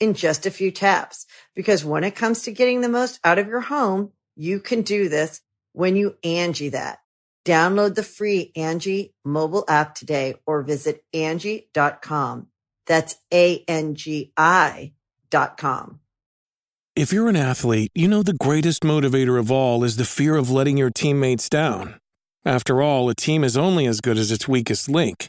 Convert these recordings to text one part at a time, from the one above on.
in just a few taps. Because when it comes to getting the most out of your home, you can do this when you Angie that. Download the free Angie mobile app today or visit Angie.com. That's A-N-G-I dot com. If you're an athlete, you know the greatest motivator of all is the fear of letting your teammates down. After all, a team is only as good as its weakest link.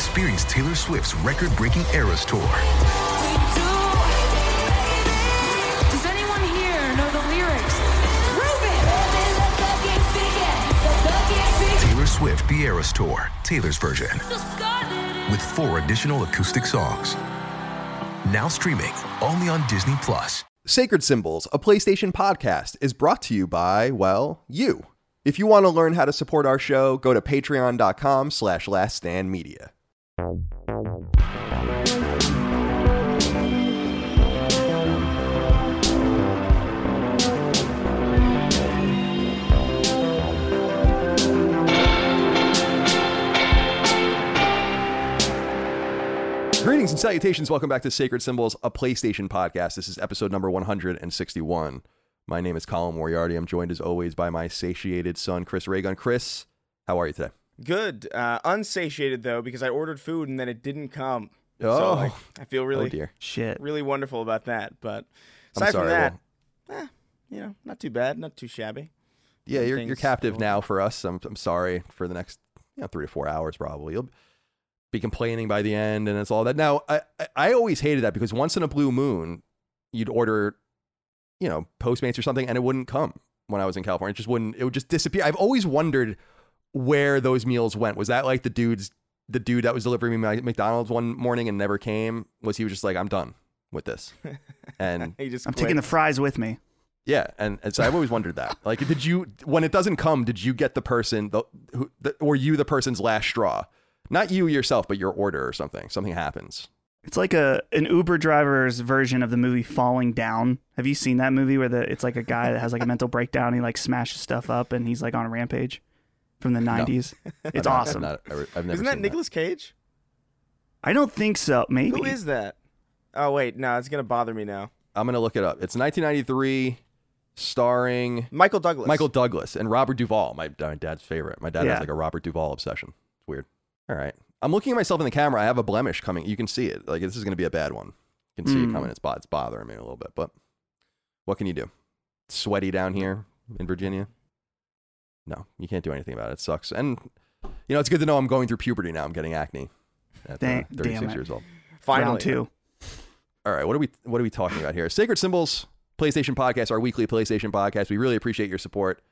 Experience Taylor Swift's record-breaking Eras Tour. Does anyone here know the lyrics? Taylor Swift The Eras Tour, Taylor's version, with four additional acoustic songs. Now streaming only on Disney Plus. Sacred Symbols, a PlayStation podcast, is brought to you by, well, you. If you want to learn how to support our show, go to patreon.com slash laststandmedia. Greetings and salutations. Welcome back to Sacred Symbols, a PlayStation podcast. This is episode number 161. My name is Colin Moriarty. I'm joined as always by my satiated son, Chris Raygun. Chris, how are you today? Good. Uh, unsatiated though because I ordered food and then it didn't come. Oh. So like, I feel really, oh dear. Shit. really wonderful about that. But I'm aside sorry, from that, well- eh, you know, not too bad, not too shabby. Yeah, you're, you're captive now for us. I'm, I'm sorry for the next you know, three to four hours probably. You'll be complaining by the end and it's all that. Now, I, I always hated that because once in a blue moon, you'd order, you know, Postmates or something and it wouldn't come when I was in California. It just wouldn't, it would just disappear. I've always wondered where those meals went. Was that like the dude's, the dude that was delivering me my McDonald's one morning and never came? Was he was just like, I'm done with this? And He just I'm quit. taking the fries with me. Yeah, and, and so I've always wondered that. Like, did you when it doesn't come, did you get the person the, who, the or you the person's last straw? Not you yourself, but your order or something. Something happens. It's like a an Uber driver's version of the movie Falling Down. Have you seen that movie where the it's like a guy that has like a mental breakdown, and he like smashes stuff up, and he's like on a rampage from the '90s? It's I've not- awesome. I've, not, I've never Isn't that seen Nicolas Cage? I don't think so. Maybe Who is that? Oh wait, no, it's gonna bother me now. I'm gonna look it up. It's 1993, starring Michael Douglas. Michael Douglas and Robert Duvall, my, my dad's favorite. My dad Yeah. has like a Robert Duvall obsession. It's weird. All right, I'm looking at myself in the camera. I have a blemish coming. You can see it. Like this is gonna be a bad one. You can see it Mm. coming. It's, bo- it's bothering me a little bit, but what can you do? It's sweaty down here in Virginia. No, you can't do anything about it. It sucks. And you know, it's good to know I'm going through puberty now. I'm getting acne at uh, 36 years old. Finally, round two. All right, what are we what are we talking about here? Sacred Symbols PlayStation Podcast, our weekly PlayStation podcast. We really appreciate your support.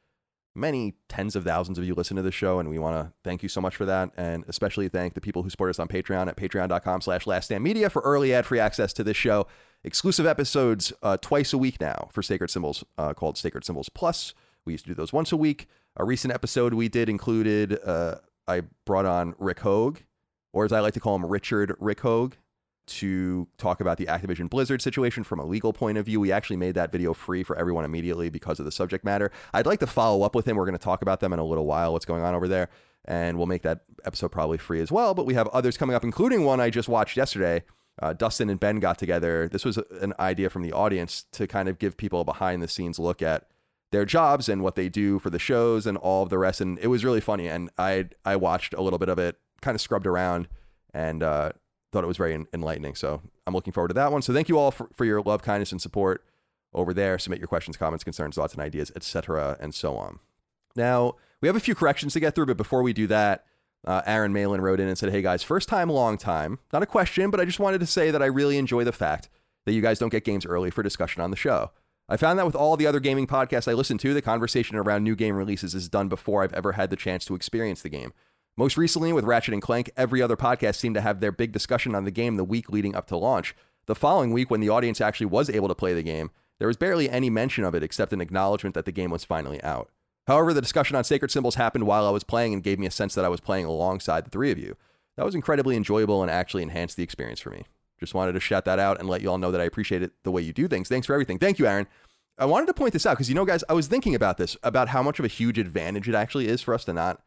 Many tens of thousands of you listen to the show, and we want to thank you so much for that. And especially thank the people who support us on Patreon at patreon.com slash laststandmedia for early ad-free access to this show. Exclusive episodes uh, twice a week now for Sacred Symbols uh, called Sacred Symbols Plus. We used to do those once a week. A recent episode we did included, uh, I brought on Rick Hoeg, or as I like to call him, Richard Rick Hoeg to talk about the Activision Blizzard situation from a legal point of view. We actually made that video free for everyone immediately because of the subject matter. I'd like to follow up with him. We're going to talk about them in a little while, what's going on over there, and we'll make that episode probably free as well. But we have others coming up, including one I just watched yesterday. Uh, Dustin and Ben got together. This was an idea from the audience to kind of give people a behind the scenes look at their jobs and what they do for the shows and all of the rest. And it was really funny. And I I watched a little bit of it, kind of scrubbed around, and uh, thought it was very enlightening. So I'm looking forward to that one. So thank you all for, for your love, kindness, and support over there. Submit your questions, comments, concerns, thoughts, and ideas, etc., and so on. Now we have a few corrections to get through, but before we do that, uh, Aaron Malin wrote in and said, "Hey guys, first time, long time. Not a question, but I just wanted to say that I really enjoy the fact that you guys don't get games early for discussion on the show." I found that with all the other gaming podcasts I listen to, the conversation around new game releases is done before I've ever had the chance to experience the game. Most recently, with Ratchet and Clank, every other podcast seemed to have their big discussion on the game the week leading up to launch. The following week, when the audience actually was able to play the game, there was barely any mention of it except an acknowledgement that the game was finally out. However, the discussion on Sacred Symbols happened while I was playing and gave me a sense that I was playing alongside the three of you. That was incredibly enjoyable and actually enhanced the experience for me. Just wanted to shout that out and let you all know that I appreciate it the way you do things. Thanks for everything. Thank you, Aaron. I wanted to point this out because, you know, guys, I was thinking about this, about how much of a huge advantage it actually is for us to not,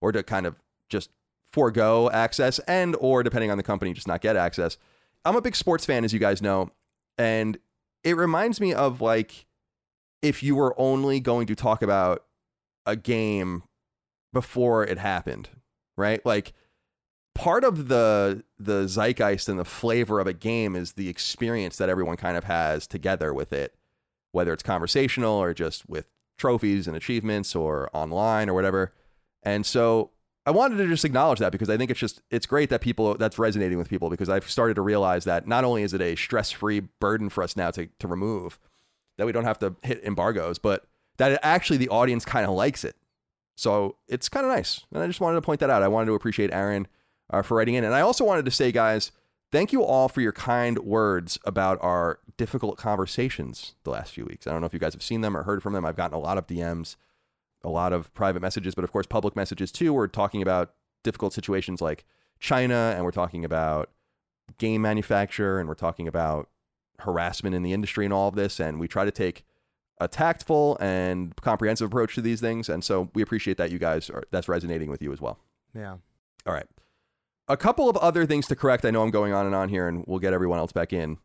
or to kind of just forego access and or depending on the company just not get access. I'm a big sports fan as you guys know and it reminds me of like if you were only going to talk about a game before it happened, right? Like part of the the zeitgeist and the flavor of a game is the experience that everyone kind of has together with it, whether it's conversational or just with trophies and achievements or online or whatever. And so I wanted to just acknowledge that because I think it's just it's great that people that's resonating with people because I've started to realize that not only is it a stress-free burden for us now to to remove that we don't have to hit embargoes, but that it, actually the audience kind of likes it. So it's kind of nice, and I just wanted to point that out. I wanted to appreciate Aaron uh, for writing in, and I also wanted to say, guys, thank you all for your kind words about our difficult conversations the last few weeks. I don't know if you guys have seen them or heard from them. I've gotten a lot of DMs a lot of private messages, but of course, public messages too. We're talking about difficult situations like China, and we're talking about game manufacture, and we're talking about harassment in the industry and all of this. And we try to take a tactful and comprehensive approach to these things. And so we appreciate that you guys are that's resonating with you as well. Yeah. All right. A couple of other things to correct. I know I'm going on and on here, and we'll get everyone else back in.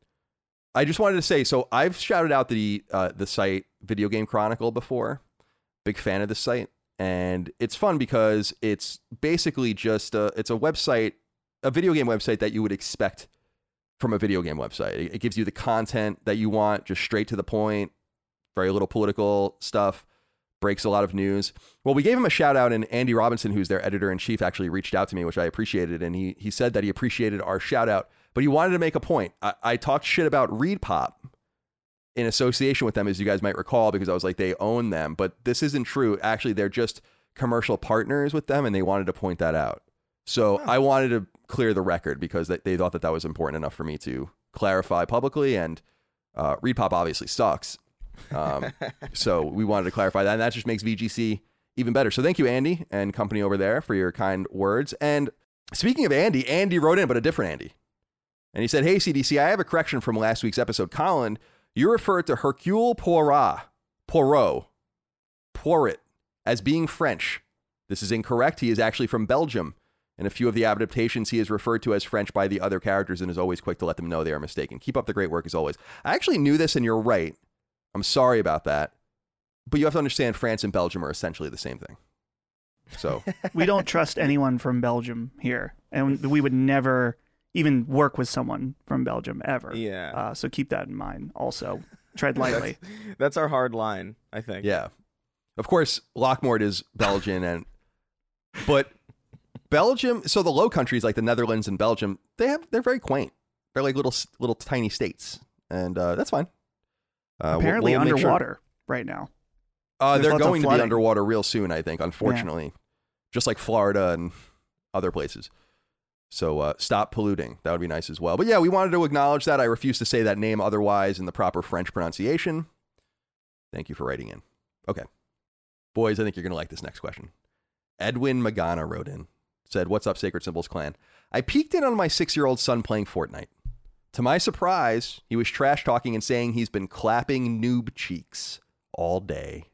I just wanted to say so I've shouted out the uh, the site Video Game Chronicle before, big fan of this site and it's fun because it's basically just a, it's a website a video game website that you would expect from a video game website it, it gives you the content that you want just straight to the point very little political stuff breaks a lot of news well we gave him a shout out and andy robinson who's their editor in chief actually reached out to me which i appreciated and he, he said that he appreciated our shout out but he wanted to make a point i, I talked shit about ReedPop in association with them, as you guys might recall, because I was like, they own them. But this isn't true. Actually, they're just commercial partners with them, and they wanted to point that out. So I wanted to clear the record because they, they thought that that was important enough for me to clarify publicly. And uh, ReedPop obviously sucks. Um, so we wanted to clarify that. And that just makes VGC even better. So thank you, Andy and company over there, for your kind words. And speaking of Andy, Andy wrote in, but a different Andy. And he said, Hey, CDC, I have a correction from last week's episode. Colin you referred to Hercule Poirot, Poirot, Poirot, as being French. This is incorrect. He is actually from Belgium. In a few of the adaptations, he is referred to as French by the other characters and is always quick to let them know they are mistaken. Keep up the great work as always. I actually knew this, and you're right. I'm sorry about that. But you have to understand France and Belgium are essentially the same thing. So we don't trust anyone from Belgium here, and we would never even work with someone from Belgium ever. Yeah. Uh, so keep that in mind. Also, tread lightly. that's, that's our hard line, I think. Yeah. Of course, Lockmort is Belgian, and but Belgium. So the Low Countries, like the Netherlands and Belgium, they have they're very quaint. They're like little little tiny states, and uh, that's fine. Uh, Apparently we'll, we'll underwater sure. right now. Uh, they're going to be underwater real soon, I think. Unfortunately, yeah. just like Florida and other places. So uh, stop polluting. That would be nice as well. But yeah, we wanted to acknowledge that. I refuse to say that name otherwise in the proper French pronunciation. Thank you for writing in. Okay. Boys, I think you're going to like this next question. Edwin Magana wrote in, said, What's up, Sacred Symbols Clan? I peeked in on my six year old son playing Fortnite. To my surprise, he was trash talking and saying he's been clapping noob cheeks all day.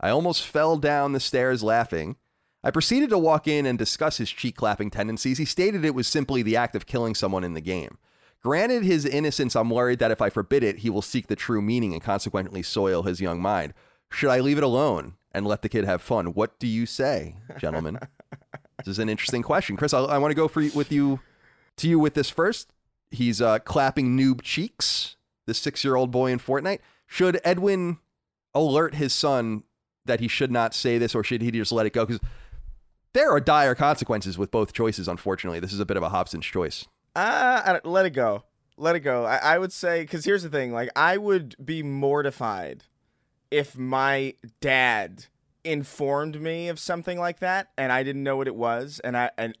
I almost fell down the stairs laughing. I proceeded to walk in and discuss his cheek clapping tendencies. He stated it was simply the act of killing someone in the game. Granted his innocence, I'm worried that if I forbid it, he will seek the true meaning and consequently soil his young mind. Should I leave it alone and let the kid have fun? What do you say, gentlemen? this is an interesting question. Chris, I, I want to go for with you to you with this first. He's uh, clapping noob cheeks, the six year old boy in Fortnite. Should Edwin alert his son that he should not say this or should he just let it go? Because there are dire consequences with both choices, unfortunately. This is a bit of a Hobson's choice. Uh, let it go. Let it go. I, I would say, because here's the thing like, I would be mortified if my dad informed me of something like that and I didn't know what it was. And I, and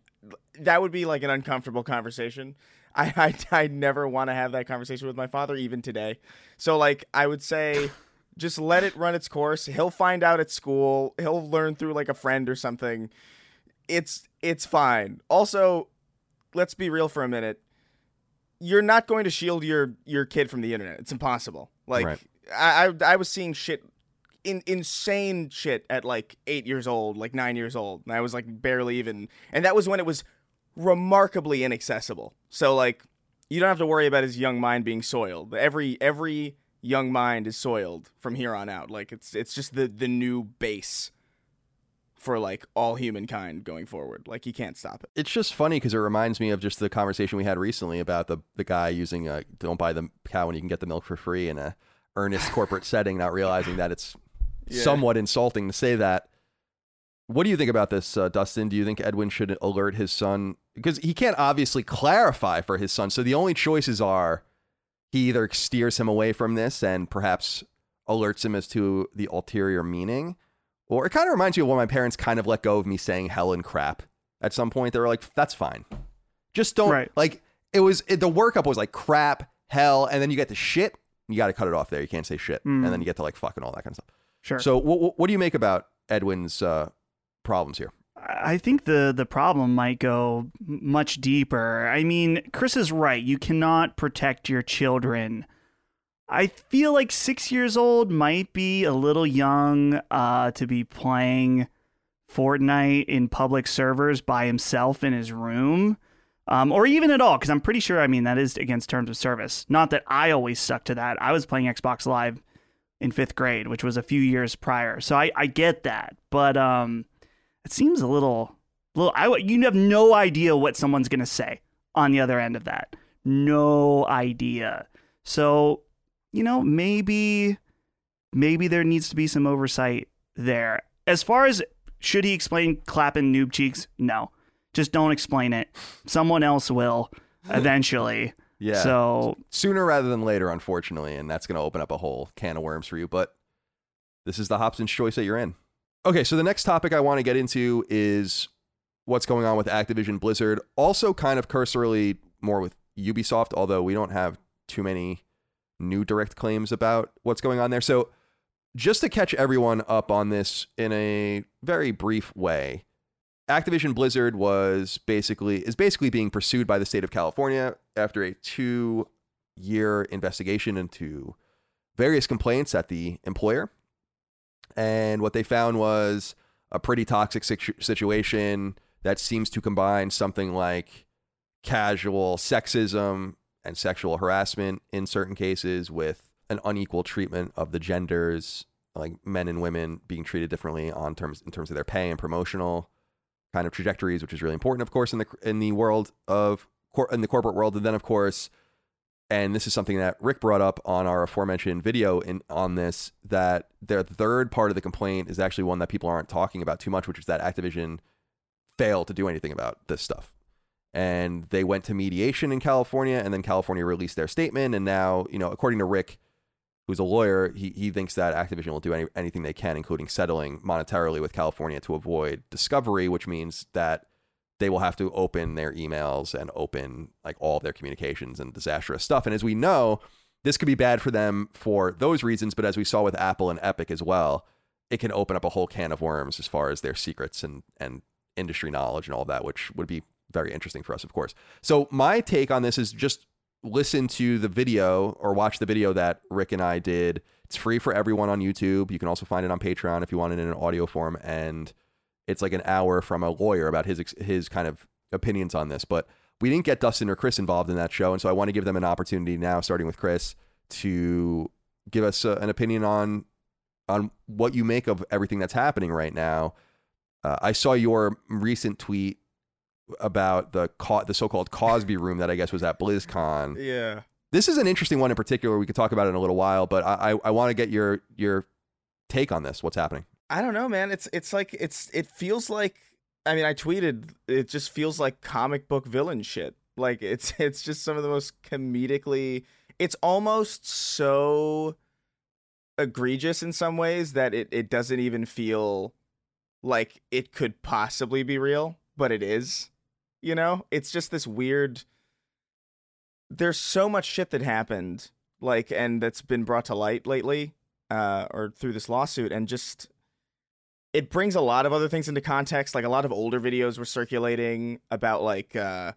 that would be like an uncomfortable conversation. I, I, I never want to have that conversation with my father, even today. So, like, I would say just let it run its course. He'll find out at school. He'll learn through like a friend or something. It's it's fine. Also, let's be real for a minute. You're not going to shield your your kid from the internet. It's impossible. Like Right. I, I I was seeing shit in insane shit at like eight years old, like nine years old, and I was like barely even and that was when it was remarkably inaccessible. So like you don't have to worry about his young mind being soiled. Every every young mind is soiled from here on out. Like it's it's just the the new base for like all humankind going forward. Like you can't stop it. It's just funny because it reminds me of just the conversation we had recently about the the guy using a don't buy the cow when you can get the milk for free in a earnest corporate setting, not realizing that it's Yeah. somewhat insulting to say that. What do you think about this, uh, Dustin? Do you think Edwin should alert his son because he can't obviously clarify for his son? So the only choices are he either steers him away from this and perhaps alerts him as to the ulterior meaning, or it kind of reminds me of when my parents kind of let go of me saying hell and crap at some point. They were like, "That's fine, just don't Right. like." It was it, the workup was like crap, hell, and then you get to shit. You got to cut it off there. You can't say shit, and then you get to like fucking all that kind of stuff. Sure. So, what, what do you make about Edwin's uh, problems here? I think the the problem might go much deeper. I mean, Chris is right. You cannot protect your children. I feel like six years old might be a little young uh, to be playing Fortnite in public servers by himself in his room, um, or even at all. Because I'm pretty sure. I mean, that is against terms of service. Not that I always stuck to that. I was playing Xbox Live in fifth grade, which was a few years prior. So I, I get that, but um, it seems a little, little. I you have no idea what someone's gonna say on the other end of that. No idea. So you know, maybe, maybe there needs to be some oversight there. As far as should he explain clapping noob cheeks? No, just don't explain it. Someone else will eventually. Yeah. So Sooner rather than later, unfortunately, and that's going to open up a whole can of worms for you. But this is the Hobson's choice that you're in. Okay, so the next topic I want to get into is what's going on with Activision Blizzard. Also, kind of cursorily more with Ubisoft, although we don't have too many new direct claims about what's going on there. So, just to catch everyone up on this in a very brief way, Activision Blizzard was basically is basically being pursued by the state of California after a two year investigation into various complaints at the employer. And what they found was a pretty toxic situ- situation that seems to combine something like casual sexism and sexual harassment in certain cases with an unequal treatment of the genders, like men and women being treated differently on terms in terms of their pay and promotional kind of trajectories, which is really important, of course, in the in the world of in the corporate world, and then of course, and this is something that Rick brought up on our aforementioned video in on this that their third part of the complaint is actually one that people aren't talking about too much, which is that Activision failed to do anything about this stuff. And they went to mediation in California, and then California released their statement. And now, you know, according to Rick, who's a lawyer, he, he thinks that Activision will do any, anything they can, including settling monetarily with California to avoid discovery, which means that they will have to open their emails and open like all their communications and disastrous stuff. And as we know, this could be bad for them for those reasons, but as we saw with Apple and Epic as well, it can open up a whole can of worms as far as their secrets and and industry knowledge and all that, which would be very interesting for us, of course. So my take on this is just listen to the video or watch the video that Rick and I did. It's free for everyone on YouTube. You can also find it on Patreon if you want it in an audio form, and it's like an hour from a lawyer about his his kind of opinions on this. But we didn't get Dustin or Chris involved in that show, and so I want to give them an opportunity now, starting with Chris, to give us uh, an opinion on on what you make of everything that's happening right now. Uh, I saw your recent tweet about the the so-called Cosby room that I guess was at BlizzCon. Yeah. This is an interesting one in particular. We could talk about it in a little while, but I I, I want to get your your take on this. What's happening? I don't know, man. It's it's like it's it feels like I mean, I tweeted it just feels like comic book villain shit. Like it's it's just some of the most comedically it's almost so egregious in some ways that it, it doesn't even feel like it could possibly be real, but it is. You know? It's just this weird there's so much shit that happened, like and that's been brought to light lately, uh, or through this lawsuit, and just it brings a lot of other things into context. Like a lot of older videos were circulating about like uh,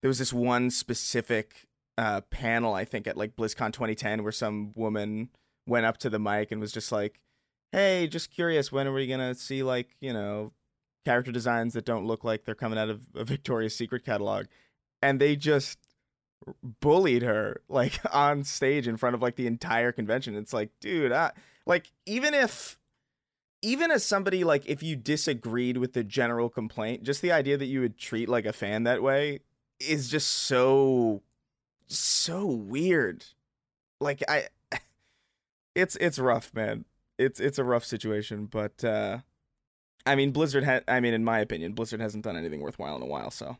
there was this one specific uh, panel I think at like BlizzCon 2010 where some woman went up to the mic and was just like, "Hey, just curious, when are we gonna see like you know character designs that don't look like they're coming out of a Victoria's Secret catalog?" And they just bullied her like on stage in front of like the entire convention. It's like, dude, I, like even if even as somebody like if you disagreed with the general complaint, just the idea that you would treat like a fan that way is just so so weird. Like I it's it's rough, man. It's it's a rough situation, but uh I mean Blizzard had I mean in my opinion, Blizzard hasn't done anything worthwhile in a while, so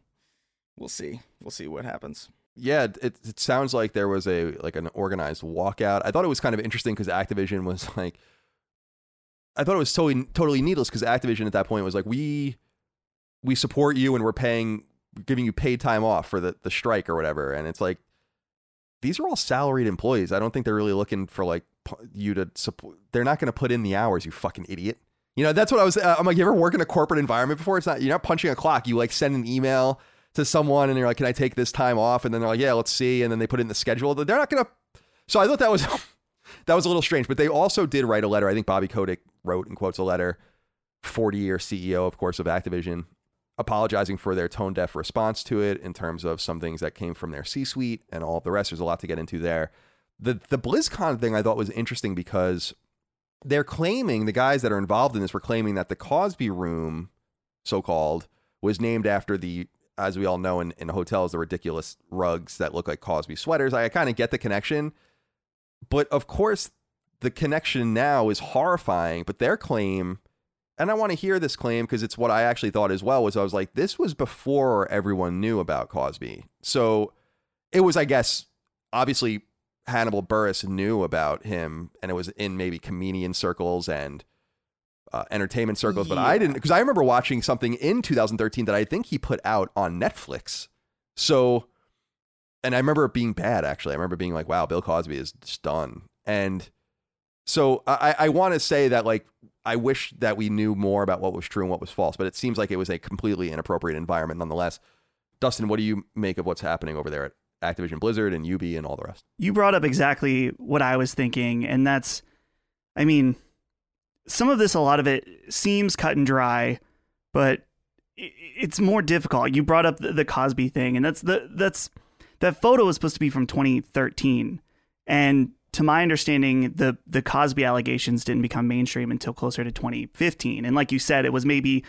we'll see. We'll see what happens. Yeah, it it sounds like there was a like an organized walkout. I thought it was kind of interesting cuz Activision was like I thought it was totally totally needless because Activision at that point was like, we we support you and we're paying giving you paid time off for the, the strike or whatever. And it's like these are all salaried employees. I don't think they're really looking for like you to support. They're not going to put in the hours. You fucking idiot. You know that's what I was. Uh, I'm like, you ever work in a corporate environment before? It's not you're not punching a clock. You like send an email to someone and you're like, can I take this time off? And then they're like, yeah, let's see. And then they put in the schedule. They're not going to. So I thought that was that was a little strange. But they also did write a letter. I think Bobby Kotick wrote and quotes a letter, 40 year CEO, of course, of Activision, apologizing for their tone deaf response to it in terms of some things that came from their C suite and all the rest. There's a lot to get into there. The, the BlizzCon thing I thought was interesting because they're claiming, the guys that are involved in this were claiming that the Cosby room, so called, was named after the, as we all know in, in hotels, the ridiculous rugs that look like Cosby sweaters. I, I kind of get the connection. But of course, the connection now is horrifying, but their claim, and I want to hear this claim because it's what I actually thought as well, was I was like, this was before everyone knew about Cosby. So it was, I guess, obviously Hannibal Buress knew about him and it was in maybe comedian circles and uh, entertainment circles, but I didn't because I remember watching something in 2013 that I think he put out on Netflix. So, and I remember it being bad actually. I remember being like, wow, Bill Cosby is just done. And so I, I want to say that like I wish that we knew more about what was true and what was false, but it seems like it was a completely inappropriate environment nonetheless. Dustin, what do you make of what's happening over there at Activision Blizzard and UB and all the rest? You brought up exactly what I was thinking, and that's, I mean, some of this, a lot of it seems cut and dry, but it's more difficult. You brought up the Cosby thing, and that's the that's that photo was supposed to be from 2013, and to my understanding, the the Cosby allegations didn't become mainstream until closer to 2015. And like you said, it was maybe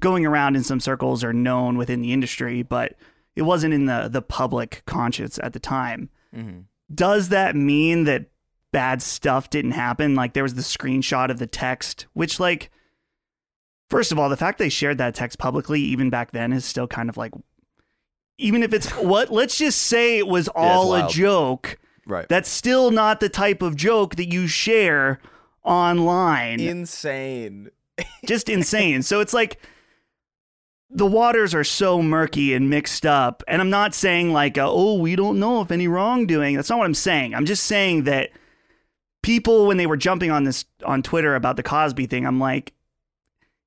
going around in some circles or known within the industry, but it wasn't in the the public conscience at the time. Mm-hmm. Does that mean that bad stuff didn't happen? Like there was the screenshot of the text, which like first of all, the fact they shared that text publicly even back then is still kind of like even if it's what let's just say it was all yeah, a joke Right. That's still not the type of joke that you share online. Insane. Just insane. So it's like the waters are so murky and mixed up. And I'm not saying like, uh, oh, we don't know if any wrongdoing. That's not what I'm saying. I'm just saying that people, when they were jumping on this on Twitter about the Cosby thing, I'm like,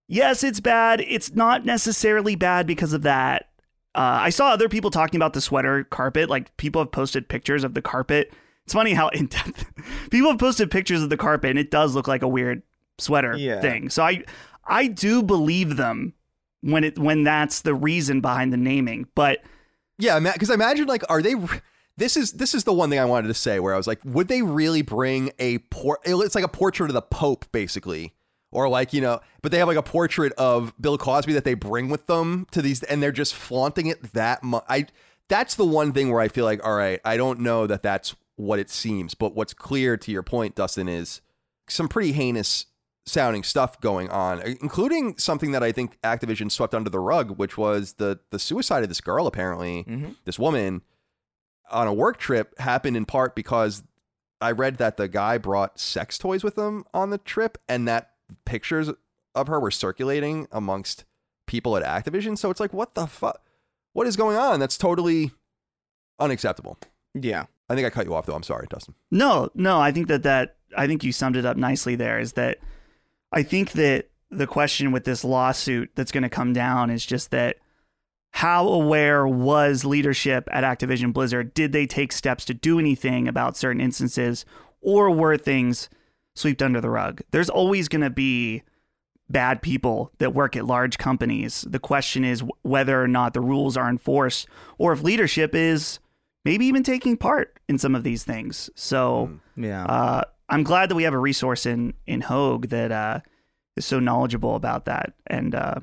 yes, it's bad. It's not necessarily bad because of that. Uh, I saw other people talking about the sweater carpet. Like people have posted pictures of the carpet. It's funny how in depth people have posted pictures of the carpet, and it does look like a weird sweater Yeah. thing. So I I do believe them when it when that's the reason behind the naming. But Yeah, because I imagine like, are they? This is this is the one thing I wanted to say where I was like, would they really bring a port? It's like a portrait of the Pope, basically, or like you know, but they have like a portrait of Bill Cosby that they bring with them to these, and they're just flaunting it that much. I that's the one thing where I feel like, all right, I don't know that that's what it seems, but what's clear to your point, Dustin, is some pretty heinous sounding stuff going on, including something that I think Activision swept under the rug, which was the the suicide of this girl. Apparently, Mhm. this woman on a work trip happened in part because I read that the guy brought sex toys with him on the trip, and that pictures of her were circulating amongst people at Activision. So it's like, what the fuck? What is going on? That's totally unacceptable. Yeah. I think I cut you off though. I'm sorry, Dustin. No, no, I think that that I think you summed it up nicely there is that I think that the question with this lawsuit that's going to come down is just that how aware was leadership at Activision Blizzard? Did they take steps to do anything about certain instances or were things swept under the rug? There's always going to be bad people that work at large companies. The question is whether or not the rules are enforced or if leadership is maybe even taking part in some of these things. So Yeah. uh, I'm glad that we have a resource in in Hoeg that uh, is so knowledgeable about that and uh,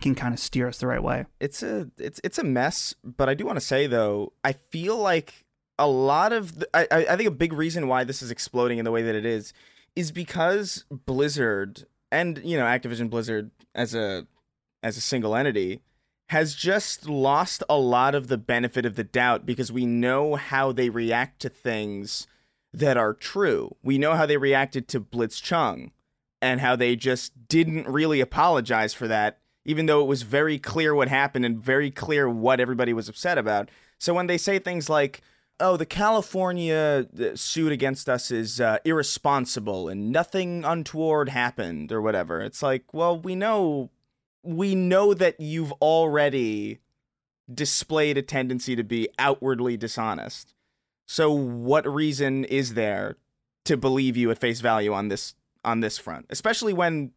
can kind of steer us the right way. it's a it's it's a mess but i do want to say though i feel like a lot of the, I, I I think a big reason why this is exploding in the way that it is is because blizzard and you know activision blizzard as a as a single entity has just lost a lot of the benefit of the doubt because we know how they react to things that are true we know how they reacted to Blitz blitzchung and how they just didn't really apologize for that, even though it was very clear what happened and very clear what everybody was upset about. So when they say things like, oh, the California suit against us is uh, irresponsible and nothing untoward happened or whatever, it's like, well, we know. We know that you've already displayed a tendency to be outwardly dishonest. So what reason is there to believe you at face value on this on this front, especially when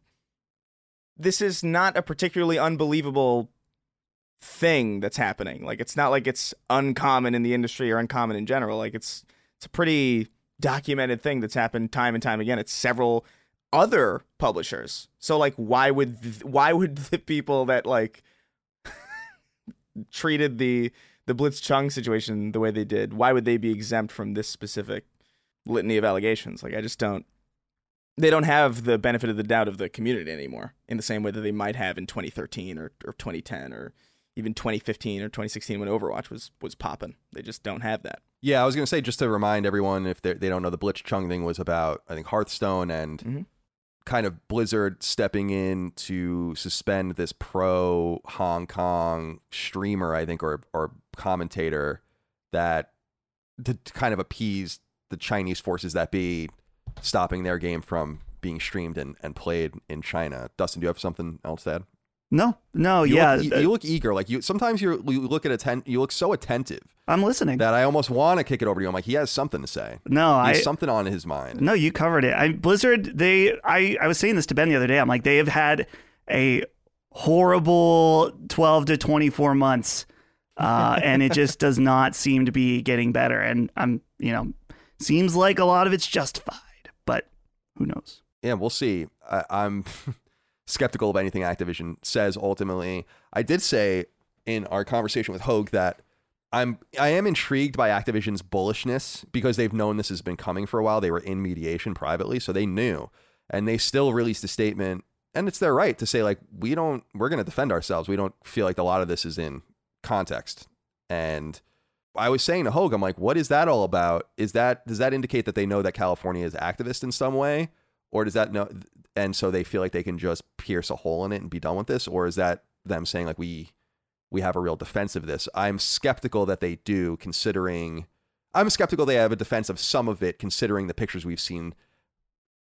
this is not a particularly unbelievable thing that's happening. Like it's not like it's uncommon in the industry or uncommon in general. Like it's it's a pretty documented thing that's happened time and time again. It's several other publishers. So like why would th- why would the people that like treated the the Blitzchung situation the way they did, why would they be exempt from this specific litany of allegations? Like I just don't they don't have the benefit of the doubt of the community anymore in the same way that they might have in 2013 or, or 2010 or even 2015 or 2016 when Overwatch was was popping. They just don't have that. Yeah, I was going to say just to remind everyone if they they don't know, the Blitzchung thing was about I think Hearthstone and Mhm. kind of Blizzard stepping in to suspend this pro Hong Kong streamer, I think, or or commentator that to, to kind of appease the Chinese forces that be, stopping their game from being streamed and, and played in China. Dustin, do you have something else to add? No, no, You yeah, look, you, look eager. Like you, sometimes you you look at atten- You look so attentive I'm listening. that I almost want to kick it over to you. I'm like, he has something to say. no, He I something on his mind. No, you covered it. I, Blizzard, they, I, I was saying this to Ben the other day. I'm like, they have had a horrible 12 to 24 months, uh, and it just does not seem to be getting better. And I'm, you know, seems like a lot of it's justified, but who knows? Yeah, we'll see. I, I'm skeptical of anything Activision says. Ultimately, I did say in our conversation with Hoeg that I'm I am intrigued by Activision's bullishness because they've known this has been coming for a while. They were in mediation privately, so they knew, and they still released a statement. And it's their right to say like we don't we're going to defend ourselves. We don't feel like a lot of this is in context. And I was saying to Hoeg, I'm like, what is that all about? Is that does that indicate that they know that California is activist in some way? or does that know and so they feel like they can just pierce a hole in it and be done with this or is that them saying like we we have a real defense of this i'm skeptical that they do considering i'm skeptical they have a defense of some of it considering the pictures we've seen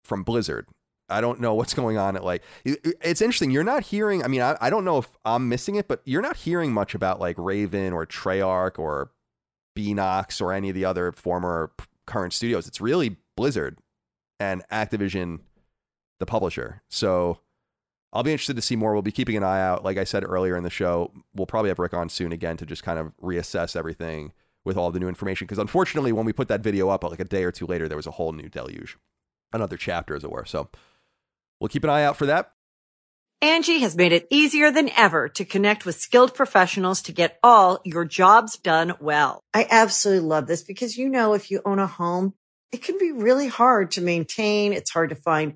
from blizzard I don't know what's going on at like. It's interesting. You're not hearing. I mean, I, I don't know if I'm missing it, but you're not hearing much about like Raven or Treyarch or Beenox or any of the other former current studios. It's really Blizzard and Activision, the publisher. So I'll be interested to see more. We'll be keeping an eye out. Like I said earlier in the show, we'll probably have Rick on soon again to just kind of reassess everything with all the new information. Because unfortunately, when we put that video up, like a day or two later, there was a whole new deluge, another chapter, as it were. So we'll keep an eye out for that. Angie has made it easier than ever to connect with skilled professionals to get all your jobs done well. I absolutely love this because, you know, if you own a home, it can be really hard to maintain. It's hard to find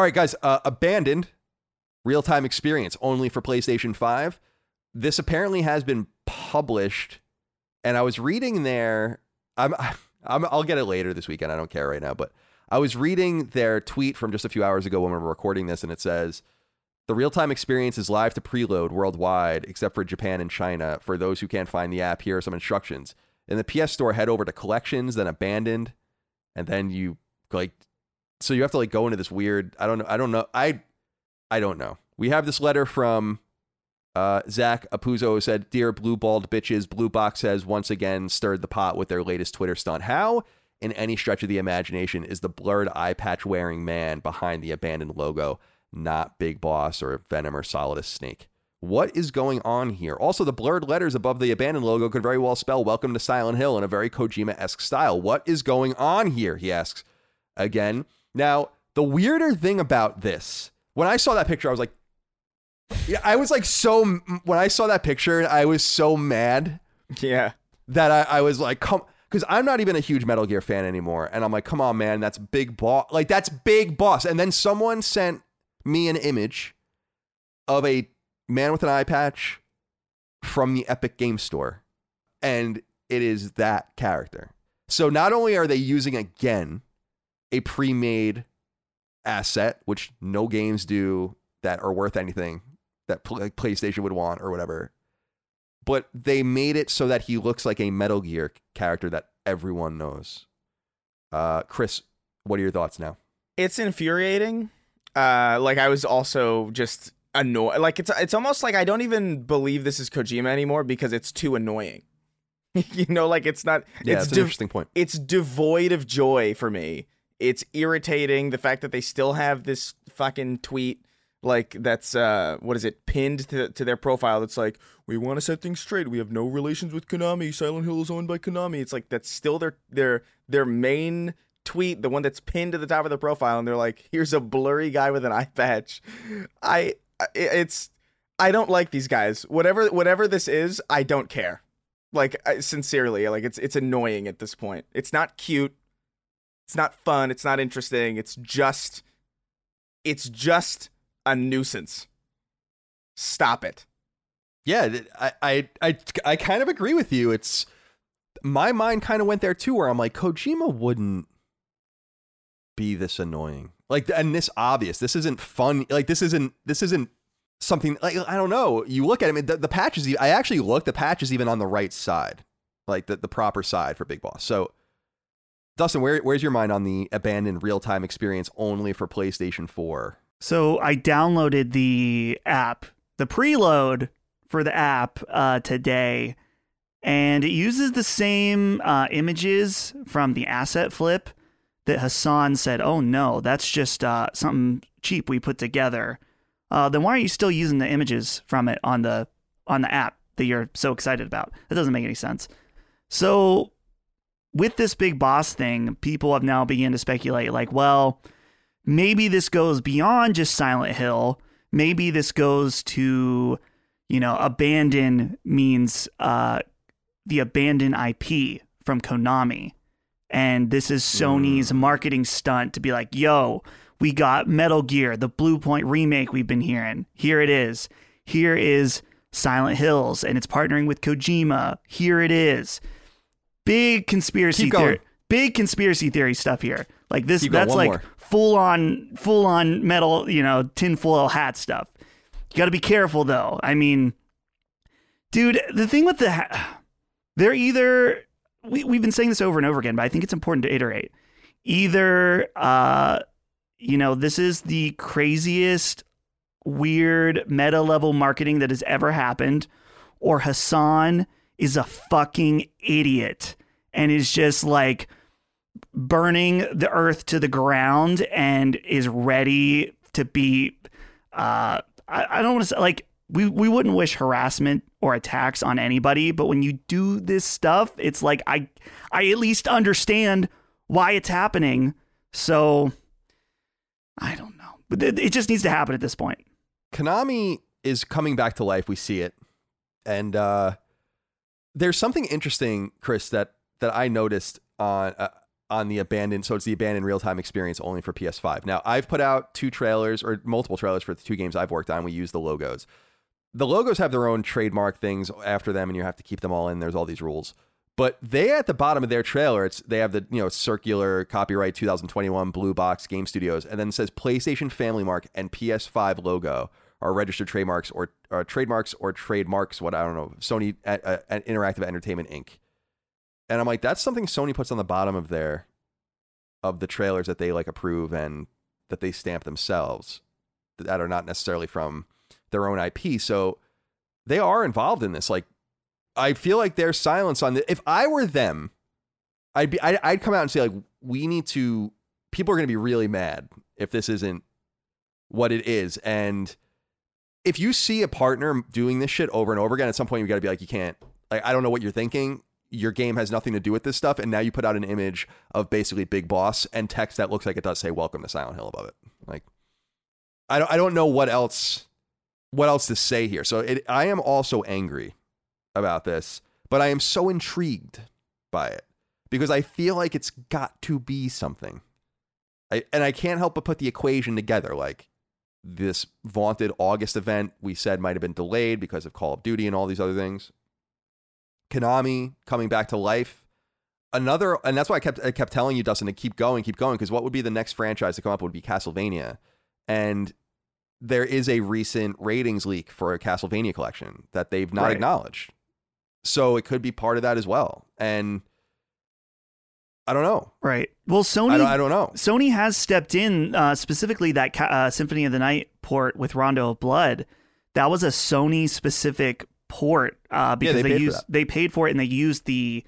All right, guys. Uh, Abandoned, real time experience only for PlayStation 5. This apparently has been published, and I was reading there. I'm, I'm, I'll get it later this weekend. I don't care right now, but I was reading their tweet from just a few hours ago when we were recording this, and it says the real time experience is live to preload worldwide, except for Japan and China. For those who can't find the app, here are some instructions. In the PS Store, head over to Collections, then Abandoned, and then you like. So you have to like go into this weird. I don't know. I don't know. I I don't know. We have this letter from uh, Zach Apuzzo said, "Dear blue balled bitches, Blue Box has once again stirred the pot with their latest Twitter stunt. How, in any stretch of the imagination, is the blurred eye patch wearing man behind the abandoned logo not Big Boss or Venom or Solidus Snake? What is going on here? Also, the blurred letters above the abandoned logo could very well spell "Welcome to Silent Hill" in a very Kojima-esque style. What is going on here? He asks again. Now, the weirder thing about this, when I saw that picture, I was like, yeah, I was like so when I saw that picture, I was so mad Yeah. that I, I was like, come, because I'm not even a huge Metal Gear fan anymore, and I'm like, come on, man, that's big boss, like that's big boss. And then someone sent me an image of a man with an eye patch from the Epic Game Store, and it is that character. So not only are they using again a pre-made asset, which no games do that are worth anything that like PlayStation would want or whatever. But they made it so that he looks like a Metal Gear character that everyone knows. Uh, Chris, what are your thoughts now? It's infuriating. Uh, like I was also just annoyed. Like it's it's almost like I don't even believe this is Kojima anymore because it's too annoying. you know, like it's not. Yeah, it's it's an interesting point. it's devoid of joy for me. It's irritating the fact that they still have this fucking tweet like that's uh what is it pinned to to their profile that's like we want to set things straight. We have no relations with Konami. Silent Hill is owned by Konami. It's like that's still their their their main tweet, the one that's pinned to the top of the profile and they're like here's a blurry guy with an eye patch. I it's I don't like these guys. Whatever whatever this is, I don't care. Like sincerely, like it's it's annoying at this point. It's not cute. It's not fun. It's not interesting. It's just it's just a nuisance. Stop it. Yeah, I, I, I, I kind of agree with you. It's my mind kind of went there too, where I'm like, Kojima wouldn't be this annoying, like, and this obvious. This isn't fun. Like, this isn't, this isn't something like I don't know. You look at him, the, the patch I actually looked. The patch is even on the right side, like the the proper side for Big Boss. So, Dustin, where where's your mind on the abandoned real time experience only for PlayStation Four? So I downloaded the app, the preload for the app uh, today, and it uses the same uh, images from the asset flip that Hasan said, "Oh no, that's just uh, something cheap we put together, uh, then why are you still using the images from it on the on the app that you're so excited about? That doesn't make any sense. So with this big boss thing, people have now begun to speculate like, well, maybe this goes beyond just Silent Hill. Maybe this goes to, you know, abandon means uh, the abandoned IP from Konami. And this is Sony's marketing stunt to be like, yo, we got Metal Gear, the Bluepoint remake we've been hearing. Here it is. Here is Silent Hills, and it's partnering with Kojima. Here it is. Big conspiracy theory. Big conspiracy theory stuff here. Like this Keep that's like more. full on full on metal, you know, tinfoil hat stuff. You got to be careful though. I mean, dude, the thing with the ha- they're either we we've been saying this over and over again, but I think it's important to iterate. Either uh you know, this is the craziest weird meta level marketing that has ever happened or Hasan is a fucking idiot and is just like burning the earth to the ground and is ready to be uh I, I don't want to say like we we wouldn't wish harassment or attacks on anybody, but when you do this stuff, it's like I I at least understand why it's happening. So I don't know. But it, it just needs to happen at this point. Konami is coming back to life. We see it, and uh, there's something interesting, Chris, that that I noticed on uh, on the abandoned. So it's the abandoned real time experience only for PS5. Now I've put out two trailers or multiple trailers for the two games I've worked on. We use the logos. The logos have their own trademark things after them, and you have to keep them all in. There's all these rules. But they at the bottom of their trailer, it's they have the you know circular copyright 2021 blue box game studios, and then it says PlayStation Family Mark and PS5 logo are registered trademarks or, or trademarks or trademarks. What I don't know, Sony uh, uh, Interactive Entertainment Inc. And I'm like, that's something Sony puts on the bottom of their of the trailers that they like approve and that they stamp themselves that are not necessarily from their own IP. So they are involved in this. Like I feel like their silence on the if I were them, I'd be I'd, I'd come out and say like we need to people are going to be really mad if this isn't what it is and if you see a partner doing this shit over and over again at some point you got to be like you can't like I don't know what you're thinking your game has nothing to do with this stuff and now you put out an image of basically big boss and text that looks like it does say welcome to Silent Hill above it like I don't I don't know what else what else to say here so it I am also angry about this, but I am so intrigued by it because I feel like it's got to be something. I, and I can't help but put the equation together. Like this vaunted August event we said might have been delayed because of Call of Duty and all these other things. Konami coming back to life. Another, and that's why I kept I kept telling you, Dustin, to keep going, keep going, because what would be the next franchise to come up would be Castlevania, and there is a recent ratings leak for a Castlevania collection that they've not Right. acknowledged. So it could be part of that as well. And I don't know. Right. Well, Sony I don't, I don't know. Sony has stepped in uh, specifically that uh, Symphony of the Night port with Rondo of Blood. That was a Sony specific port uh, because they they, used they paid for it and they used the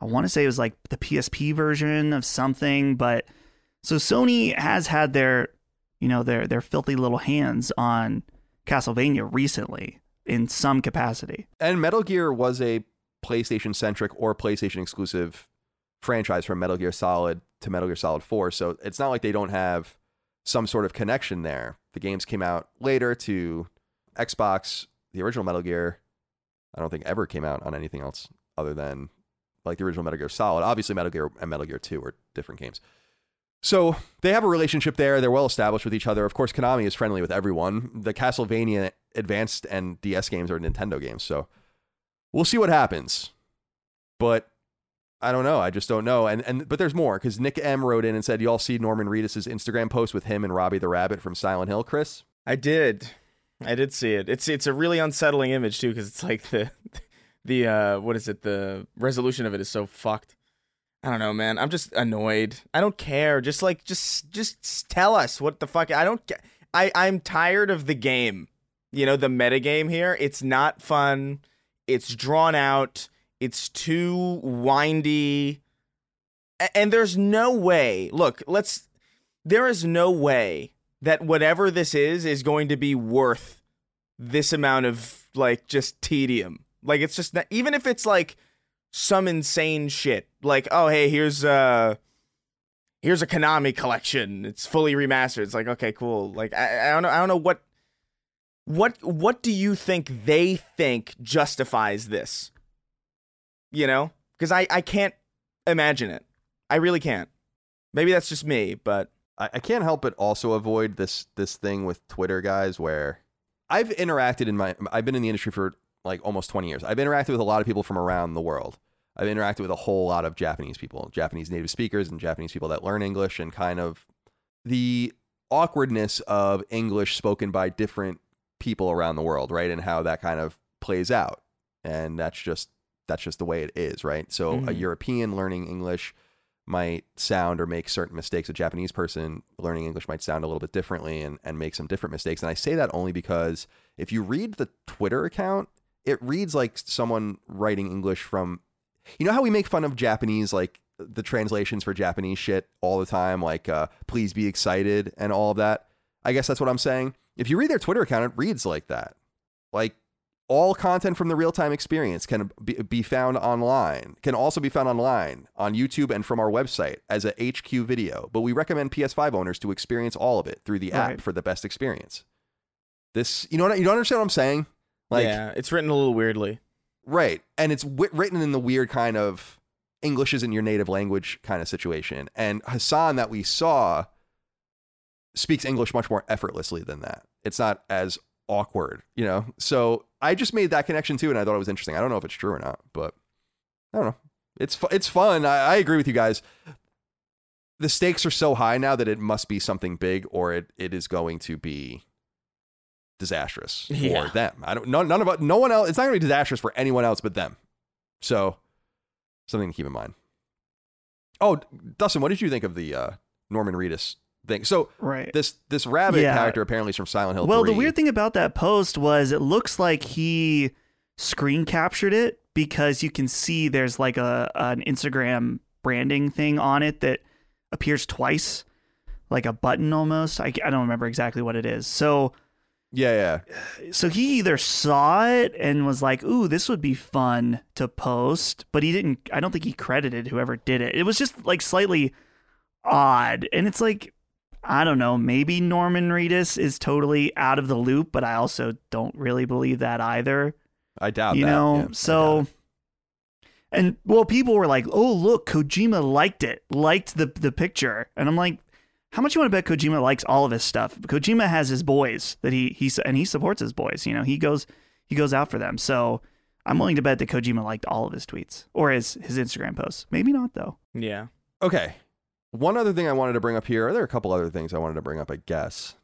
I want to say it was like the PSP version of something, but so Sony has had their you know their their filthy little hands on Castlevania recently in some capacity. And Metal Gear was a PlayStation centric or PlayStation exclusive franchise from Metal Gear Solid to Metal Gear Solid 4. So it's not like they don't have some sort of connection there. The games came out later to Xbox. The original Metal Gear, I don't think ever came out on anything else other than like the original Metal Gear Solid. Obviously, Metal Gear and Metal Gear 2 are different games. So they have a relationship there. They're well established with each other. Of course, Konami is friendly with everyone. The Castlevania Advanced and DS games are Nintendo games. So we'll see what happens. But I don't know. I just don't know. And and but there's more because Nick M wrote in and said, "You all see Norman Reedus' Instagram post with him and Robbie the Rabbit from Silent Hill, Chris." I did. I did see it. It's it's a really unsettling image too because it's like the the uh what is it? The resolution of it is so fucked. I don't know, man. I'm just annoyed. I don't care. Just like just just tell us what the fuck. I don't. I I'm tired of the game. You know the meta game here. It's not fun. It's drawn out. It's too windy. And there's no way. Look, let's. There is no way that whatever this is is going to be worth this amount of like just tedium. Like it's just not, even if it's like some insane shit. Like, oh hey, here's uh here's a Konami collection. It's fully remastered. It's like, okay, cool. Like I, I don't know I don't know what what what do you think they think justifies this? You know? Because I, I can't imagine it. I really can't. Maybe that's just me, but I, I can't help but also avoid this this thing with Twitter guys where I've interacted in my I've been in the industry for like almost 20 years. I've interacted with a lot of people from around the world. I've interacted with a whole lot of Japanese people, Japanese native speakers and Japanese people that learn English and kind of the awkwardness of English spoken by different people around the world, right? And how that kind of plays out. And that's just that's just the way it is, right? So Mhm. a European learning English might sound or make certain mistakes. A Japanese person learning English might sound a little bit differently and, and make some different mistakes. And I say that only because if you read the Twitter account, it reads like someone writing English from you know how we make fun of Japanese like the translations for Japanese shit all the time, like uh, please be excited and all of that. I guess that's what I'm saying. If you read their Twitter account, it reads like that. Like all content from the real time experience can be, found online, can also be found online on YouTube and from our website as a HQ video. But we recommend PS5 owners to experience all of it through the app Right. for the best experience. This, you know, what, you don't understand what I'm saying? Like, yeah, it's written a little weirdly. Right. And it's w- written in the weird kind of English isn't your native language kind of situation. And Hasan that we saw speaks English much more effortlessly than that. It's not as awkward, you know? So I just made that connection too. And I thought it was interesting. I don't know if it's true or not, but I don't know. It's, fu- it's fun. I, I agree with you guys. The stakes are so high now that it must be something big or it, it is going to be disastrous for them. I don't no none of no one else. It's not going to be disastrous for anyone else but them. So something to keep in mind. Oh, Dustin, what did you think of the uh, Norman Reedus thing? So Right. this this rabbit Yeah. character apparently is from Silent Hill. Well, the weird thing about that post was it looks like he screen captured it because you can see there's like a an Instagram branding thing on it that appears twice, like a button almost. I, I don't remember exactly what it is. So yeah, yeah. so he either saw it and was like, "Ooh, this would be fun to post," but he didn't. I don't think he credited whoever did it. It was just like slightly odd, and it's like, I don't know. Maybe Norman Reedus is totally out of the loop, but I also don't really believe that either. I doubt you that. know, Yeah, so. And well, people were like, "Oh, look, Kojima liked it, liked the the picture," and I'm like, "How much you want to bet Kojima likes all of his stuff? Kojima has his boys that he he and he supports his boys. You know, he goes he goes out for them. So I'm willing to bet that Kojima liked all of his tweets or his his Instagram posts. Maybe not though. Yeah. Okay. One other thing I wanted to bring up here. There are a couple other things I wanted to bring up, I guess.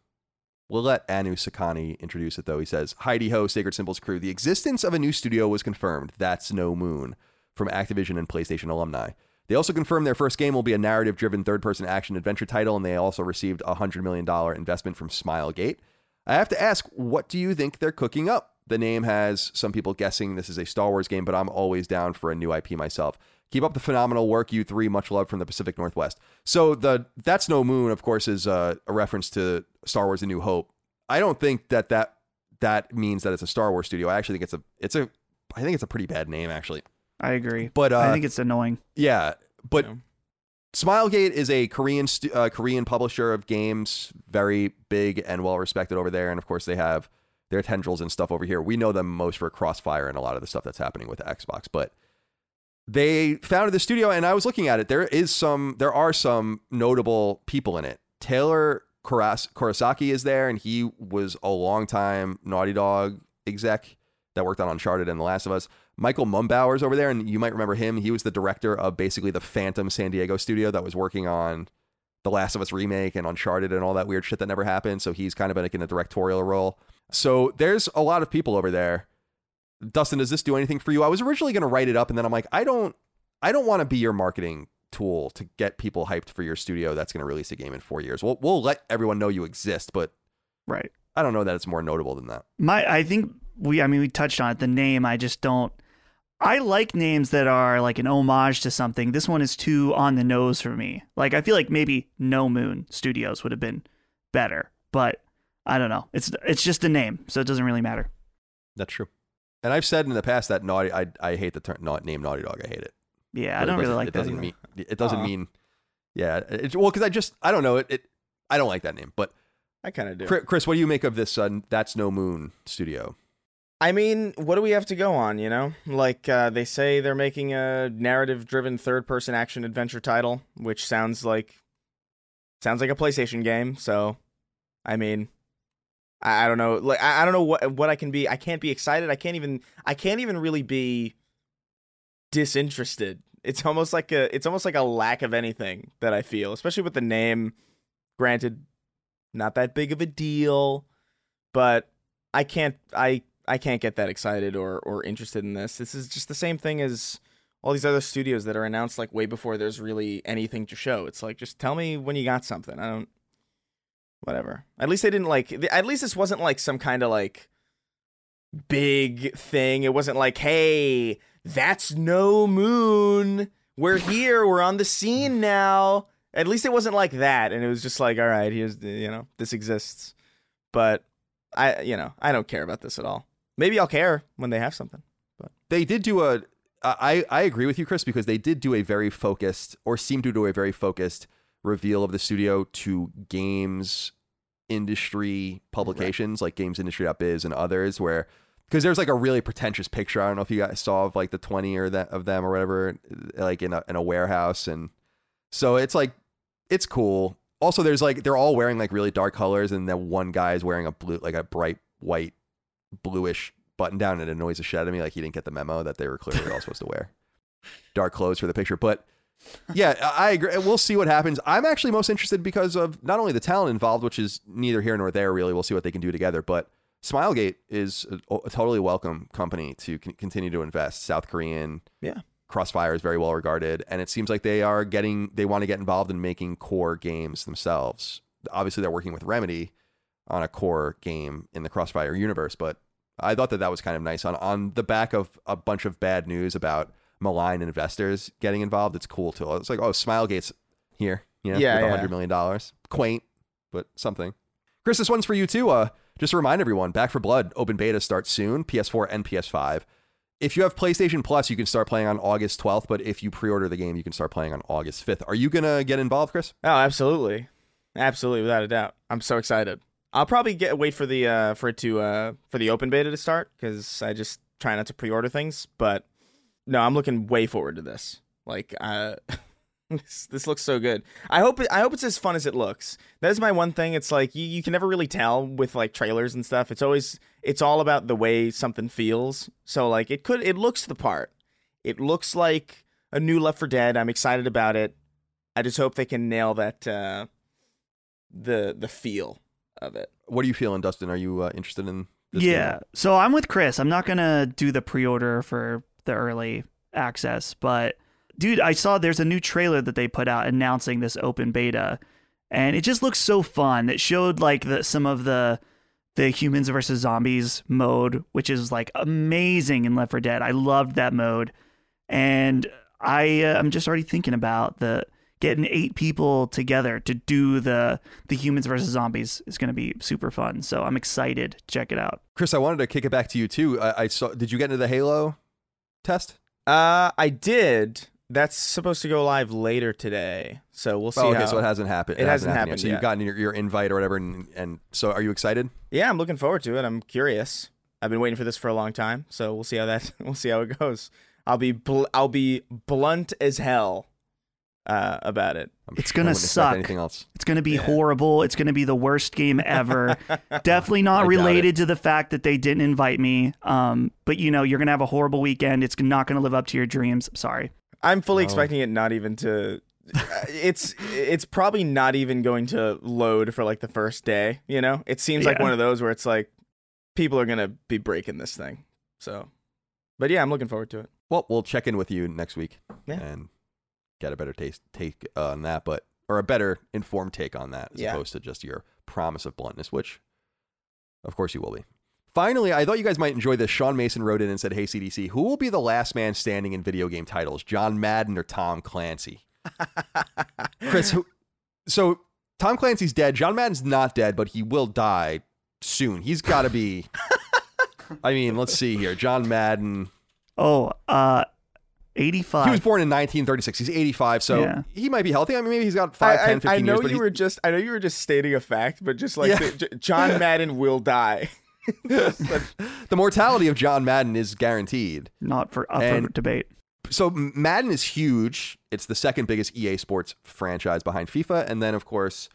We'll let Anu Sakani introduce it, though. He says, Heidi Ho, Sacred Symbols crew. The existence of a new studio was confirmed. That's No Moon from Activision and PlayStation alumni. They also confirmed their first game will be a narrative driven third person action adventure title, and they also received a $100 million investment from Smilegate. I have to ask, what do you think they're cooking up? The name has some people guessing this is a Star Wars game, but I'm always down for a new IP myself. Keep up the phenomenal work, you three. Much love from the Pacific Northwest. So the That's No Moon, of course, is uh, a reference to Star Wars: A New Hope. I don't think that that that means that it's a Star Wars studio. I actually think it's a it's a I think it's a pretty bad name actually. I agree, But uh, I think it's annoying. yeah, but Yeah. Smilegate is a Korean stu- uh, Korean publisher of games, very big and well respected over there, and of course they have their tendrils and stuff over here. We know them most for Crossfire and a lot of the stuff that's happening with Xbox, but they founded the studio, and I was looking at it. There is some, there are some notable people in it. Taylor Kuras- Kurosaki is there, and he was a long time Naughty Dog exec that worked on Uncharted and The Last of Us. Michael Mumbauer's over there, and you might remember him. He was the director of basically the Phantom San Diego studio that was working on The Last of Us remake and Uncharted and all that weird shit that never happened. So he's kind of like in a directorial role. So there's a lot of people over there. Dustin, does this do anything for you? I was originally going to write it up, and then I'm like, I don't, I don't want to be your marketing tool to get people hyped for your studio that's going to release a game in four years. We'll, we'll let everyone know you exist, but Right. I don't know that it's more notable than that. My, I think we, I mean, we touched on it. The name, I just don't. I like names that are like an homage to something. This one is too on the nose for me. Like, I feel like maybe No Moon Studios would have been better, but I don't know. It's it's just a name, so it doesn't really matter. That's true. And I've said in the past that naughty, I I hate the term not name Naughty Dog. I hate it. Yeah, But I don't really doesn't- like it that. doesn't either. mean it doesn't Aw. mean yeah. It's well because I just I don't know it, it. I don't like that name. But I kind of do. Chri- Chris, what do you make of this? Uh, That's no moon studio. I mean, what do we have to go on, you know? Like, uh, they say they're making a narrative driven third person action adventure title, which sounds like sounds like a PlayStation game, so I mean I, I don't know. Like I, I don't know what what I can be I can't be excited. I can't even I can't even really be disinterested. It's almost like a it's almost like a lack of anything that I feel, especially with the name. Granted, not that big of a deal, but I can't I I can't get that excited or or interested in this. This is just the same thing as all these other studios that are announced like way before there's really anything to show. It's like just tell me when you got something. I don't whatever. At least they didn't like at least this wasn't like some kind of like big thing. It wasn't like, "Hey, that's no moon. We're here. We're on the scene now." At least it wasn't like that and it was just like, "All right, here's you know, this exists." But I you know, I don't care about this at all. Maybe I'll care when they have something. But they did do a. I I agree with you, Chris, because they did do a very focused or seem to do a very focused reveal of the studio to games industry publications like Games Industry.biz and others, where because there's like a really pretentious picture. I don't know if you guys saw of like the twenty or that of them or whatever, like in a in a warehouse, and so it's like it's cool. Also, there's like they're all wearing like really dark colors, and then one guy is wearing a blue, like a bright white, bluish button down, and it annoys the shit out of me. Like he didn't get the memo that they were clearly all supposed to wear dark clothes for the picture. But yeah, I agree. We'll see what happens. I'm actually most interested because of not only the talent involved, which is neither here nor there. Really, we'll see what they can do together. But Smilegate is a, a totally welcome company to con- continue to invest. South Korean, Yeah. Crossfire is very well regarded, and it seems like they are getting they want to get involved in making core games themselves. Obviously, they're working with Remedy on a core game in the Crossfire universe, but I thought that that was kind of nice on on the back of a bunch of bad news about malign investors getting involved. It's cool too. It's like oh, Smilegate's here, you know, Yeah, with a yeah. hundred million dollars. Quaint, but something. Chris, this one's for you too. Uh, just to remind everyone, Back 4 Blood open beta starts soon, PS4 and PS5. If you have PlayStation Plus, you can start playing on August 12th, but if you pre-order the game, you can start playing on August 5th. Are you gonna get involved, Chris? Oh, absolutely, absolutely, without a doubt. I'm so excited. I'll probably get wait for the uh, for it to uh, for the open beta to start because I just try not to pre-order things. But no, I'm looking way forward to this. Like, uh, this, this looks so good. I hope it, I hope it's as fun as it looks. That is my one thing. It's like you, you can never really tell with like trailers and stuff. It's always it's all about the way something feels. So like it could it looks the part. It looks like a new Left 4 Dead. I'm excited about it. I just hope they can nail that uh, the the feel of it. What are you feeling, Dustin? Are you uh, interested in? This yeah. game? So I'm with Chris. I'm not gonna do the pre-order for the early access, but dude, I saw there's a new trailer that they put out announcing this open beta, and it just looks so fun. It showed like the some of the the humans versus zombies mode, which is like amazing in Left 4 Dead. I loved that mode, and I uh, I'm just already thinking about the getting eight people together to do the the humans versus zombies is going to be super fun. So I'm excited. Check it out. Chris, I wanted to kick it back to you too. I, I saw. Did you get into the Halo test? Uh, I did. That's supposed to go live later today, so we'll see. Oh, okay, how... so it hasn't happened. It hasn't yet. happened So you've gotten your, your invite or whatever, and, and so are you excited? Yeah, I'm looking forward to it. I'm curious. I've been waiting for this for a long time, so we'll see how that we'll see how it goes. I'll be bl- I'll be blunt as hell uh, about it. I'm It's sure gonna suck. Anything else? It's going to be horrible. It's going to be the worst game ever. Definitely not doubt related to the fact that they didn't invite me. Um, but you know, you're going to have a horrible weekend. It's not going to live up to your dreams. I'm sorry. I'm fully Oh. expecting it not even to. uh, it's it's probably not even going to load for like the first day. You know, it seems like one of those where it's like people are gonna be breaking this thing. So, but yeah, I'm looking forward to it. Well, we'll check in with you next week Yeah. and get a better taste take on that, but or a better informed take on that as Yeah. opposed to just your promise of bluntness, which of course you will be. Finally, I thought you guys might enjoy this. Sean Mason wrote in and said, "Hey CDC, who will be the last man standing in video game titles, John Madden or Tom Clancy?" Chris, who, so Tom Clancy's dead. John Madden's not dead, but he will die soon. He's got to be. I mean, let's see here. John Madden. Oh, uh, 85. He was born in 1936. He's 85, so Yeah. he might be healthy. I mean, maybe he's got 5, I, 10, 15 I, I know years. You were just I know you were just stating a fact, but just like Yeah. the, John Madden will die. the mortality of John Madden is guaranteed. Not for up for debate. So Madden is huge. It's the second biggest EA Sports franchise behind FIFA, and then of course,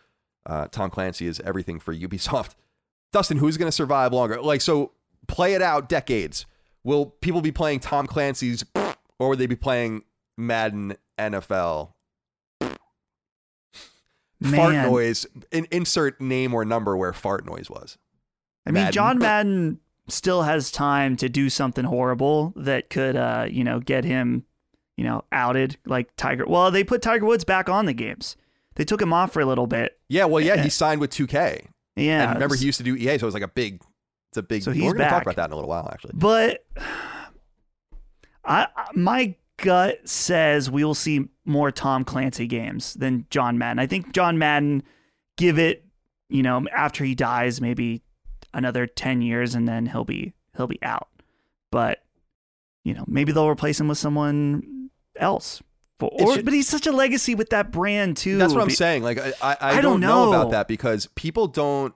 uh, Tom Clancy is everything for Ubisoft. Dustin, who's going to survive longer? Like, so play it out decades. Will people be playing Tom Clancy's, or would they be playing Madden NFL? Fart noise. In, insert name or number where fart noise was. I mean, Madden. John Madden still has time to do something horrible that could, uh, you know, get him, you know, outed like Tiger. Well, they put Tiger Woods back on the games. They took him off for a little bit. Yeah, well, yeah, Yeah. he signed with 2K. Yeah. and remember, he used to do EA, so it was like a big. It's a big. So he's we're going to talk about that in a little while, actually. But I, my gut says we will see more Tom Clancy games than John Madden. I think John Madden give it, you know, after he dies, maybe another ten years, and then he'll be he'll be out. But you know, maybe they'll replace him with someone else. For, or, should- but he's such a legacy with that brand too. That's what I'm saying. Like, I, I, I, I don't don't know. know. about that because people don't.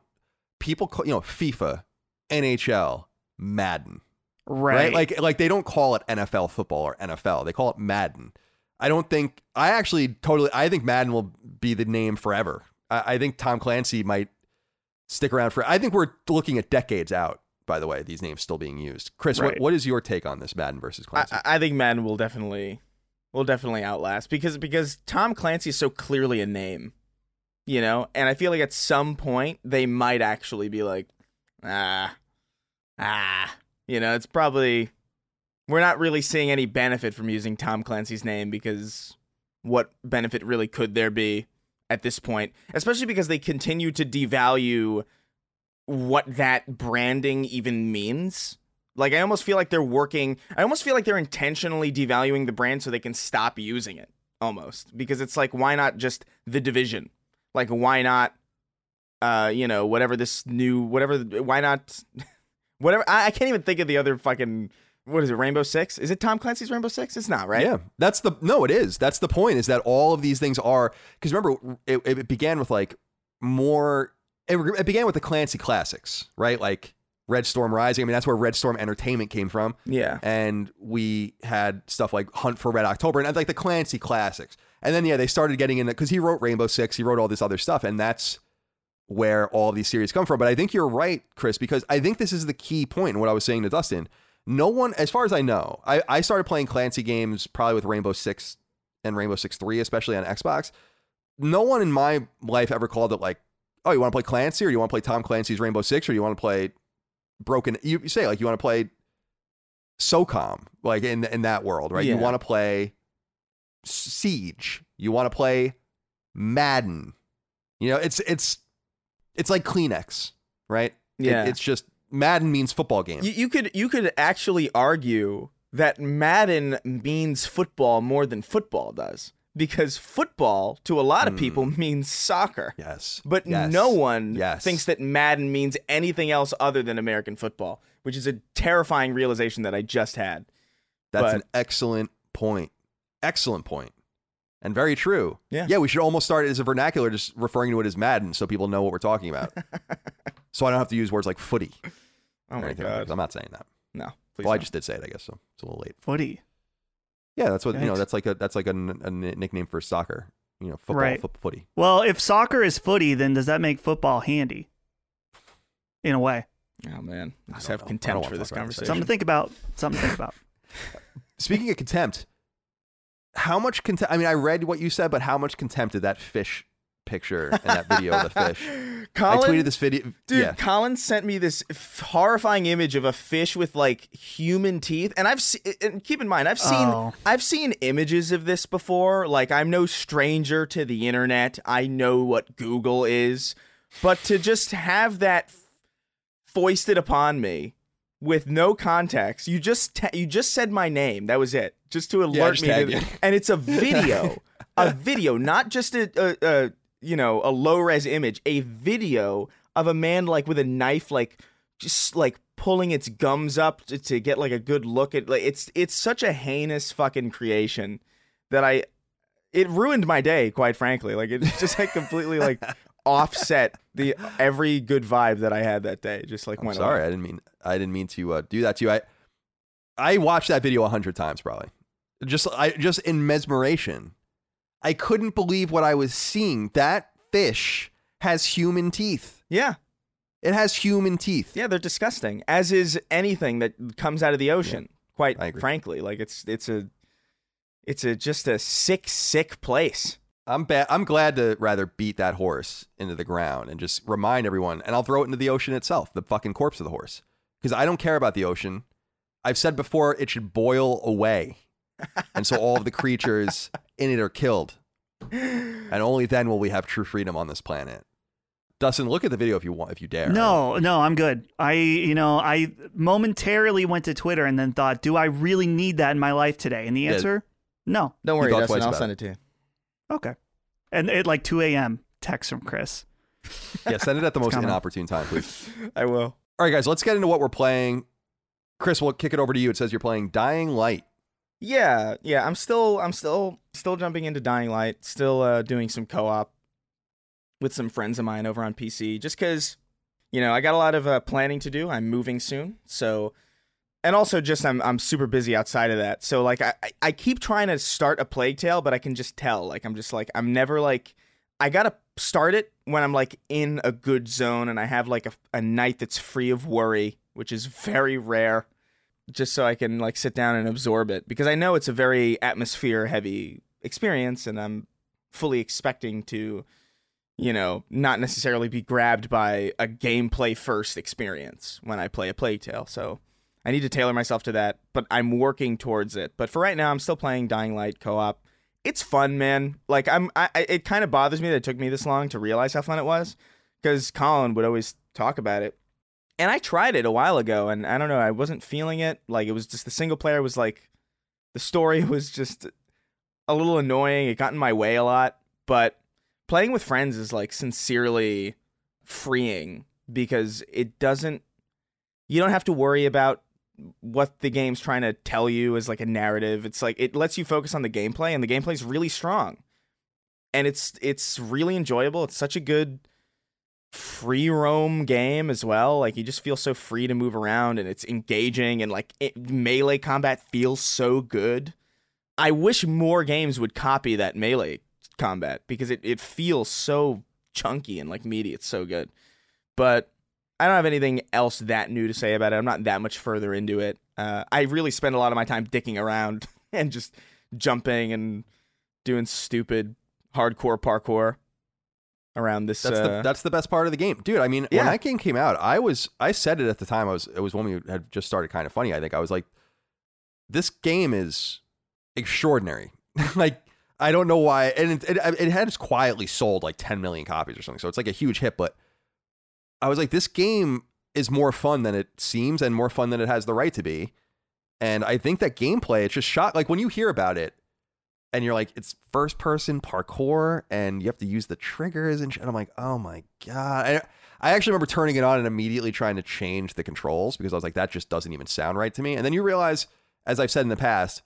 People, call, you know, FIFA, NHL, Madden, Right. right? Like, like they don't call it NFL football or NFL. They call it Madden. I don't think. I actually totally. I think Madden will be the name forever. I, I think Tom Clancy might stick around for. I think we're looking at decades out. By the way, these names still being used. Chris, what, what is your take on this Madden versus Clancy? I- I think Madden will definitely will definitely outlast because because Tom Clancy is so clearly a name, you know, and I feel like at some point they might actually be like, ah, ah, you know, it's probably we're not really seeing any benefit from using Tom Clancy's name because what benefit really could there be at this point, especially because they continue to devalue what that branding even means. Like I almost feel like they're working. I almost feel like they're intentionally devaluing the brand so they can stop using it. Almost because it's like, why not just the division? Like, why not? Uh, you know, whatever this new, whatever. Why not? Whatever. I, I can't even think of the other fucking. What is it? Rainbow Six? Is it Tom Clancy's Rainbow Six? It's not, right? Yeah, that's the no. It is. That's the point. Is that all of these things are because remember it, it began with like more. It, it began with the Clancy classics, right? Like Red Storm Rising. I mean, that's where Red Storm Entertainment came from. Yeah. and we had stuff like Hunt for Red October and like the Clancy classics. And then yeah, they started getting in because he wrote Rainbow Six, he wrote all this other stuff, and that's where all these series come from. But I think you're right, Chris, because I think this is the key point in what I was saying to Dustin. No one, as far as I know, I, I started playing Clancy games probably with Rainbow Six and Rainbow Six Three, especially on Xbox. No one in my life ever called it like, oh, you want to play Clancy or you want to play Tom Clancy's Rainbow Six or you want to play Broken? You, you say like you want to play SOCOM, like in in that world, right? You want to play Siege. You want to play Madden. You know, it's it's it's like Kleenex, right? It- Yeah. it's just Madden means football game. You, you could you could actually argue that Madden means football more than football does because football to a lot of hmm. people means soccer. yes, But. Yes. no one Yes. thinks that Madden means anything else other than American football, which is a terrifying realization that I just had. That's but- an excellent point. Excellent point. And very true. Yeah. Yeah, we should almost start it as a vernacular, just referring to it as Madden so people know what we're talking about. so I don't have to use words like footy. Oh or my anything like that, I'm not saying that. No. Please well, I don't. just did say it, I guess, so it's a little late. Footy. Yeah, that's what you know. That's like a that's like a nickname for soccer. You know, football, Right. foot, footy. Well, if soccer is footy, then does that make football handy? In a way. Oh man. I just don't have know. Contempt wanna for talk this about this. conversation. Something to think about. Something to think about. Speaking of contempt, how much contempt? I mean, I read what you said, but how much contempt did that fish picture and that video of the fish? Colin, I tweeted this video. Dude, yeah, Colin sent me this f- horrifying image of a fish with like human teeth, and I've se- and keep in mind I've seen Oh. I've seen images of this before. Like I'm no stranger to the internet. I know what Google is, but to just have that f- foisted upon me with no context, you just ta- you just said my name. That was it, just to alert just me. To tagged the- you. and it's a video, a video, not just a, a, a you know, a low res image, a video of a man like with a knife, like just like pulling its gums up to, to get like a good look at like it's it's such a heinous fucking creation that I it ruined my day, quite frankly. Like it just like completely like offset the every good vibe that I had that day. Just like I'm went sorry, away. I didn't mean I didn't mean to uh, do that to you. I I watched that video a hundred times probably. Just I just in mesmeration. I couldn't believe what I was seeing. That fish has human teeth. Yeah, It has human teeth. yeah, they're disgusting. As is anything that comes out of the ocean. Quite frankly, like it's it's a it's a just a sick sick place. I'm bad. I'm glad to rather beat that horse into the ground and just remind everyone, and I'll throw it into the ocean itself, the fucking corpse of the horse, because I don't care about the ocean. I've said before it should boil away, and so all of the creatures in it are killed, and only then will we have true freedom on this planet. Dustin, look at the video if you want, if you dare. No, no, I'm good. I, you know, I momentarily went to Twitter and then thought, do I really need that in my life today? And the Yeah. answer, no. Don't worry, Dustin. I'll about send it to you. Okay. And at like 2 a.m., text from Chris. yeah, send it at the most coming. inopportune time, please. I will. All right, guys, let's get into what we're playing. Chris, we'll kick it over to you. It says you're playing Dying Light. Yeah, yeah. I'm still, I'm still, still jumping into Dying Light. Still uh, doing some co-op with some friends of mine over on PC. Just because, you know, I got a lot of uh, planning to do. I'm moving soon, so, and also just I'm, I'm super busy outside of that. So like, I, I- keep trying to start a Plague Tale, but I can just tell. Like, I'm just like, I'm never like, I gotta start it when I'm like in a good zone and I have like a, a night that's free of worry, which is very rare just so I can like sit down and absorb it. Because I know it's a very atmosphere heavy experience and I'm fully expecting to you know not necessarily be grabbed by a gameplay first experience when I play a Plague Tale. So I need to tailor myself to that but I'm working towards it. But for right now I'm still playing Dying Light co-op it's fun man like I'm I, it kind of bothers me that it took me this long to realize how fun it was because Colin would always talk about it and I tried it a while ago, and I don't know, I wasn't feeling it. Like it was just the single player was like, the story was just a little annoying. It got in my way a lot, but playing with friends is like sincerely freeing because it doesn't. You don't have to worry about what the game's trying to tell you as like a narrative. It's like it lets you focus on the gameplay, and the gameplay's really strong, and it's it's really enjoyable. It's such a good free roam game as well. Like you just feel so free to move around and it's engaging and like it, melee combat feels so good. I wish more games would copy that melee combat because it, it feels so chunky and like meaty. It's so good. But I don't have anything else that new to say about it. I'm not that much further into it. Uh, I really spend a lot of my time dicking around and just jumping and doing stupid hardcore parkour around this. That's uh, the that's the best part of the game, dude. I mean, when that game came out, I was I said it at the time. I was it was when we had just started kind of funny. I think I was like, this game is extraordinary. like I don't know why, and it, it it has quietly sold like 10 million copies or something. So it's like a huge hit. But I was like, this game is more fun than it seems, and more fun than it has the right to be. And I think that gameplay, it's just shot like when you hear about it, and you're like, it's first person parkour, and you have to use the triggers and shit. And I'm like, oh my god. I, I actually remember turning it on and immediately trying to change the controls because I was like, that just doesn't even sound right to me. And then you realize, as I've said in the past,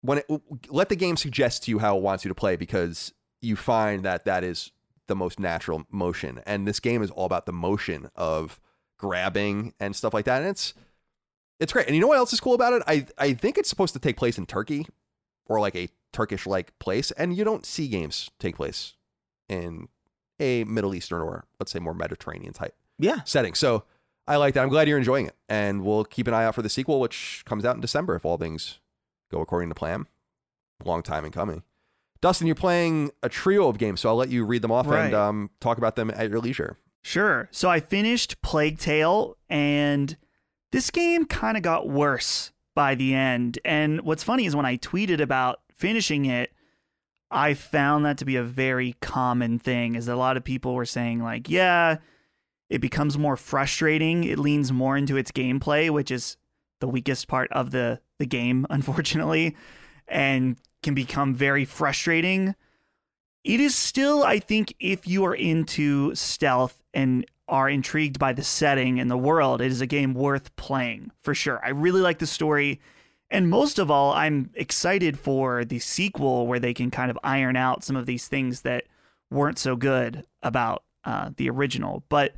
when it let the game suggest to you how it wants you to play because you find that that is the most natural motion. And this game is all about the motion of grabbing and stuff like that. And it's it's great. And you know what else is cool about it? I I think it's supposed to take place in Turkey or like a Turkish like place, and you don't see games take place in a Middle Eastern or let's say more Mediterranean type yeah. setting. So I like that. I'm glad you're enjoying it. And we'll keep an eye out for the sequel, which comes out in December if all things go according to plan. Long time in coming. Dustin, you're playing a trio of games, so I'll let you read them off Right. and um, talk about them at your leisure. Sure. So I finished Plague Tale, and this game kind of got worse by the end. And what's funny is when I tweeted about finishing it, I found that to be a very common thing. Is that a lot of people were saying like, yeah, it becomes more frustrating. It leans more into its gameplay, which is the weakest part of the the game, unfortunately, and can become very frustrating it is still, I think, if you are into stealth and are intrigued by the setting and the world, it is a game worth playing for sure. I really like the story. And most of all, I'm excited for the sequel where they can kind of iron out some of these things that weren't so good about uh, the original. But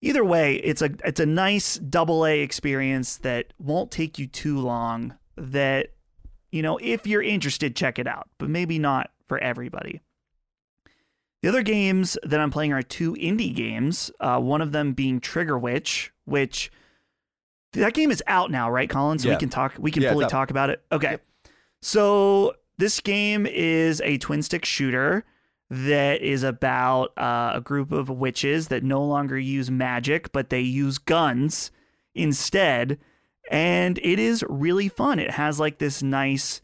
either way, it's a it's a nice double A experience that won't take you too long. That you know, if you're interested, check it out, but maybe not for everybody. The other games that I'm playing are two indie games. Uh, one of them being Trigger Witch, which that game is out now, right, Colin? So Yeah. we can talk. We can Yeah, fully talk about it. Okay. So this game is a twin stick shooter that is about uh, a group of witches that no longer use magic, but they use guns instead. And it is really fun. It has like this nice,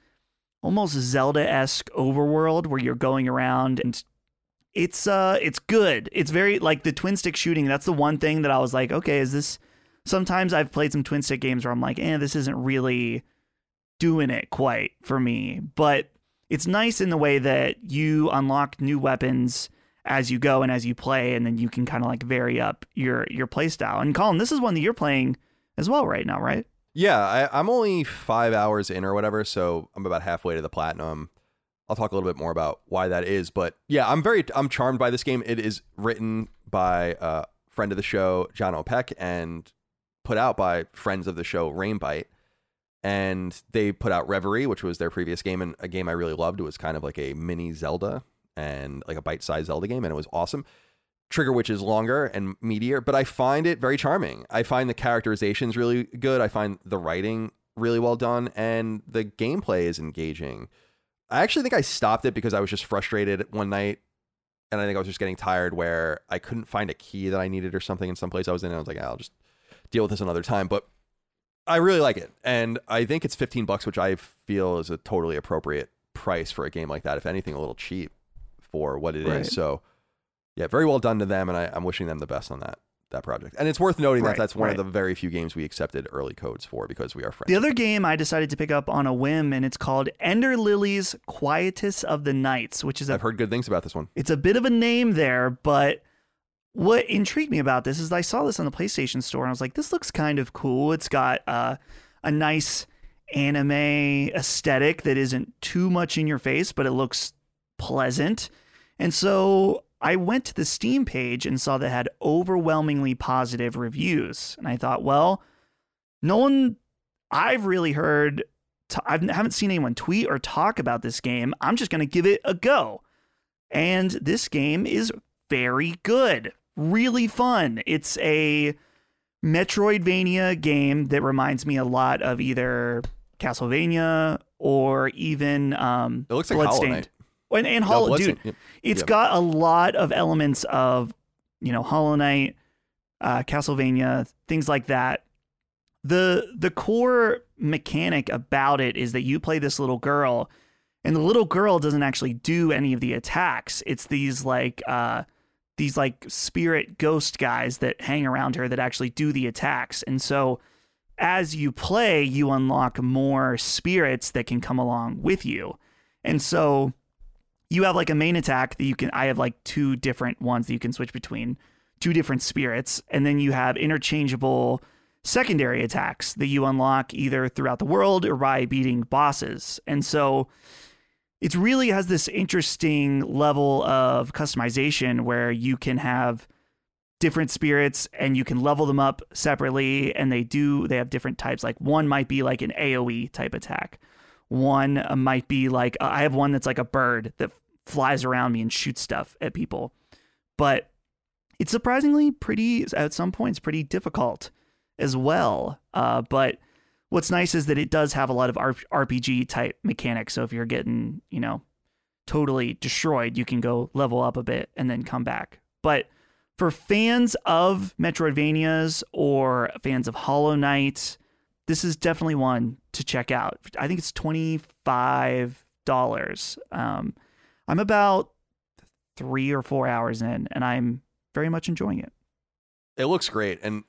almost Zelda esque overworld where you're going around and it's uh it's good. It's very like the twin stick shooting. That's the one thing that I was like, okay, is this sometimes I've played some twin stick games where I'm like, eh, this isn't really doing it quite for me. But it's nice in the way that you unlock new weapons as you go and as you play, and then you can kind of like vary up your your play style. And Colin, this is one that you're playing as well right now, right? Yeah, I, I'm only five hours in or whatever, so I'm about halfway to the platinum. I'll talk a little bit more about why that is, but yeah, I'm very I'm charmed by this game. It is written by a friend of the show, John O'Peck, and put out by friends of the show, Rainbite. And they put out Reverie, which was their previous game, and a game I really loved. It was kind of like a mini Zelda and like a bite-sized Zelda game, and it was awesome. Trigger Witch is longer and meatier, but I find it very charming. I find the characterizations really good. I find the writing really well done, and the gameplay is engaging. I actually think I stopped it because I was just frustrated one night, and I think I was just getting tired where I couldn't find a key that I needed or something in some place I was in. And I was like, "Ah, I'll just deal with this another time. But I really like it, and I think it's 15 bucks, which I feel is a totally appropriate price for a game like that. If anything, a little cheap for what it is. Right. So, yeah, very well done to them, and I, I'm wishing them the best on that that project. And it's worth noting Right, that that's one right. of the very few games we accepted early codes for because we are friends. The other game I decided to pick up on a whim, and it's called Ender Lilies Quietus of the Knights, which is a I've heard good things about this one. It's a bit of a name there, but what intrigued me about this is I saw this on the PlayStation Store and I was like, this looks kind of cool. It's got uh, a nice anime aesthetic that isn't too much in your face, but it looks pleasant. And so I went to the Steam page and saw that it had overwhelmingly positive reviews. And I thought, well, no one I've really heard, t- I haven't seen anyone tweet or talk about this game. I'm just going to give it a go. And this game is very good, really fun. It's a Metroidvania game that reminds me a lot of either Castlevania or even um, It looks like Hollow Bloodstained. And, and Hollow, dude, yeah. it's got a lot of elements of, you know, Hollow Knight, uh, Castlevania, things like that. The the core mechanic about it is that you play this little girl, and the little girl doesn't actually do any of the attacks. It's these like uh, these like spirit ghost guys that hang around her that actually do the attacks. And so as you play, you unlock more spirits that can come along with you. And so you have like a main attack that you can I have like two different ones that you can switch between two different spirits and then you have interchangeable secondary attacks that you unlock either throughout the world or by beating bosses. And so it really has this interesting level of customization where you can have different spirits and you can level them up separately and they do they have different types like one might be like an AoE type attack one uh, might be like I have one that's like a bird that flies around me and shoots stuff at people. But it's surprisingly pretty at some points pretty difficult as well. Uh, but what's nice is that it does have a lot of RPG type mechanics. So if you're getting you know totally destroyed you can go level up a bit and then come back. But for fans of Metroidvanias or fans of Hollow Knight, this is definitely one to check out. I think it's twenty five dollars. Um, I'm about three or four hours in, and I'm very much enjoying it. It looks great, and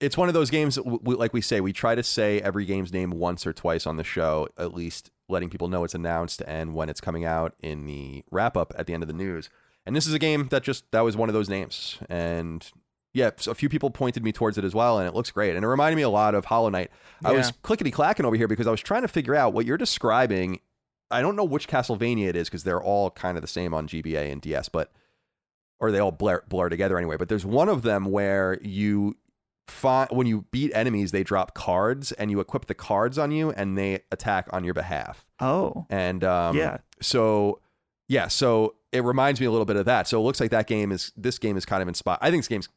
it's one of those games. that w- w- Like we say, we try to say every game's name once or twice on the show, at least letting people know it's announced and when it's coming out in the wrap up at the end of the news. And this is a game that just that was one of those names. And yeah, so a few people pointed me towards it as well, and it looks great. And it reminded me a lot of Hollow Knight. I was clickety clacking over here because I was trying to figure out what you're describing. I don't know which Castlevania it is because they're all kind of the same on GBA and DS, but or they all blur, blur together anyway. But there's one of them where you find when you beat enemies, they drop cards, and you equip the cards on you, and they attack on your behalf. Oh, And um, Yeah. so yeah, so it reminds me a little bit of that. So it looks like that game is this game is kind of inspired. I think this game's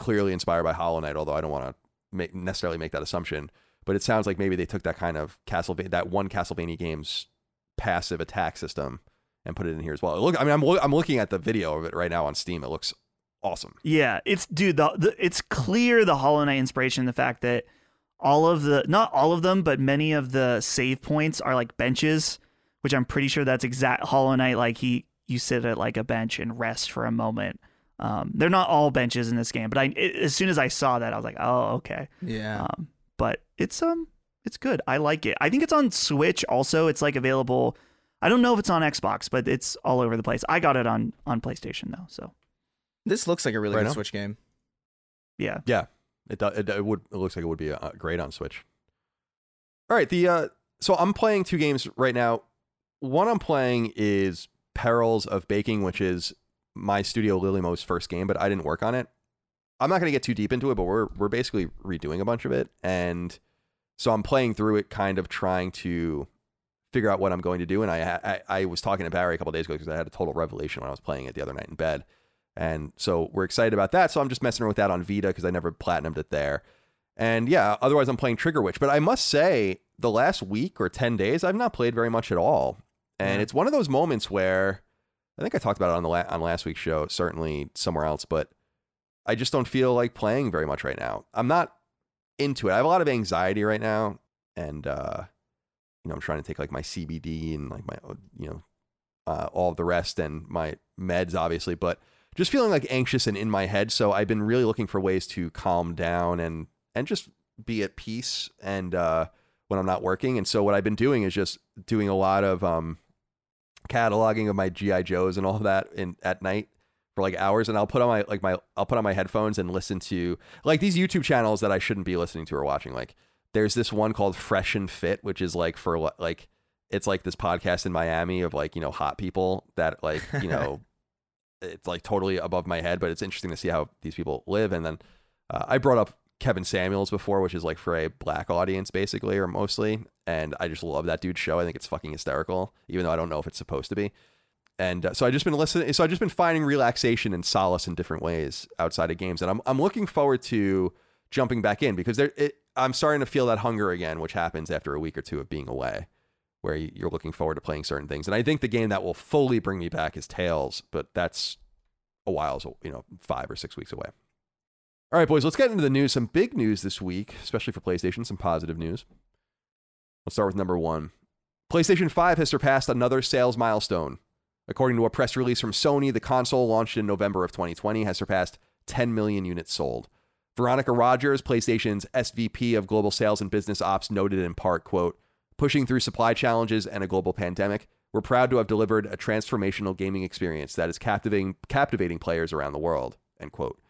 clearly inspired by Hollow Knight, although I don't want to necessarily make that assumption. But it sounds like maybe they took that kind of Castlevania, that one Castlevania game's passive attack system, and put it in here as well. Look, I mean, I'm I'm looking at the video of it right now on Steam. It looks awesome. Yeah, it's dude. The, the it's clear the Hollow Knight inspiration. The fact that all of the not all of them, but many of the save points are like benches, which I'm pretty sure that's exact Hollow Knight. Like he, you sit at like a bench and rest for a moment. Um, they're not all benches in this game, but I it, as soon as I saw that, I was like, oh okay. Yeah. Um, but it's um it's good. I like it. I think it's on Switch also. It's like available. I don't know if it's on Xbox, but it's all over the place. I got it on on PlayStation though, so this looks like a really Right good on. Switch game. yeah. Yeah, it do, it, it would it looks like it would be uh, great on Switch. All right, the uh, so I'm playing two games right now. One I'm playing is Perils of Baking, which is my studio Lillymo's first game, but I didn't work on it. I'm not going to get too deep into it, but we're we're basically redoing a bunch of it, and so I'm playing through it, kind of trying to figure out what I'm going to do. And I I, I was talking to Barry a couple days ago because I had a total revelation when I was playing it the other night in bed. And so we're excited about that. So I'm just messing around with that on Vita because I never platinumed it there. And yeah, otherwise I'm playing Trigger Witch. But I must say, the last week or 10 days, I've not played very much at all. And Yeah. it's one of those moments where I think I talked about it on the la- on last week's show, certainly somewhere else, but I just don't feel like playing very much right now. I'm not into it. I have a lot of anxiety right now. And, uh, you know, I'm trying to take like my CBD and like my, you know, uh, all the rest and my meds, obviously, but just feeling like anxious and in my head. So I've been really looking for ways to calm down and and just be at peace and uh, when I'm not working. And so what I've been doing is just doing a lot of um, cataloging of my GI Joes and all that in at night for like hours. And I'll put on my like my I'll put on my headphones and listen to like these YouTube channels that I shouldn't be listening to or watching. Like there's this one called Fresh and Fit, which is like for like it's like this podcast in Miami of like you know hot people that like you know it's like totally above my head, but it's interesting to see how these people live. And then uh, I brought up Kevin Samuels before, which is like for a black audience basically or mostly, and I just love that dude's show. I think it's fucking hysterical, even though I don't know if it's supposed to be. And uh, so I just been listening. So I just been finding relaxation and solace in different ways outside of games, and I'm I'm looking forward to jumping back in because there it, I'm starting to feel that hunger again, which happens after a week or two of being away where you- you're looking forward to playing certain things. And I think the game that will fully bring me back is Tails, but that's a while, so you know, five or six weeks away. All right, boys, let's get into the news. Some big news this week, especially for PlayStation, some positive news. Let's start with number one. PlayStation 5 has surpassed another sales milestone. According to a press release from Sony, the console launched in November of 2020 has surpassed 10 million units sold. Veronica Rogers, PlayStation's SVP of Global Sales and Business Ops, noted in part, quote, pushing through supply challenges and a global pandemic, we're proud to have delivered a transformational gaming experience that is captivating captivating players around the world, end quote.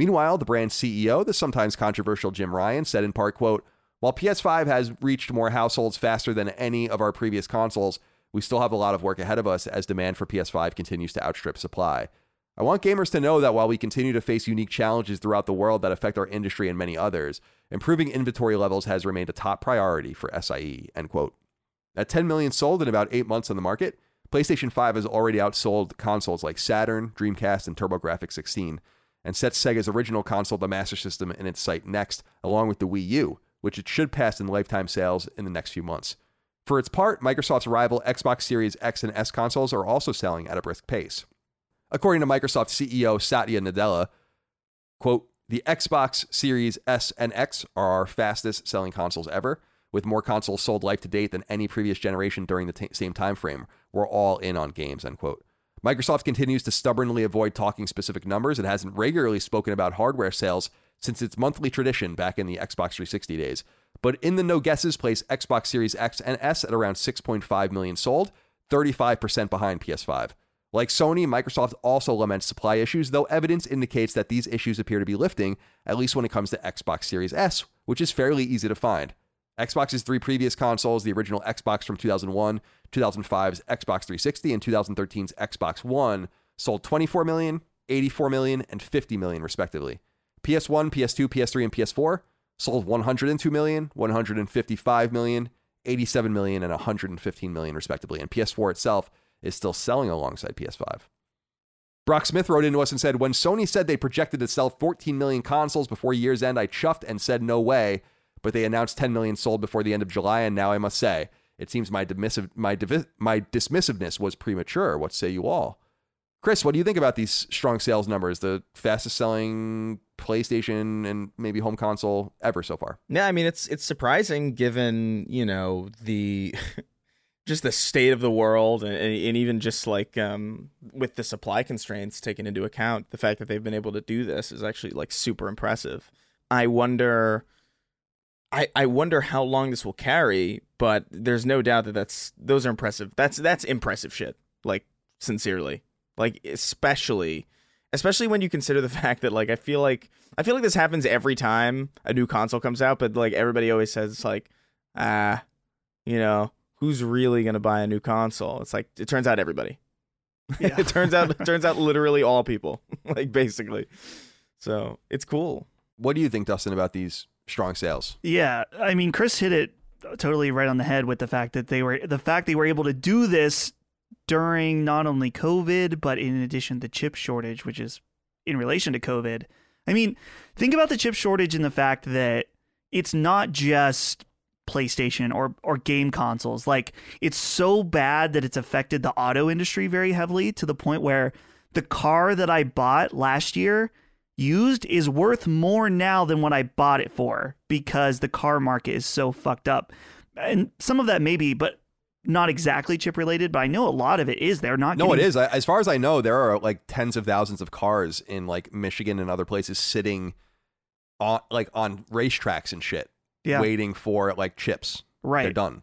Meanwhile, the brand's CEO, the sometimes controversial Jim Ryan, said in part, quote, while PS5 has reached more households faster than any of our previous consoles, we still have a lot of work ahead of us as demand for PS5 continues to outstrip supply. I want gamers to know that while we continue to face unique challenges throughout the world that affect our industry and many others, improving inventory levels has remained a top priority for SIE. End quote. At 10 million sold in about eight months on the market, PlayStation 5 has already outsold consoles like Saturn, Dreamcast, and TurboGrafx 16, and sets Sega's original console, the Master System, in its sight next, along with the Wii U, which it should pass in lifetime sales in the next few months. For its part, Microsoft's rival Xbox Series X and S consoles are also selling at a brisk pace. According to Microsoft CEO Satya Nadella, quote, the Xbox Series S and X are our fastest selling consoles ever, with more consoles sold life to date than any previous generation during the t- same time frame. We're all in on games, end quote. Microsoft continues to stubbornly avoid talking specific numbers. It hasn't regularly spoken about hardware sales since its monthly tradition back in the Xbox 360 days. But in the no guesses place Xbox Series X and S at around 6.5 million sold, 35% behind PS5. Like Sony, Microsoft also laments supply issues, though evidence indicates that these issues appear to be lifting, at least when it comes to Xbox Series S, which is fairly easy to find. Xbox's three previous consoles, the original Xbox from 2001, 2005's Xbox 360, and 2013's Xbox One, sold 24 million, 84 million, and 50 million, respectively. PS1, PS2, PS3, and PS4 sold 102 million, 155 million, 87 million, and 115 million, respectively. And PS4 itself is still selling alongside PS5. Brock Smith wrote into us and said, When Sony said they projected to sell 14 million consoles before year's end, I chuffed and said, No way. But they announced 10 million sold before the end of July, and now I must say, it seems my, dismissive, my, divi- my dismissiveness was premature. What say you all? Chris, what do you think about these strong sales numbers? The fastest selling PlayStation and maybe home console ever so far. Yeah, I mean it's it's surprising given you know the just the state of the world and, and even just like um, with the supply constraints taken into account, the fact that they've been able to do this is actually like super impressive. I wonder. I, I wonder how long this will carry, but there's no doubt that that's those are impressive. That's that's impressive shit. Like sincerely, like especially especially when you consider the fact that like I feel like I feel like this happens every time a new console comes out, but like everybody always says like ah, you know, who's really gonna buy a new console? It's like it turns out everybody. Yeah. it turns out it turns out literally all people, like basically. So it's cool. What do you think, Dustin, about these strong sales? Yeah, I mean, Chris hit it totally right on the head with the fact that they were the fact they were able to do this during not only COVID, but in addition the chip shortage, which is in relation to COVID. I mean, think about the chip shortage and the fact that it's not just PlayStation or or game consoles. Like it's so bad that it's affected the auto industry very heavily to the point where the car that I bought last year used is worth more now than what I bought it for because the car market is so fucked up. And some of that maybe, but not exactly chip related, but I know a lot of it is. They're not. No, getting, it is. As far as I know, there are like tens of thousands of cars in like Michigan and other places sitting on like on racetracks and shit, Yeah. waiting for like chips. Right, they're done.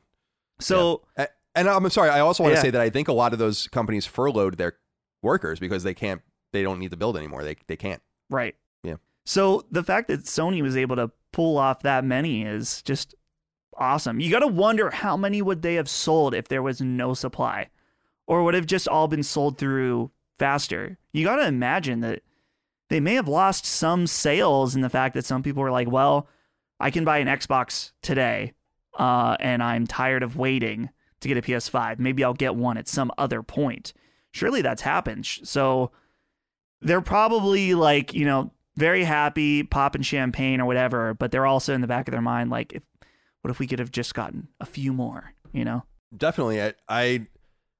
So A- And I'm sorry. I also want to say that I think a lot of those companies furloughed their workers because they can't. They don't need to build anymore. They they can't. Right. Yeah. So the fact that Sony was able to pull off that many is just awesome. You got to wonder how many would they have sold if there was no supply or would have just all been sold through faster. You got to imagine that they may have lost some sales in the fact that some people were like, "Well, I can buy an Xbox today uh, and I'm tired of waiting to get a PS5. Maybe I'll get one at some other point." Surely that's happened. So they're probably like you know very happy popping champagne or whatever but they're also in the back of their mind like if, what if we could have just gotten a few more you know Definitely. I, I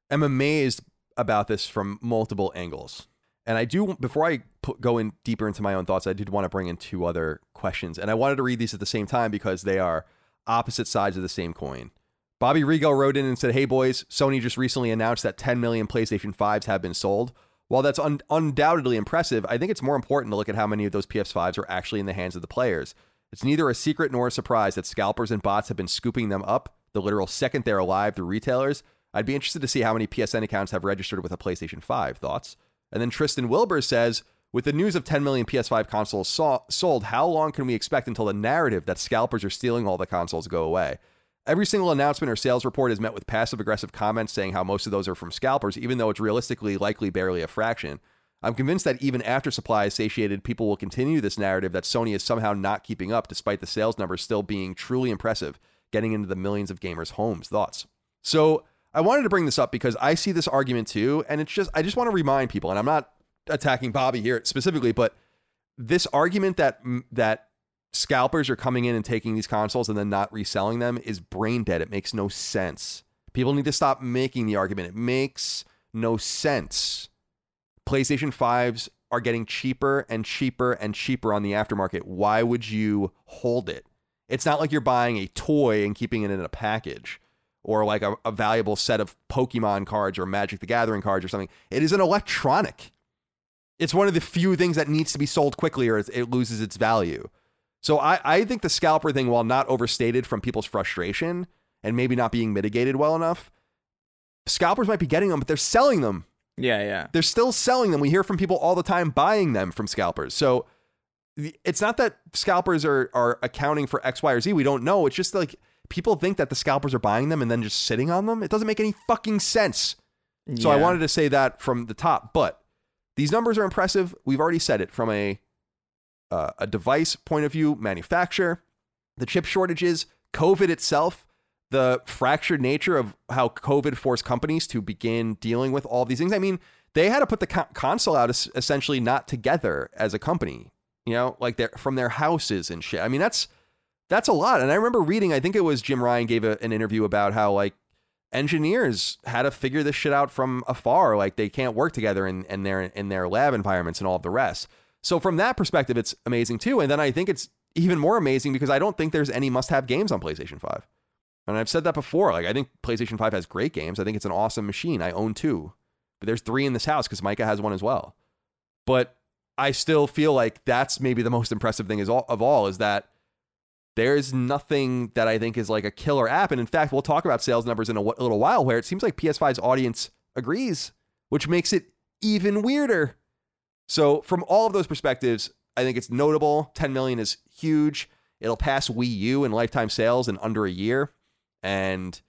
am amazed about this from multiple angles. And I do, before I put, go in deeper into my own thoughts, I did want to bring in two other questions. And I wanted to read these at the same time because they are opposite sides of the same coin. Bobby Rigo wrote in and said, Hey boys, Sony just recently announced that 10 million PlayStation 5s have been sold. While that's un- undoubtedly impressive, I think it's more important to look at how many of those PS5s are actually in the hands of the players. It's neither a secret nor a surprise that scalpers and bots have been scooping them up the literal second they're alive through retailers. I'd be interested to see how many PSN accounts have registered with a PlayStation 5. Thoughts? And then Tristan Wilbur says, with the news of 10 million PS5 consoles so- sold, how long can we expect until the narrative that scalpers are stealing all the consoles go away? Every single announcement or sales report is met with passive aggressive comments saying how most of those are from scalpers, even though it's realistically likely barely a fraction. I'm convinced that even after supply is satiated, people will continue this narrative that Sony is somehow not keeping up, despite the sales numbers still being truly impressive, getting into the millions of gamers' homes. Thoughts? So I wanted to bring this up because I see this argument too, and it's just I just want to remind people, and I'm not attacking Bobby here specifically, but this argument that that scalpers are coming in and taking these consoles and then not reselling them is brain dead. It makes no sense. People need to stop making the argument. It makes no sense. PlayStation 5s are getting cheaper and cheaper and cheaper on the aftermarket. Why would you hold it? It's not like you're buying a toy and keeping it in a package or like a, a valuable set of Pokemon cards or Magic the Gathering cards or something. It is an electronic. It's one of the few things that needs to be sold quickly or it loses its value. So I, I think the scalper thing, while not overstated from people's frustration and maybe not being mitigated well enough, scalpers might be getting them, but they're selling them. Yeah, yeah. They're still selling them. We hear from people all the time buying them from scalpers. So it's not that scalpers are are accounting for X, Y, or Z. We don't know. It's just like people think that the scalpers are buying them and then just sitting on them. It doesn't make any fucking sense. So I wanted to say that from the top. But these numbers are impressive. We've already said it from a uh, a device point of view, manufacturer, the chip shortages, COVID itself, the fractured nature of how COVID forced companies to begin dealing with all these things. I mean, they had to put the co- console out es- essentially not together as a company, you know, like they're from their houses and shit. I mean, that's that's a lot. And I remember reading, I think it was Jim Ryan gave a, an interview about how like engineers had to figure this shit out from afar. Like they can't work together in, in their in their lab environments and all of the rest. So from that perspective, it's amazing too. And then I think it's even more amazing because I don't think there's any must-have games on PlayStation 5. And I've said that before. Like I think PlayStation 5 has great games. I think it's an awesome machine. I own two. But there's three in this house because Micah has one as well. But I still feel like that's maybe the most impressive thing is all, of all is that there's nothing that I think is like a killer app. And in fact, we'll talk about sales numbers in a, w- a little while where it seems like PS5's audience agrees, which makes it even weirder. So, from all of those perspectives, I think it's notable. 10 million is huge. It'll pass Wii U in lifetime sales in under a year. And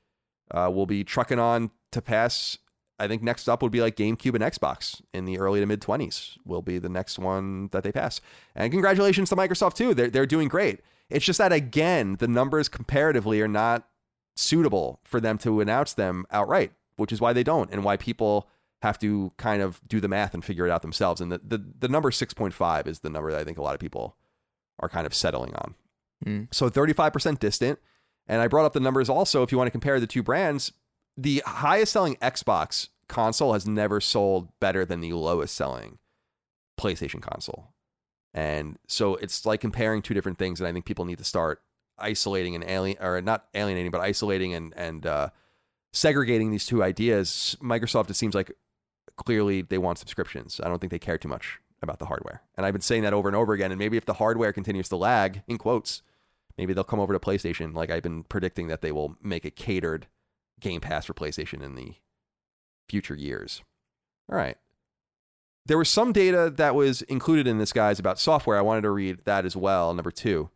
uh, we'll be trucking on to pass. I think next up would be like GameCube and Xbox in the early to mid 20s, will be the next one that they pass. And congratulations to Microsoft, too. They're, they're doing great. It's just that, again, the numbers comparatively are not suitable for them to announce them outright, which is why they don't and why people have to kind of do the math and figure it out themselves. And the, the, the number 6.5 is the number that I think a lot of people are kind of settling on. Hmm. So 35% distant. And I brought up the numbers also if you want to compare the two brands. The highest selling Xbox console has never sold better than the lowest selling PlayStation console. And so it's like comparing two different things. And I think people need to start isolating and alien or not alienating, but isolating and, and, uh, segregating these two ideas. Microsoft, it seems like clearly they want subscriptions. I don't think they care too much about the hardware. And I've been saying that over and over again. And maybe if the hardware continues to lag, in quotes, maybe they'll come over to PlayStation. Like I've been predicting that they will make a catered Game Pass for PlayStation in the future years. All right. There was some data that was included in this, guys, about software. I wanted to read that as well. Number two.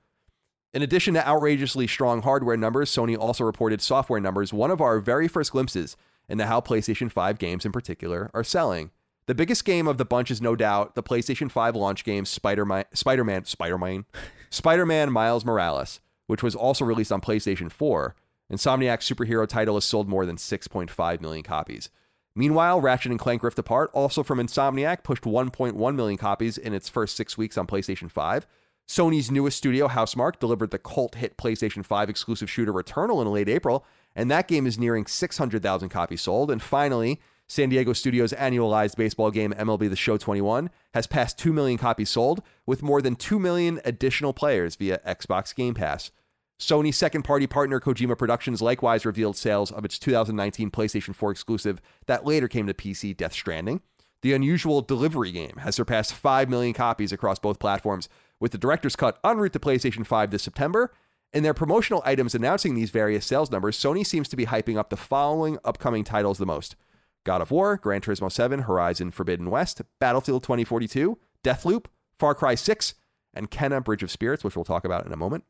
In addition to outrageously strong hardware numbers, Sony also reported software numbers, one of our very first glimpses into how PlayStation 5 games in particular are selling. The biggest game of the bunch is no doubt the PlayStation 5 launch game Spider-Man, Spider-Man, Spider-Man, Spider-Man Miles Morales, which was also released on PlayStation 4. Insomniac's superhero title has sold more than 6.5 million copies. Meanwhile, Ratchet and Clank Rift Apart, also from Insomniac, pushed 1.1 million copies in its first six weeks on PlayStation 5. Sony's newest studio, Housemarque, delivered the cult hit PlayStation 5 exclusive shooter Returnal in late April, and that game is nearing 600,000 copies sold. And finally, San Diego Studios' annualized baseball game MLB The Show 21 has passed 2 million copies sold, with more than 2 million additional players via Xbox Game Pass. Sony's second party partner Kojima Productions likewise revealed sales of its 2019 PlayStation 4 exclusive that later came to PC, Death Stranding. The unusual delivery game has surpassed 5 million copies across both platforms, with the director's cut en route to PlayStation 5 this September. In their promotional items announcing these various sales numbers, Sony seems to be hyping up the following upcoming titles the most God of War, Gran Turismo 7, Horizon Forbidden West, Battlefield 2042, Deathloop, Far Cry 6, and Kena Bridge of Spirits, which we'll talk about in a moment.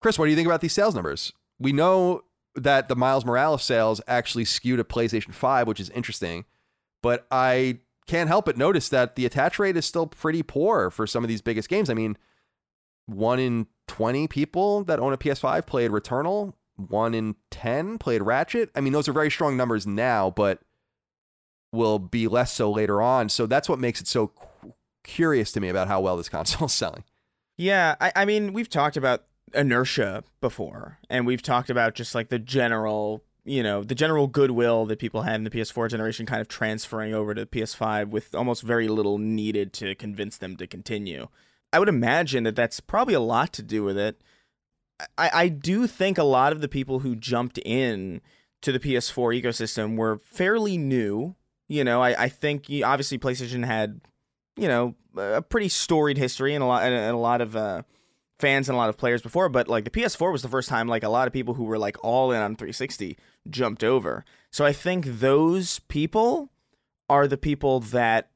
Chris, what do you think about these sales numbers? We know that the Miles Morales sales actually skew to PlayStation 5, which is interesting, but I can't help but notice that the attach rate is still pretty poor for some of these biggest games. I mean, one in 20 people that own a PS5 played Returnal, one in 10 played Ratchet. I mean, those are very strong numbers now, but will be less so later on. So that's what makes it so cu- curious to me about how well this console is selling. Yeah, I, I mean, we've talked about inertia before, and we've talked about just like the general, you know, the general goodwill that people had in the PS4 generation kind of transferring over to PS5 with almost very little needed to convince them to continue. I would imagine that that's probably a lot to do with it. I, I do think a lot of the people who jumped in to the PS4 ecosystem were fairly new. You know, I, I think obviously PlayStation had, you know, a pretty storied history and a lot and a lot of uh, fans and a lot of players before, but like the PS4 was the first time like a lot of people who were like all in on 360 jumped over. So I think those people are the people that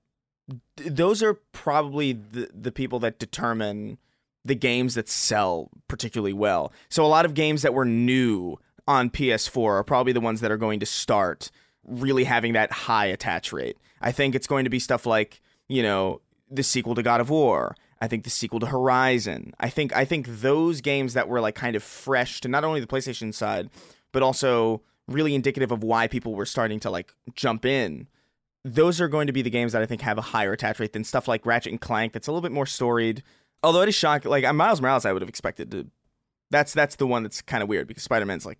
those are probably the the people that determine the games that sell particularly well. So a lot of games that were new on PS4 are probably the ones that are going to start really having that high attach rate. I think it's going to be stuff like, you know, the sequel to God of War. I think the sequel to Horizon. I think I think those games that were like kind of fresh to not only the PlayStation side, but also really indicative of why people were starting to like jump in. Those are going to be the games that I think have a higher attach rate than stuff like Ratchet and Clank that's a little bit more storied. Although it is shocking, like uh, Miles Morales, I would have expected to. That's that's the one that's kind of weird because Spider Man's like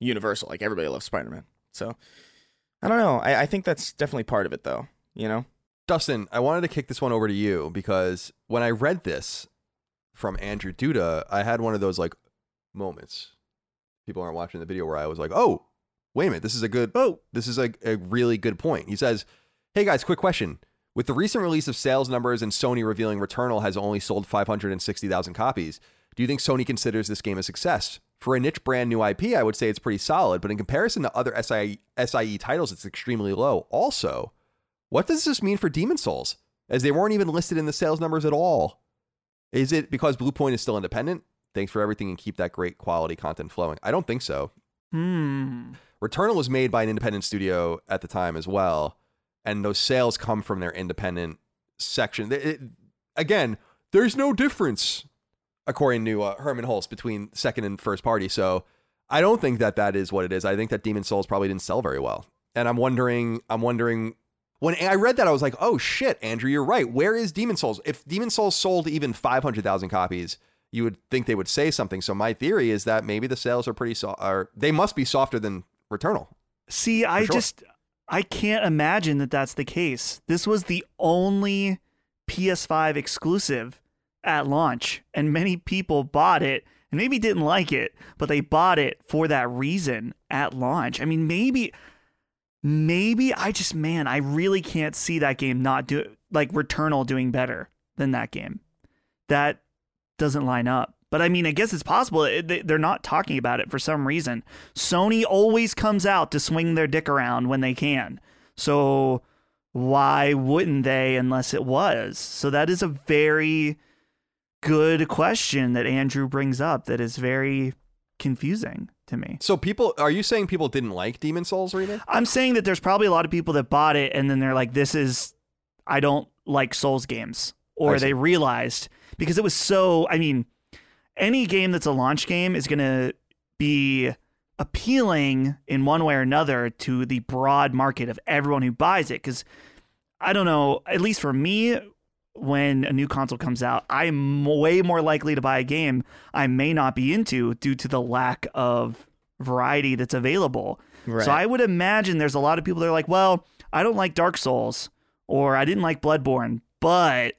universal, like everybody loves Spider Man. So I don't know. I, I think that's definitely part of it, though. You know, Dustin, I wanted to kick this one over to you because when I read this from Andrew Duda, I had one of those like moments. People aren't watching the video where I was like, "Oh, wait a minute, this is a good. Oh, this is a, a really good point." He says, "Hey guys, quick question." With the recent release of sales numbers and Sony revealing Returnal has only sold 560,000 copies, do you think Sony considers this game a success? For a niche brand new IP, I would say it's pretty solid, but in comparison to other SIE, SIE titles, it's extremely low. Also, what does this mean for Demon's Souls? As they weren't even listed in the sales numbers at all. Is it because Bluepoint is still independent? Thanks for everything and keep that great quality content flowing. I don't think so. Hmm. Returnal was made by an independent studio at the time as well, and those sales come from their independent section. It- it- again, there's no difference, according to uh, Hermen Hulst, between second and first party. So I don't think that that is what it is. I think that Demon's Souls probably didn't sell very well, and I'm wondering, I'm wondering. When I read that, I was like, "Oh shit, Andrew, you're right. Where is Demon's Souls? If Demon's Souls sold even 500,000 copies, you would think they would say something. So my theory is that maybe the sales are pretty soft, are they must be softer than Returnal. See, I sure. just I can't imagine that that's the case. This was the only PS5 exclusive at launch, and many people bought it and maybe didn't like it, but they bought it for that reason at launch. I mean, maybe maybe I just man, I really can't see that game not do like Returnal doing better than that game. That doesn't line up. But I mean, I guess it's possible. They- They're not talking about it for some reason. Sony always comes out to swing their dick around when they can. So why wouldn't they unless it was? So that is a very good question that Andrew brings up that is very confusing to me. So people, are you saying people didn't like Demon's Souls remake? I'm saying that there's probably a lot of people that bought it and then they're like, this is, I don't like Souls games. Or they realized because it was so, I mean, any game that's a launch game is going to be appealing in one way or another to the broad market of everyone who buys it. Because I don't know, at least for me, when a new console comes out, I'm way more likely to buy a game I may not be into due to the lack of variety that's available. Right. So I would imagine there's a lot of people that are like, well, I don't like Dark Souls or I didn't like Bloodborne, but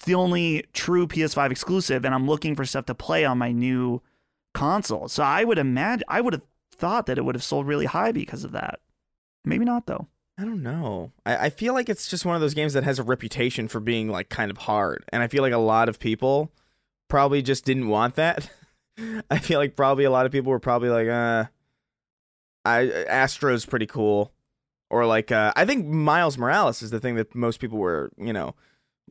it's the only true PS5 exclusive and I'm looking for stuff to play on my new console. So I would imagine I would have thought that it would have sold really high because of that. Maybe not though. I don't know. I, I feel like it's just one of those games that has a reputation for being like kind of hard, and I feel like a lot of people probably just didn't want that. I feel like probably a lot of people were probably like, uh, I Astro's pretty cool, or like, uh, I think Miles Morales is the thing that most people were, you know.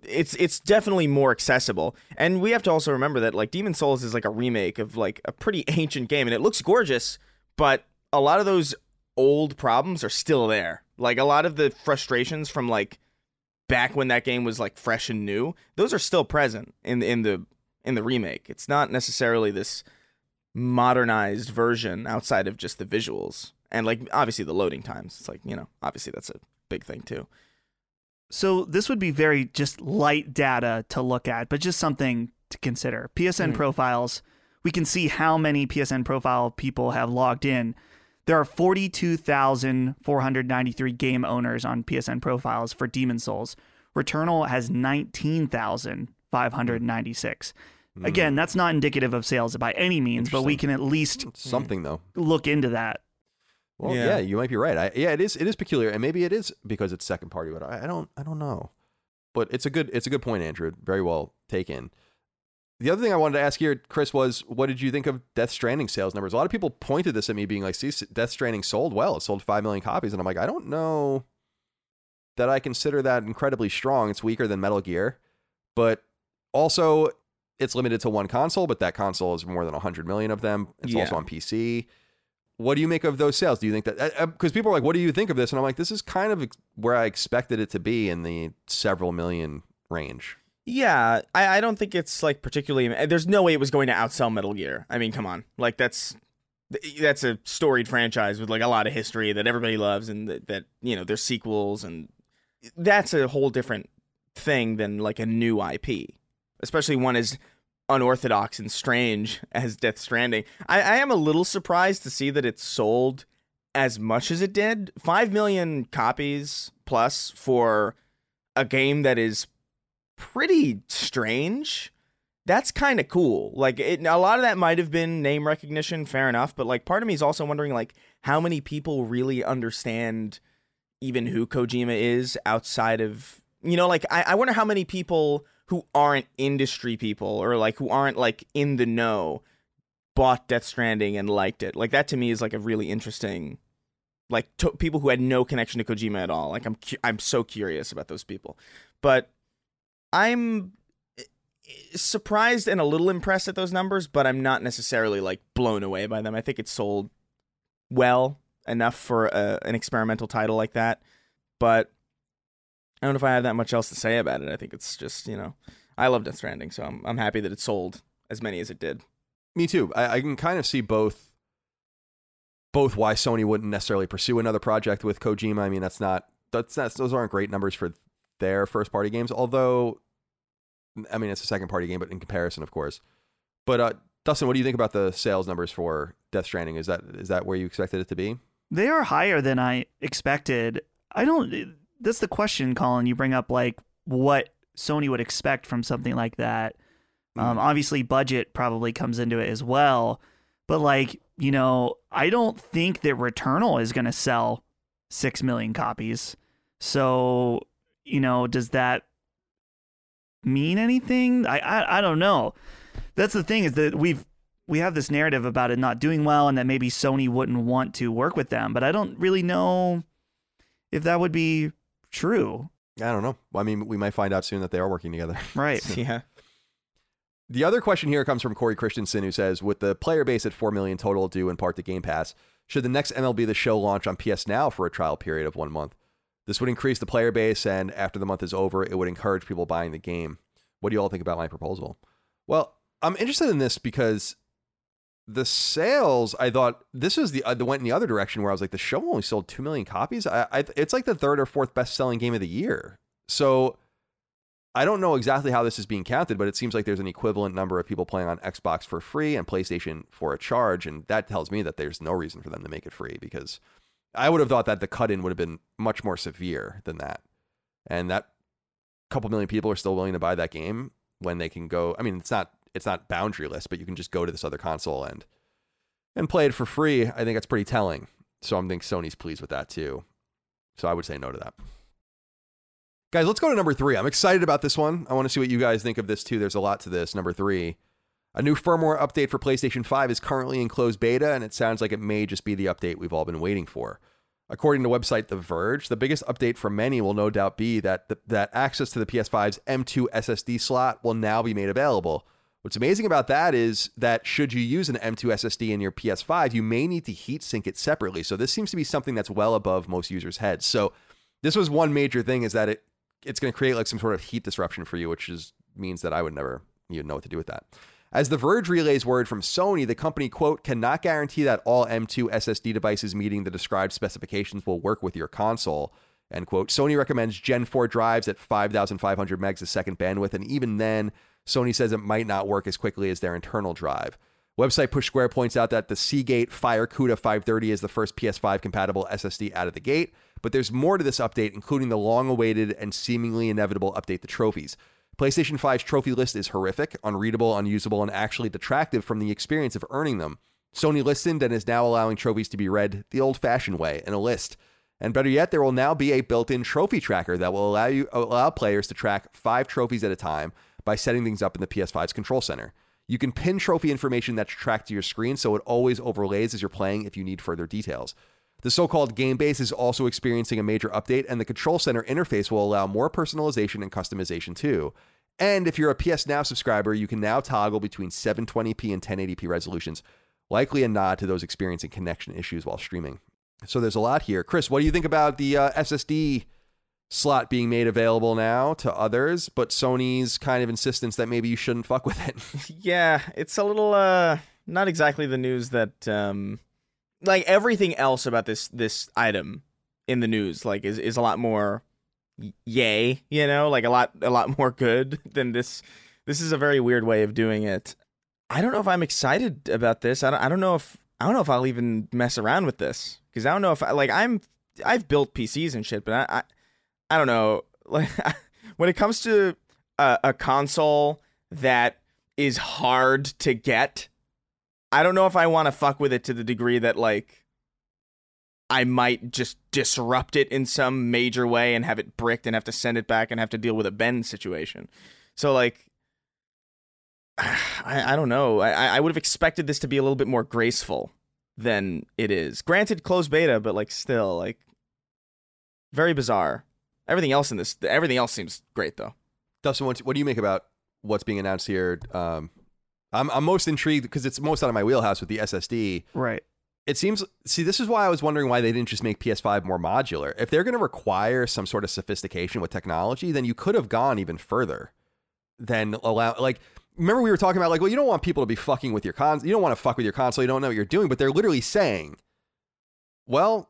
It's it's definitely more accessible, and we have to also remember that like Demon's Souls is like a remake of like a pretty ancient game, and it looks gorgeous, but a lot of those old problems are still there. Like a lot of the frustrations from like back when that game was like fresh and new, those are still present in in the in the remake. It's not necessarily this modernized version outside of just the visuals and like obviously the loading times. It's like, you know, obviously that's a big thing too. So this would be very just light data to look at, but just something to consider. PSN Mm. profiles, we can see how many PSN profile people have logged in. There are 42,493 game owners on PSN profiles for Demon's Souls. Returnal has 19,596. Again, that's not indicative of sales by any means, but we can at least Something though. look into that. Well, Yeah. yeah. you might be right. I, yeah, it is. It is peculiar, and maybe it is because it's second party. But I, I don't. I don't know. But it's a good. It's a good point, Andrew. Very well taken. the other thing I wanted to ask here, Chris, was what did you think of Death Stranding sales numbers? A lot of people pointed this at me, being like, "See, Death Stranding sold well. It sold five million copies," and I'm like, I don't know that I consider that incredibly strong. It's weaker than Metal Gear, but also it's limited to one console. But that console is more than 100 million of them. It's Yeah. also on PC. What do you make of those sales? Do you think that uh, uh, because people are like, "What do you think of this?" And I'm like, "This is kind of where I expected it to be in the several million range." Yeah, I, I don't think it's like particularly. Uh, there's no way it was going to outsell Metal Gear. I mean, come on, like that's that's a storied franchise with like a lot of history that everybody loves, and that, that you know there's sequels, and that's a whole different thing than like a new IP, especially one as unorthodox and strange as Death Stranding. I, I am a little surprised to see that it sold as much as it did. Five million copies plus for a game that is pretty strange. That's kind of cool. Like it, a lot of that might have been name recognition, fair enough. But like, part of me is also wondering like how many people really understand even who Kojima is outside of you know. Like, I, I wonder how many people who aren't industry people or like who aren't like in the know bought Death Stranding and liked it. Like that to me is like a really interesting like to- people who had no connection to Kojima at all. Like I'm cu- I'm so curious about those people. But I'm eh, surprised and a little impressed at those numbers, but I'm not necessarily like blown away by them. I think it sold well enough for a, an experimental title like that, but I don't know if I have that much else to say about it. I think it's just you know I love Death Stranding, so I'm I'm happy that it sold as many as it did. Me too. I, I can kind of see both both why Sony wouldn't necessarily pursue another project with Kojima. I mean, that's not that's that's those aren't great numbers for their first party games. Although, I mean, it's a second party game, but in comparison, of course. But uh, Dustin, what do you think about the sales numbers for Death Stranding? Is that is that where you expected it to be? They are higher than I expected. I don't. That's the question, Colin. You bring up like what Sony would expect from something like that. Um, obviously, budget probably comes into it as well. But like you know, I don't think that Returnal is going to sell six million copies. So you know, does that mean anything? I I, I don't know. That's the thing is that we've we have this narrative about it not doing well and that maybe Sony wouldn't want to work with them, but I don't really know if that would be true. I don't know. I mean, we might find out soon that they are working together. Right. Yeah. The other question here comes from Corey Christensen, who says, with the player base at 4 million total due in part to Game Pass, should the next MLB The Show launch on PS Now for a trial period of one month? This would increase the player base, and after the month is over, it would encourage people buying the game. What do you all think about my proposal? Well, I'm interested in this because the sales, I thought this was the uh, went in the other direction where I was like, the show only sold two million copies. I, I it's like the third or fourth best selling game of the year. So I don't know exactly how this is being counted, but it seems like there's an equivalent number of people playing on Xbox for free and PlayStation for a charge, and that tells me that there's no reason for them to make it free because I would have thought that the cut in would have been much more severe than that, and that couple million people are still willing to buy that game when they can go. I mean, it's not it's not boundaryless, but you can just go to this other console and and play it for free. I think that's pretty telling. So I'm think Sony's pleased with that too. So I would say no to that. Guys, let's go to number three. I'm excited about this one. I want to see what you guys think of this too. There's a lot to this. Number three. A new firmware update for PlayStation 5 is currently in closed beta, and it sounds like it may just be the update we've all been waiting for. According to website The Verge, the biggest update for many will no doubt be that the, that access to the PS5's M2 SSD slot will now be made available. What's amazing about that is that should you use an M2 SSD in your PS5, you may need to heat sink it separately. So this seems to be something that's well above most users' heads. So this was one major thing is that it it's going to create like some sort of heat disruption for you, which is means that I would never even know what to do with that. As The Verge relays word from Sony, the company, quote, cannot guarantee that all M2 SSD devices meeting the described specifications will work with your console, end quote. Sony recommends Gen 4 drives at 5,500 megs a second bandwidth, and even then, Sony says it might not work as quickly as their internal drive. Website Push Square points out that the Seagate FireCuda 530 is the first PS5 compatible SSD out of the gate, but there's more to this update, including the long awaited and seemingly inevitable update to trophies. PlayStation 5's trophy list is horrific, unreadable, unusable, and actually detractive from the experience of earning them. Sony listened and is now allowing trophies to be read the old fashioned way in a list. And better yet, there will now be a built in trophy tracker that will allow you allow players to track five trophies at a time by setting things up in the PS5's control center. You can pin trophy information that's tracked to your screen so it always overlays as you're playing if you need further details. The so called game base is also experiencing a major update, and the control center interface will allow more personalization and customization too. And if you're a PS Now subscriber, you can now toggle between 720p and 1080p resolutions, likely a nod to those experiencing connection issues while streaming. So there's a lot here. Chris, what do you think about the uh, SSD slot being made available now to others, but Sony's kind of insistence that maybe you shouldn't fuck with it? yeah, it's a little uh not exactly the news that um like everything else about this this item in the news like is is a lot more yay, you know, like a lot a lot more good than this this is a very weird way of doing it. I don't know if I'm excited about this. I don't I don't know if I don't know if I'll even mess around with this cuz I don't know if I, like I'm I've built PCs and shit, but I I, I don't know. Like when it comes to a, a console that is hard to get, I don't know if I want to fuck with it to the degree that like I might just disrupt it in some major way and have it bricked and have to send it back and have to deal with a bend situation. So like I, I don't know. I, I would have expected this to be a little bit more graceful than it is. Granted, closed beta, but like still, like very bizarre. Everything else in this, everything else seems great though. Dustin, what, what do you make about what's being announced here? Um, I'm I'm most intrigued because it's most out of my wheelhouse with the SSD. Right. It seems. See, this is why I was wondering why they didn't just make PS5 more modular. If they're going to require some sort of sophistication with technology, then you could have gone even further than allow. Like, remember we were talking about like, well, you don't want people to be fucking with your console. You don't want to fuck with your console. You don't know what you're doing. But they're literally saying, well,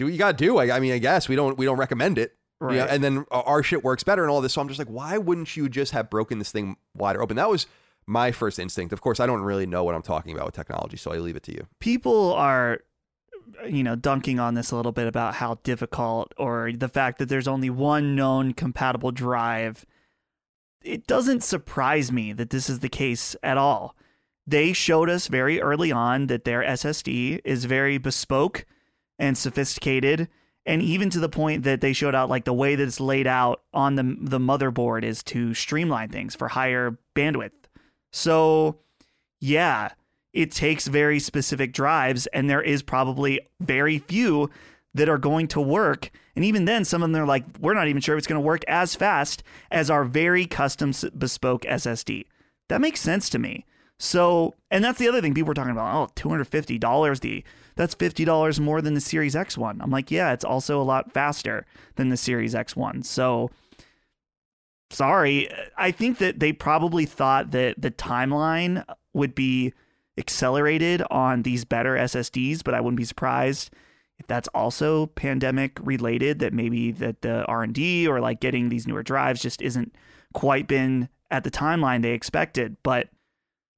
do what you got to do. I, I, mean, I guess we don't we don't recommend it. Right. You know, and then our shit works better and all this. So I'm just like, why wouldn't you just have broken this thing wider open? That was my first instinct. Of course, I don't really know what I'm talking about with technology, so I leave it to you. People are you know dunking on this a little bit about how difficult or the fact that there's only one known compatible drive it doesn't surprise me that this is the case at all they showed us very early on that their ssd is very bespoke and sophisticated and even to the point that they showed out like the way that it's laid out on the the motherboard is to streamline things for higher bandwidth. So, yeah, it takes very specific drives and there is probably very few that are going to work. And even then some of them are like we're not even sure if it's going to work as fast as our very custom bespoke SSD. That makes sense to me. So, and that's the other thing people were talking about. Oh, $250 the that's $50 more than the Series X one. I'm like, yeah, it's also a lot faster than the Series X one. So sorry. I think that they probably thought that the timeline would be accelerated on these better SSDs, but I wouldn't be surprised if that's also pandemic related that maybe that the R&D or like getting these newer drives just isn't quite been at the timeline they expected. But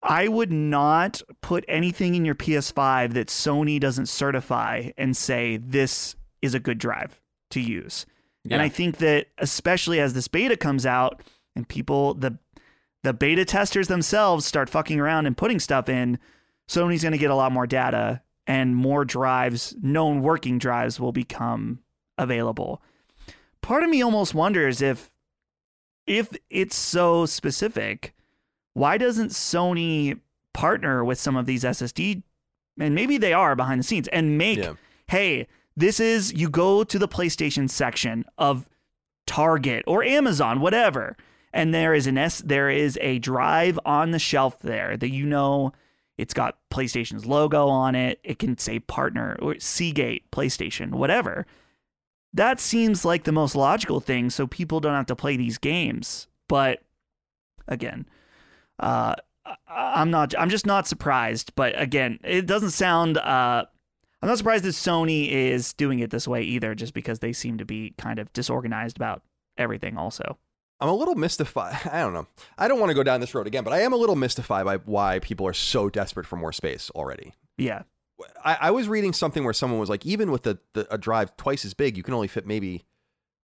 I would not put anything in your PS5 that Sony doesn't certify and say this is a good drive to use. Yeah. And I think that especially as this beta comes out and people the the beta testers themselves start fucking around and putting stuff in, Sony's going to get a lot more data and more drives, known working drives will become available. Part of me almost wonders if if it's so specific, why doesn't Sony partner with some of these SSD and maybe they are behind the scenes and make yeah. hey, this is you go to the PlayStation section of Target or Amazon, whatever, and there is an S there is a drive on the shelf there that you know it's got PlayStation's logo on it. It can say partner or Seagate, PlayStation, whatever. That seems like the most logical thing so people don't have to play these games. But again, uh, I'm not. I'm just not surprised. But again, it doesn't sound. Uh, I'm not surprised that Sony is doing it this way either, just because they seem to be kind of disorganized about everything. Also, I'm a little mystified. I don't know. I don't want to go down this road again, but I am a little mystified by why people are so desperate for more space already. Yeah. I, I was reading something where someone was like, even with the, the a drive twice as big, you can only fit maybe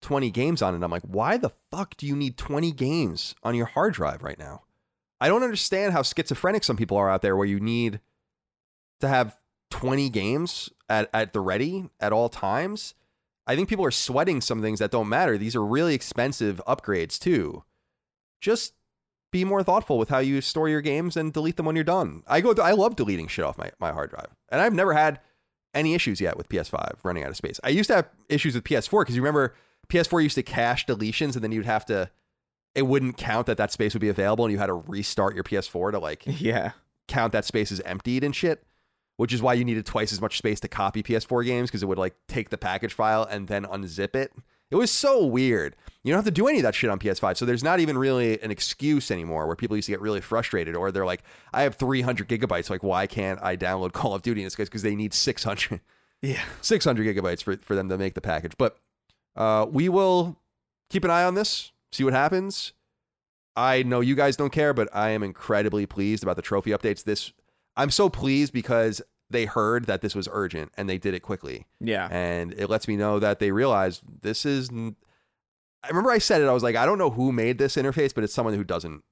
20 games on it. I'm like, why the fuck do you need 20 games on your hard drive right now? I don't understand how schizophrenic some people are out there where you need to have 20 games at, at the ready at all times. I think people are sweating some things that don't matter. These are really expensive upgrades too. just be more thoughtful with how you store your games and delete them when you're done. I go, I love deleting shit off my, my hard drive, and I've never had any issues yet with PS5 running out of space. I used to have issues with PS4 because you remember PS4 used to cache deletions, and then you'd have to, it wouldn't count that that space would be available, and you had to restart your PS4 to like Yeah. count that space as emptied and shit. Which is why you needed twice as much space to copy PS4 games because it would like take the package file and then unzip it. It was so weird. You don't have to do any of that shit on PS5. So there's not even really an excuse anymore where people used to get really frustrated or they're like, I have 300 gigabytes. Like, why can't I download Call of Duty? And it's because they need 600, Yeah. 600 gigabytes for, for them to make the package. But uh, we will keep an eye on this, see what happens. I know you guys don't care, but I am incredibly pleased about the trophy updates. This I'm so pleased because they heard that this was urgent and they did it quickly. Yeah. And it lets me know that they realized this is. I remember I said it. I was like, I don't know who made this interface, but it's someone who doesn't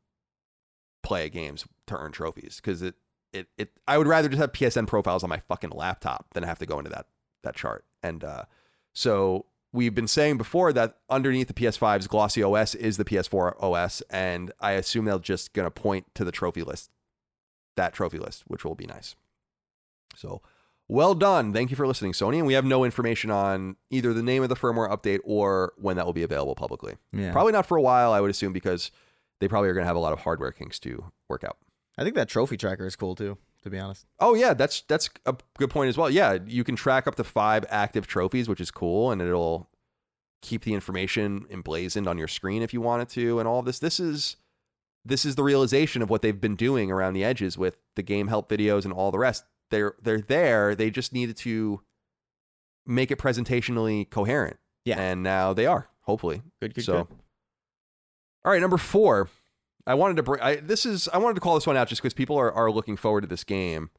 play games to earn trophies because it, it, it. I would rather just have PSN profiles on my fucking laptop than have to go into that that chart. And uh, so we've been saying before that underneath the PS5's glossy OS is the PS4 OS, and I assume they're just gonna point to the trophy list, that trophy list, which will be nice. So well done. Thank you for listening, Sony. And we have no information on either the name of the firmware update or when that will be available publicly. Yeah. Probably not for a while, I would assume, because they probably are going to have a lot of hardware kinks to work out. I think that trophy tracker is cool too, to be honest. Oh yeah, that's that's a good point as well. Yeah, you can track up to five active trophies, which is cool, and it'll keep the information emblazoned on your screen if you wanted to, and all this. This is this is the realization of what they've been doing around the edges with the game help videos and all the rest. They're they're there. They just needed to make it presentationally coherent. Yeah. and now they are. Hopefully, Good, good, so. good. All right, number four. I wanted to bring. I, this is. I wanted to call this one out just because people are are looking forward to this game.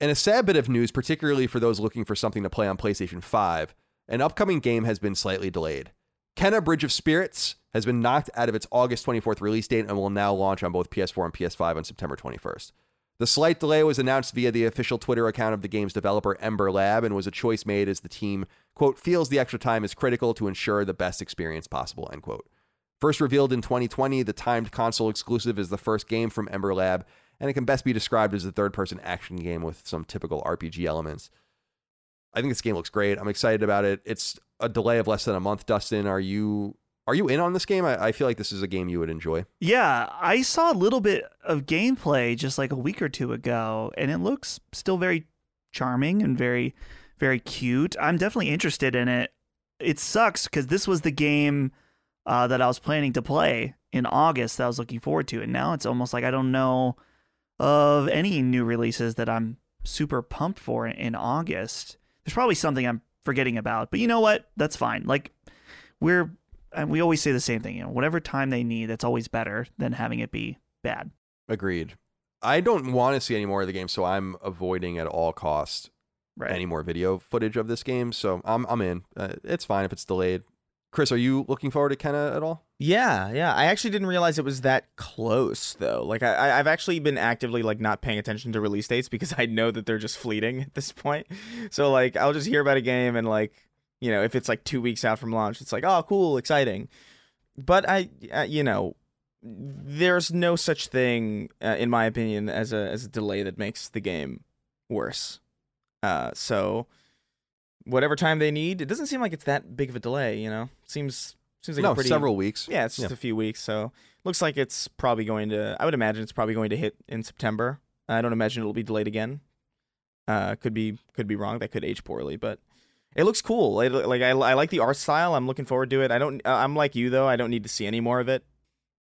And a sad bit of news, particularly for those looking for something to play on PlayStation 5, an upcoming game has been slightly delayed. Kena Bridge of Spirits has been knocked out of its August 24th release date and will now launch on both PS4 and PS5 on September 21st. The slight delay was announced via the official Twitter account of the game's developer Ember Lab and was a choice made as the team, quote, feels the extra time is critical to ensure the best experience possible, end quote. First revealed in 2020, the timed console exclusive is the first game from Ember Lab, and it can best be described as a third person action game with some typical RPG elements. I think this game looks great. I'm excited about it. It's a delay of less than a month. Dustin, are you are you in on this game? I, I feel like this is a game you would enjoy. Yeah, I saw a little bit of gameplay just like a week or two ago, and it looks still very charming and very, very cute. I'm definitely interested in it. It sucks because this was the game uh, that I was planning to play in August that I was looking forward to, and now it's almost like I don't know of any new releases that I'm super pumped for in, August. There's probably something I'm forgetting about, but you know what? That's fine. Like we're and we always say the same thing, you know, whatever time they need, that's always better than having it be bad. Agreed. I don't want to see any more of the game, so I'm avoiding at all costs Right. any more video footage of this game. So I'm I'm in. Uh, it's fine if it's delayed. Chris, are you looking forward to Kena at all? Yeah, yeah. I actually didn't realize it was that close though. Like I, I've actually been actively like not paying attention to release dates because I know that they're just fleeting at this point. So like I'll just hear about a game and like you know if it's like two weeks out from launch, it's like oh cool, exciting. But I, you know, there's no such thing uh, in my opinion as a as a delay that makes the game worse. Uh, so whatever time they need, it doesn't seem like it's that big of a delay. You know, seems seems like no, a pretty several weeks. yeah, it's just a few weeks, so looks like it's probably going to. I would imagine it's probably going to hit in September. I don't imagine it'll be delayed again. Uh, could be could be wrong. That could age poorly, but it looks cool. It, like I, I like the art style. I'm looking forward to it. I don't. uh, I'm like you though. I don't need to see any more of it.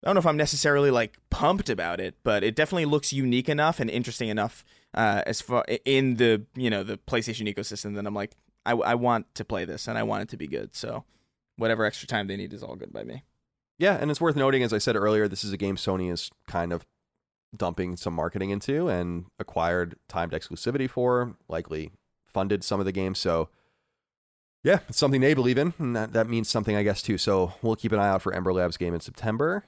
I don't know if I'm necessarily like pumped about it, but it definitely looks unique enough and interesting enough uh, as far in the you know the PlayStation ecosystem that I'm like I, I want to play this and I want it to be good. So whatever extra time they need is all good by me. Yeah, and it's worth noting, as I said earlier, this is a game Sony is kind of dumping some marketing into and acquired timed exclusivity for, likely funded some of the game. So, yeah, it's something they believe in, and that, that means something, I guess, too. So, we'll keep an eye out for Ember Lab's game in September.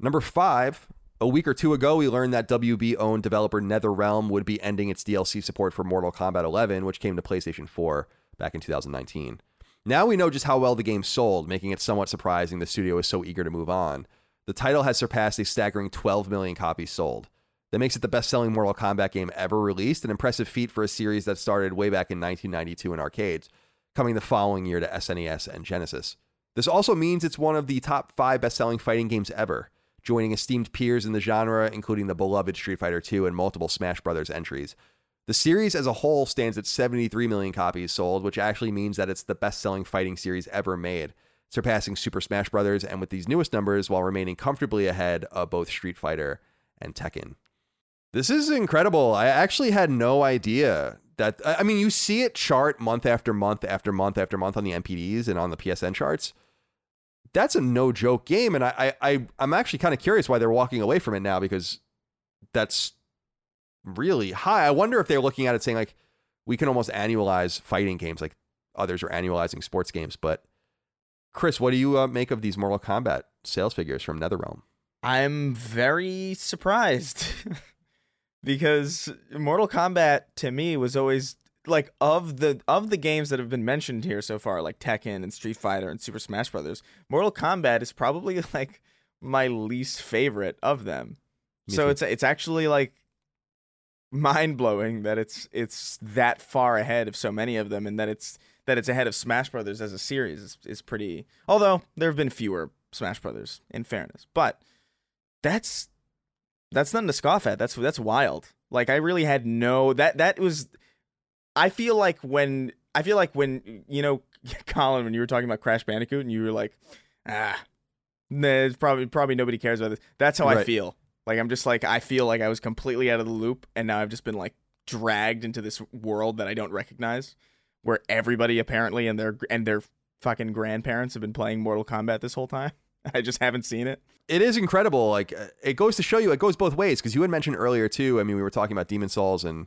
Number five, a week or two ago, we learned that WB owned developer NetherRealm would be ending its DLC support for Mortal Kombat 11, which came to PlayStation 4 back in 2019. Now we know just how well the game sold, making it somewhat surprising the studio is so eager to move on. The title has surpassed a staggering 12 million copies sold. That makes it the best selling Mortal Kombat game ever released, an impressive feat for a series that started way back in 1992 in arcades, coming the following year to SNES and Genesis. This also means it's one of the top five best selling fighting games ever, joining esteemed peers in the genre, including the beloved Street Fighter II and multiple Smash Bros. entries. The series as a whole stands at 73 million copies sold, which actually means that it's the best selling fighting series ever made, surpassing Super Smash Bros. and with these newest numbers while remaining comfortably ahead of both Street Fighter and Tekken. This is incredible. I actually had no idea that. I mean, you see it chart month after month after month after month on the NPDs and on the PSN charts. That's a no joke game, and I, I, I'm actually kind of curious why they're walking away from it now because that's really high. I wonder if they're looking at it saying like we can almost annualize fighting games like others are annualizing sports games. But Chris, what do you uh, make of these Mortal Kombat sales figures from NetherRealm? I'm very surprised. because Mortal Kombat to me was always like of the of the games that have been mentioned here so far, like Tekken and Street Fighter and Super Smash Brothers. Mortal Kombat is probably like my least favorite of them. Me so too. it's it's actually like mind blowing that it's it's that far ahead of so many of them, and that it's that it's ahead of Smash Brothers as a series is, is pretty. Although there have been fewer Smash Brothers, in fairness, but that's that's nothing to scoff at. That's that's wild. Like I really had no that that was. I feel like when I feel like when you know Colin when you were talking about Crash Bandicoot and you were like, ah, nah, it's probably probably nobody cares about this. That's how I feel. Like I'm just like I feel like I was completely out of the loop and now I've just been like dragged into this world that I don't recognize, where everybody apparently and their and their fucking grandparents have been playing Mortal Kombat this whole time. I just haven't seen it. it is incredible. Like uh, it goes to show you, it goes both ways. Because you had mentioned earlier too. I mean, we were talking about Demon Souls and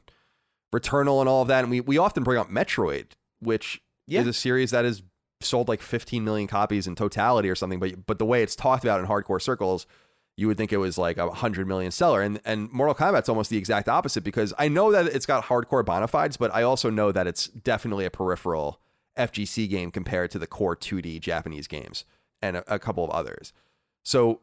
Returnal and all of that, and we we often bring up Metroid, which Yeah. is a series that has sold like 15 million copies in totality or something. But but the way it's talked about in hardcore circles, you would think it was like a hundred million seller. And and Mortal Kombat's almost the exact opposite because I know that it's got hardcore bona fides, but I also know that it's definitely a peripheral FGC game compared to the core 2D Japanese games and a, a couple of others. So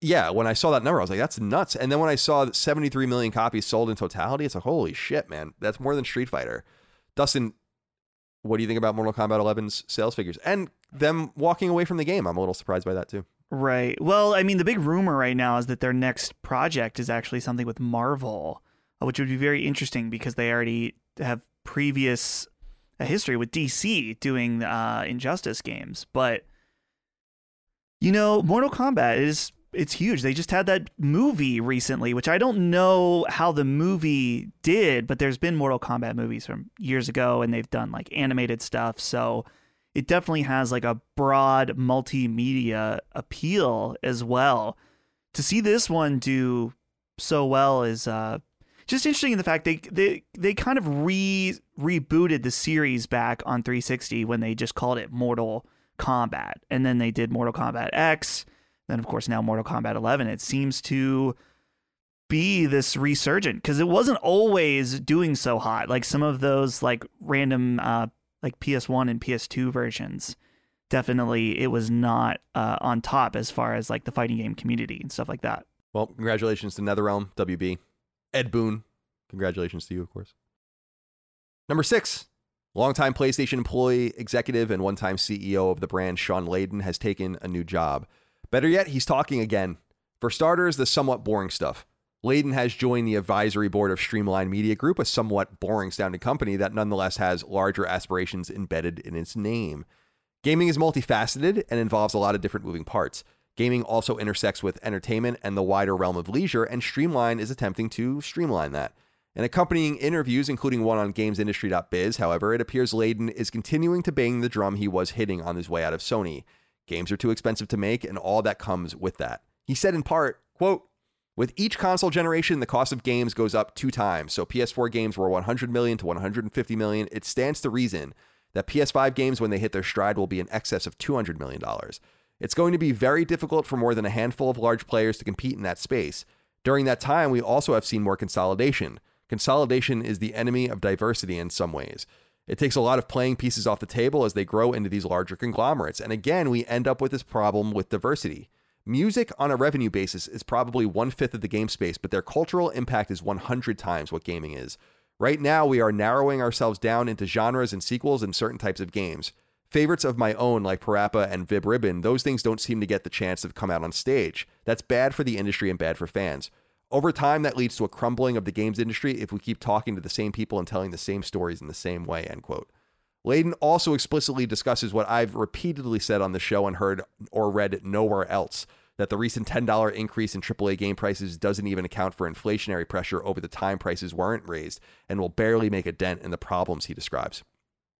yeah, when I saw that number, I was like, that's nuts. And then when I saw that 73 million copies sold in totality, it's like, holy shit, man. That's more than Street Fighter. Dustin, what do you think about Mortal Kombat 11's sales figures and them walking away from the game? I'm a little surprised by that too. Right. Well, I mean, the big rumor right now is that their next project is actually something with Marvel, uh, which would be very interesting because they already have previous a history with DC doing uh, Injustice games. But you know, Mortal Kombat is it's huge. They just had that movie recently, which I don't know how the movie did, but there's been Mortal Kombat movies from years ago, and they've done like animated stuff. So it definitely has like a broad multimedia appeal as well. To see this one do so well is uh, just interesting in the fact they they they kind of re rebooted the series back on 360 when they just called it Mortal Kombat, and then they did Mortal Kombat X, then of course now Mortal Kombat 11. It seems to be this resurgent because it wasn't always doing so hot. Like some of those like random uh, like PS1 and PS2 versions, definitely it was not uh, on top as far as like the fighting game community and stuff like that. Well, congratulations to NetherRealm, WB. Ed Boon, congratulations to you, of course. Number six, longtime PlayStation employee, executive, and one time CEO of the brand, Shawn Layden, has taken a new job. Better yet, he's talking again. For starters, the somewhat boring stuff. Layden has joined the advisory board of Streamline Media Group, a somewhat boring sounding company that nonetheless has larger aspirations embedded in its name. Gaming is multifaceted and involves a lot of different moving parts. Gaming also intersects with entertainment and the wider realm of leisure, and Streamline is attempting to streamline that. In accompanying interviews, including one on GamesIndustry.biz, however, it appears Layden is continuing to bang the drum he was hitting on his way out of Sony. Games are too expensive to make, and all that comes with that. He said in part, quote, with each console generation, the cost of games goes up two times. So PS4 games were 100 million to 150 million. It stands to reason that PS5 games, when they hit their stride, will be in excess of 200 million dollars. It's going to be very difficult for more than a handful of large players to compete in that space. During that time, we also have seen more consolidation. Consolidation is the enemy of diversity in some ways. It takes a lot of playing pieces off the table as they grow into these larger conglomerates. And again, we end up with this problem with diversity. Music on a revenue basis is probably one fifth of the game space, but their cultural impact is 100 times what gaming is. Right now, we are narrowing ourselves down into genres and sequels in certain types of games. Favorites of my own, like Parappa and Vib Ribbon, those things don't seem to get the chance to come out on stage. That's bad for the industry and bad for fans. Over time, that leads to a crumbling of the games industry if we keep talking to the same people and telling the same stories in the same way, end quote. Layden also explicitly discusses what I've repeatedly said on the show and heard or read nowhere else that the recent $10 increase in AAA game prices doesn't even account for inflationary pressure over the time prices weren't raised and will barely make a dent in the problems he describes.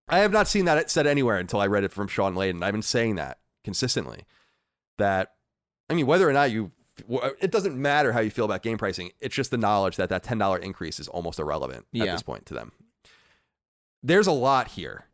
I have not seen that said anywhere until I read it from Shawn Layden. I've been saying that consistently. That, I mean, whether or not you, it doesn't matter how you feel about game pricing. It's just the knowledge that that $10 increase is almost irrelevant at this point to them. There's a lot here.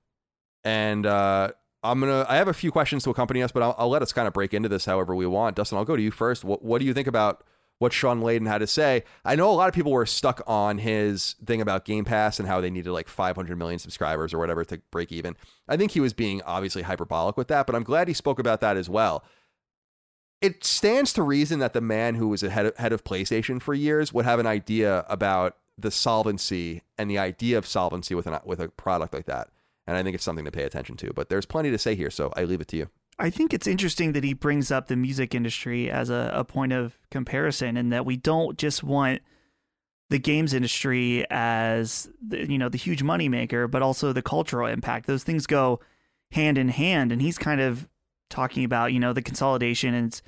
And uh, I'm gonna. I have a few questions to accompany us, but I'll, I'll let us kind of break into this however we want. Dustin, I'll go to you first. What What do you think about what Shawn Layden had to say? I know a lot of people were stuck on his thing about Game Pass and how they needed like 500 million subscribers or whatever to break even. I think he was being obviously hyperbolic with that, but I'm glad he spoke about that as well. It stands to reason that the man who was head of, head of PlayStation for years would have an idea about the solvency and the idea of solvency with an with a product like that. And I think it's something to pay attention to. But there's plenty to say here, so I leave it to you. I think it's interesting that he brings up the music industry as a, a point of comparison, and that we don't just want the games industry as the, you know the huge moneymaker, but also the cultural impact. Those things go hand in hand, and he's kind of talking about you know the consolidation and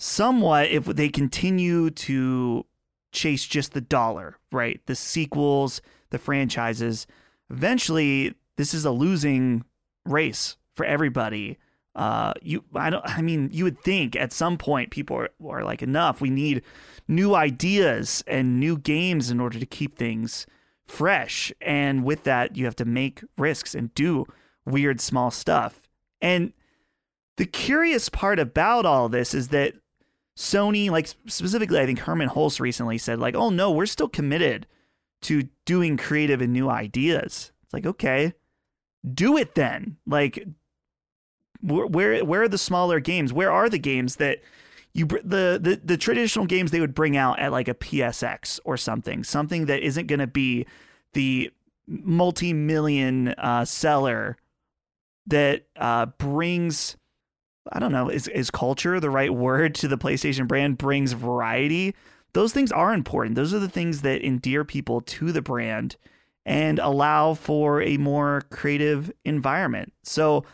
somewhat if they continue to chase just the dollar, right? The sequels, the franchises. Eventually, this is a losing race for everybody. Uh, you, I don't. I mean, you would think at some point people are, are like, enough. We need new ideas and new games in order to keep things fresh. And with that, you have to make risks and do weird small stuff. And the curious part about all this is that Sony, like specifically, I think Hermen Hulst recently said, like, oh no, we're still committed to doing creative and new ideas. It's like, okay, do it then. Like, where where, where are the smaller games? Where are the games that you the, the the traditional games they would bring out at like a PSX or something, something that isn't going to be the multi-million uh, seller that uh, brings I don't know, is is culture the right word to the PlayStation brand? Brings variety. Those things are important. Those are the things that endear people to the brand and allow for a more creative environment. So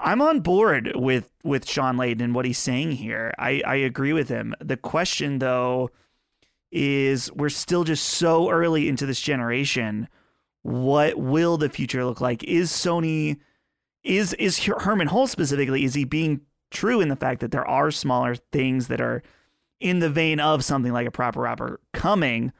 I'm on board with with Shawn Layden and what he's saying here. I, I agree with him. The question though is we're still just so early into this generation. What will the future look like? Is Sony is is Hermen Hulst specifically is he being true in the fact that there are smaller things that are in the vein of something like a proper rapper coming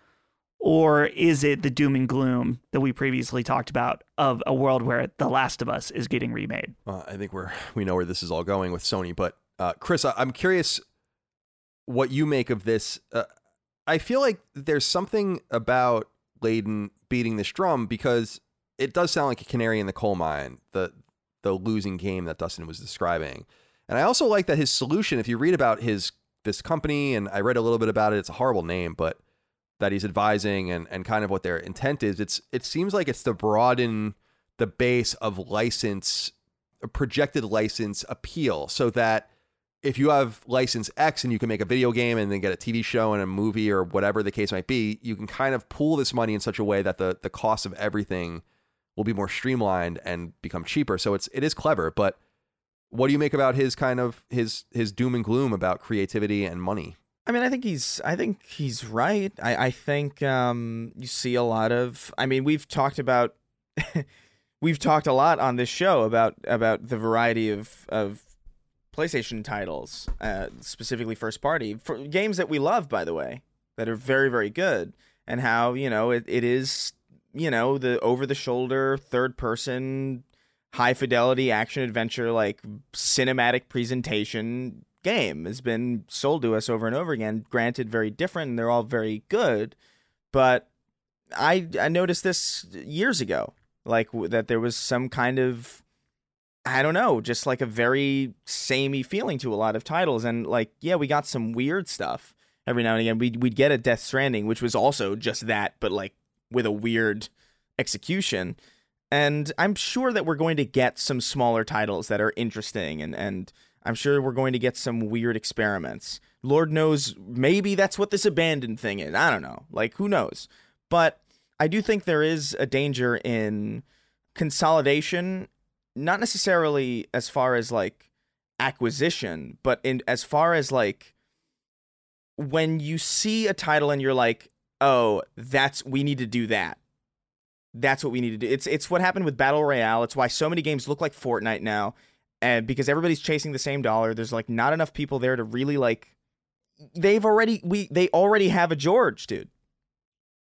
or is it the doom and gloom that we previously talked about of a world where The Last of Us is getting remade? Uh, I think we're we know where this is all going with Sony, but uh, Chris, I, I'm curious what you make of this. Uh, I feel like there's something about Layden beating this drum because it does sound like a canary in the coal mine. The the losing game that Dustin was describing. And I also like that his solution, if you read about his this company, and I read a little bit about it, it's a horrible name, but that he's advising and, and kind of what their intent is, it's it seems like it's to broaden the base of license a projected license appeal so that if you have license X and you can make a video game and then get a TV show and a movie or whatever the case might be, you can kind of pool this money in such a way that the the cost of everything will be more streamlined and become cheaper. So it's it is clever, but what do you make about his kind of his his doom and gloom about creativity and money? I mean, I think he's. I think he's right. I, I think um, you see a lot of. I mean, we've talked about. we've talked a lot on this show about about the variety of of PlayStation titles, uh, specifically first party for games that we love, by the way, that are very very good, and how you know it, it is you know the over the shoulder third person high fidelity action adventure like cinematic presentation game has been sold to us over and over again granted very different and they're all very good but i i noticed this years ago like that there was some kind of I don't know, just like a very samey feeling to a lot of titles. And like, yeah, we got some weird stuff every now and again. We'd, we'd get a Death Stranding, which was also just that, but like with a weird execution. And I'm sure that we're going to get some smaller titles that are interesting and, and I'm sure we're going to get some weird experiments. Lord knows, maybe that's what this abandoned thing is. I don't know. Like, who knows? But I do think there is a danger in consolidation, not necessarily as far as like acquisition, but in as far as like when you see a title and you're like, oh, that's we need to do that. That's what we need to do. It's it's what happened with Battle Royale. It's why so many games look like Fortnite now. And because everybody's chasing the same dollar, there's like not enough people there to really like they've already we they already have a George, dude.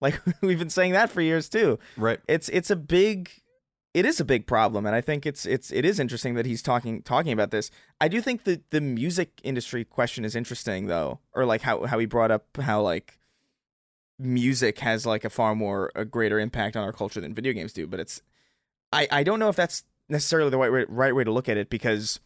Like we've been saying that for years too. Right. It's it's a big it is a big problem and I think it's it's it is interesting that he's talking talking about this. I do think that the music industry question is interesting though or like how how he brought up how like music has like a far more a greater impact on our culture than video games do, but it's I I don't know if that's necessarily the right way, right way to look at it because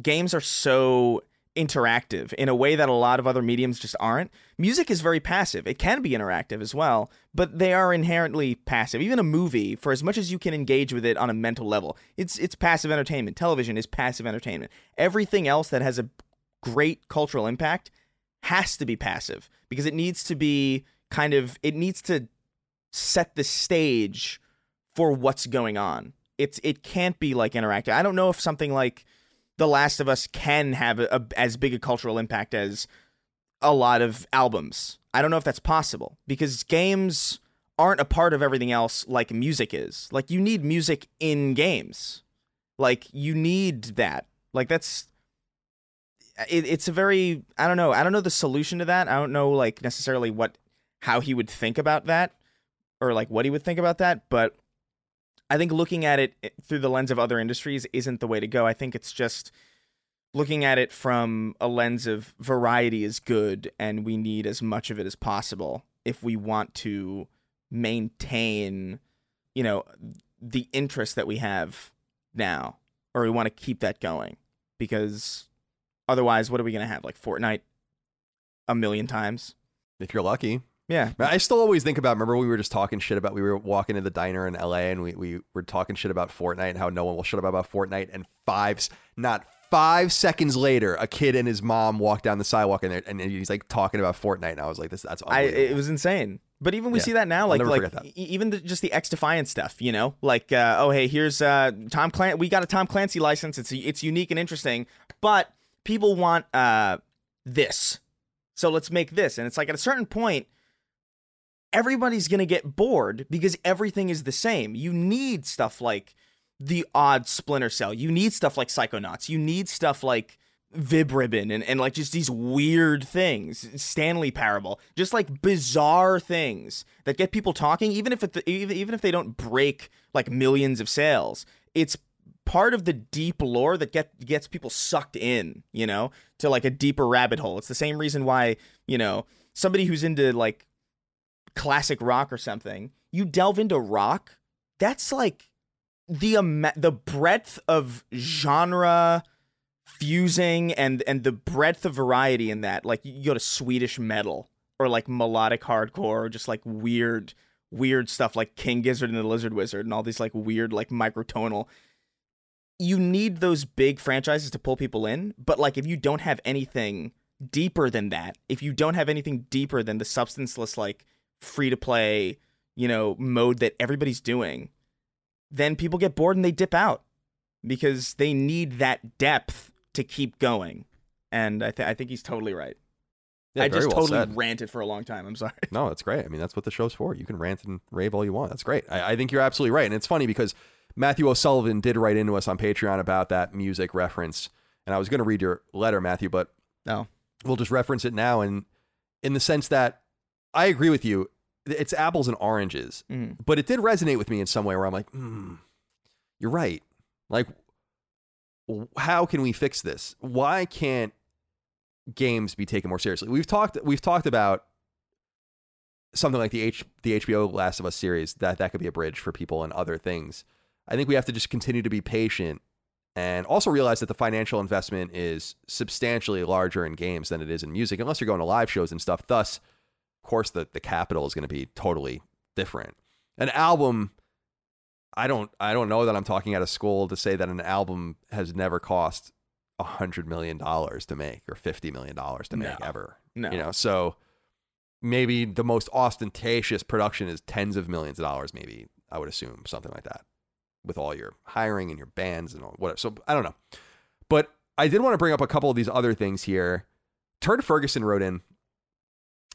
games are so interactive in a way that a lot of other mediums just aren't. Music is very passive. It can be interactive as well, but they are inherently passive. Even a movie, for as much as you can engage with it on a mental level, it's it's passive entertainment. Television is passive entertainment. Everything else that has a great cultural impact has to be passive because it needs to be kind of it needs to set the stage for what's going on. It's it can't be like interactive. I don't know if something like the Last of Us can have a, a, as big a cultural impact as a lot of albums. I don't know if that's possible because games aren't a part of everything else like music is. Like you need music in games. Like you need that. Like that's it, it's a very I don't know. I don't know the solution to that. I don't know like necessarily what how he would think about that or like what he would think about that, but I think looking at it eh, through the lens of other industries isn't the way to go. I think it's just looking at it from a lens of variety is good and we need as much of it as possible if we want to maintain, you know, the interest that we have now or we want to keep that going because otherwise what are we going to have like Fortnite a million times? If you're lucky. Yeah. I still always think about remember we were just talking shit about we were walking in the diner in LA and we, we were talking shit about Fortnite and how no one will shut up about Fortnite and five not five seconds later a kid and his mom walked down the sidewalk and, and he's like talking about Fortnite and I was like this that's I it was insane. But even we Yeah. see that now, like like that. even the, just the XDefiant stuff, you know, like uh, oh hey, here's uh, Tom Clancy. We got a Tom Clancy license. It's it's unique and interesting, but people want uh, this, so let's make this. And it's like at a certain point, everybody's gonna get bored because everything is the same. You need stuff like the odd Splinter Cell. You need stuff like Psychonauts. You need stuff like Vib Ribbon and, and like just these weird things, Stanley Parable, just like bizarre things that get people talking, even if it, even even if they don't break like millions of sales. It's part of the deep lore that get gets people sucked in, you know, to like a deeper rabbit hole. It's the same reason why you know somebody who's into like classic rock or something, you delve into rock. That's like the ama- the breadth of genre fusing and and the breadth of variety in that like you go to swedish metal or like melodic hardcore or just like weird weird stuff like king gizzard and the lizard wizard and all these like weird like microtonal you need those big franchises to pull people in but like if you don't have anything deeper than that if you don't have anything deeper than the substanceless like free to play you know mode that everybody's doing then people get bored and they dip out because they need that depth to keep going. And I, th- I think he's totally right. Yeah, I just well totally said. ranted for a long time. I'm sorry. No, that's great. I mean, that's what the show's for. You can rant and rave all you want. That's great. I, I think you're absolutely right. And it's funny because Matthew O'Sullivan did write into us on Patreon about that music reference. And I was going to read your letter, Matthew, but No. we'll just reference it now. And in the sense that I agree with you, it's apples and oranges. Mhm. But it did resonate with me in some way where I'm like, hmm, you're right. Like, how can we fix this? Why can't games be taken more seriously? We've talked we've talked about something like the H the HBO Last of Us series that that could be a bridge for people and other things. I think we have to just continue to be patient and also realize that the financial investment is substantially larger in games than it is in music, unless you're going to live shows and stuff. Thus, course, the, the capital is going to be totally different. An album, I don't I don't know that I'm talking out of school to say that an album has never cost a hundred million dollars to make or fifty million dollars to make No. ever. No. You know, so maybe the most ostentatious production is tens of millions of dollars, maybe, I would assume, something like that. With all your hiring and your bands and all whatever. So I don't know. But I did want to bring up a couple of these other things here. Turd Ferguson wrote in.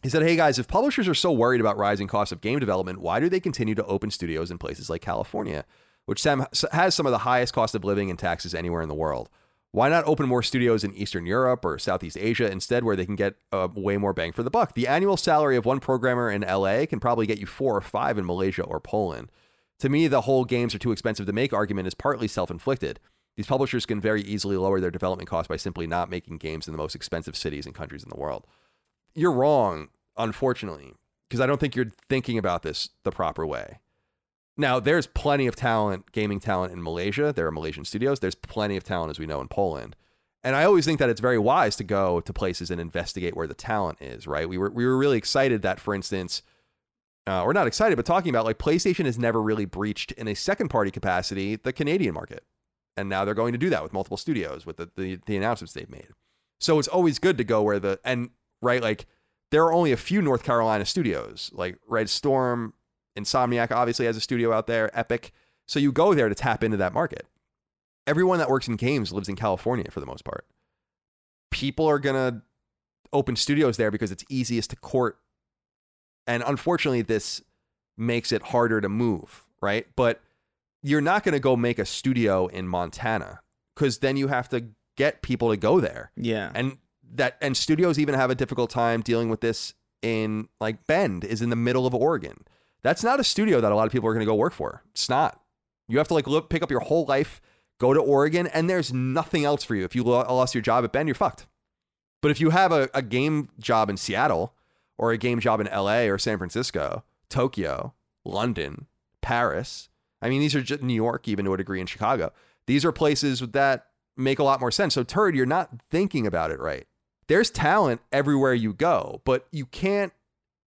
He said, Hey guys, if publishers are so worried about rising costs of game development, why do they continue to open studios in places like California, which has some of the highest cost of living and taxes anywhere in the world? Why not open more studios in Eastern Europe or Southeast Asia instead, where they can get uh, way more bang for the buck? The annual salary of one programmer in LA can probably get you four or five in Malaysia or Poland. To me, the whole games are too expensive to make argument is partly self inflicted. These publishers can very easily lower their development costs by simply not making games in the most expensive cities and countries in the world. You're wrong, unfortunately, because I don't think you're thinking about this the proper way. Now, there's plenty of talent, gaming talent in Malaysia. There are Malaysian studios. There's plenty of talent, as we know, in Poland. And I always think that it's very wise to go to places and investigate where the talent is, right? We were, we were really excited that, for instance, uh, or not excited, but talking about like PlayStation has never really breached in a second party capacity the Canadian market. And now they're going to do that with multiple studios with the, the, the announcements they've made. So it's always good to go where the, and right, like there are only a few North Carolina studios, like Red Storm, Insomniac obviously has a studio out there, Epic. So you go there to tap into that market. Everyone that works in games lives in California for the most part. People are going to open studios there because it's easiest to court. And unfortunately, this makes it harder to move, right? But you're not going to go make a studio in Montana because then you have to get people to go there Yeah. and that and studios even have a difficult time dealing with this in like Bend is in the middle of Oregon. That's not a studio that a lot of people are going to go work for. It's not. You have to like look, pick up your whole life, go to Oregon, and there's nothing else for you. If you lost your job at Bend, you're fucked. But if you have a, a game job in Seattle or a game job in LA or San Francisco, Tokyo, London, Paris, I mean, these are just New York, even to a degree in Chicago. These are places that make a lot more sense. So, Turd, you're not thinking about it right. There's talent everywhere you go, but you can't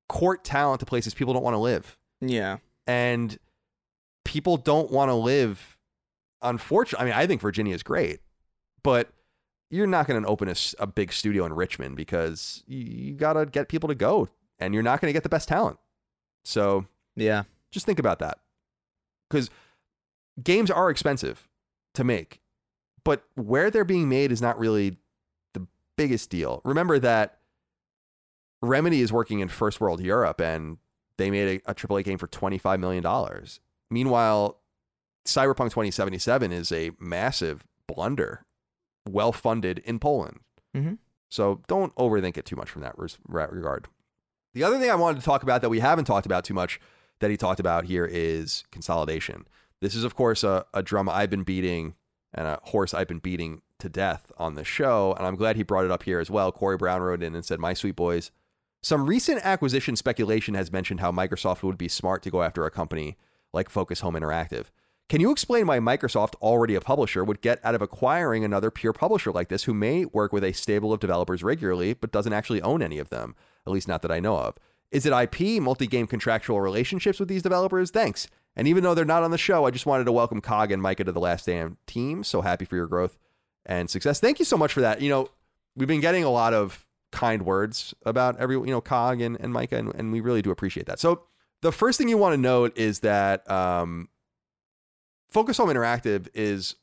court talent to places people don't want to live. yeah. And people don't want to live, unfortunately. I mean, I think Virginia is great, but you're not going to open a big studio in Richmond because you, you got to get people to go and you're not going to get the best talent. So, Yeah. just think about that. Because games are expensive to make, but where they're being made is not really biggest deal. Remember that Remedy is working in first world Europe and they made a, a AAA game for $25 million. Meanwhile, Cyberpunk 2077 is a massive blunder, well funded in Poland. Mhm. So don't overthink it too much from that res- regard. The other thing I wanted to talk about that we haven't talked about too much that he talked about here is consolidation. This is, of course, a, a drum I've been beating and a horse I've been beating to death on the show. And I'm glad he brought it up here as well. Corey Brown wrote in and said, My sweet boys, some recent acquisition speculation has mentioned how Microsoft would be smart to go after a company like Focus Home Interactive. Can you explain why Microsoft, already a publisher, would get out of acquiring another pure publisher like this who may work with a stable of developers regularly but doesn't actually own any of them? At least not that I know of. Is it IP, multi game contractual relationships with these developers? Thanks. And even though they're not on the show, I just wanted to welcome Cog and Micah to the Last Stand team. So happy for your growth and success. Thank you so much for that. You know, we've been getting a lot of kind words about every, you know, Cog and, and Micah, and, and we really do appreciate that. So the first thing you want to note is that um, Focus Home Interactive is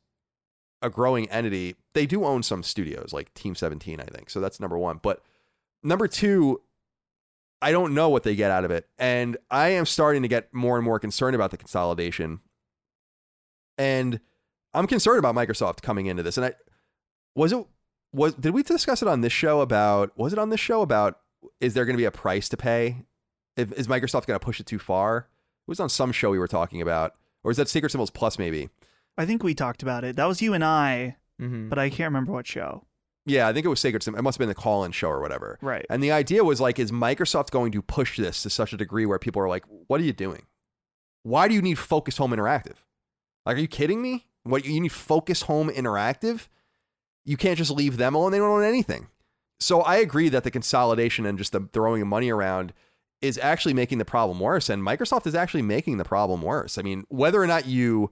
a growing entity. They do own some studios like Team 17, I think. So that's number one. But number two, I don't know what they get out of it. And I am starting to get more and more concerned about the consolidation. And I'm concerned about Microsoft coming into this. And I was it was did we discuss it on this show about was it on this show about is there going to be a price to pay? If, is Microsoft going to push it too far? It was on some show we were talking about. Or is that Sacred Symbols Plus maybe? I think we talked about it. That was you and I, Mm-hmm. but I can't remember what show. Yeah, I think it was Sacred Symbols. It must have been the call-in show or whatever. Right. And the idea was like, is Microsoft going to push this to such a degree where people are like, what are you doing? Why do you need Focus Home Interactive? Like, are you kidding me? What you need Focus Home Interactive? You can't just leave them alone. They don't own anything. So I agree that the consolidation and just the throwing money around is actually making the problem worse. And Microsoft is actually making the problem worse. I mean, whether or not you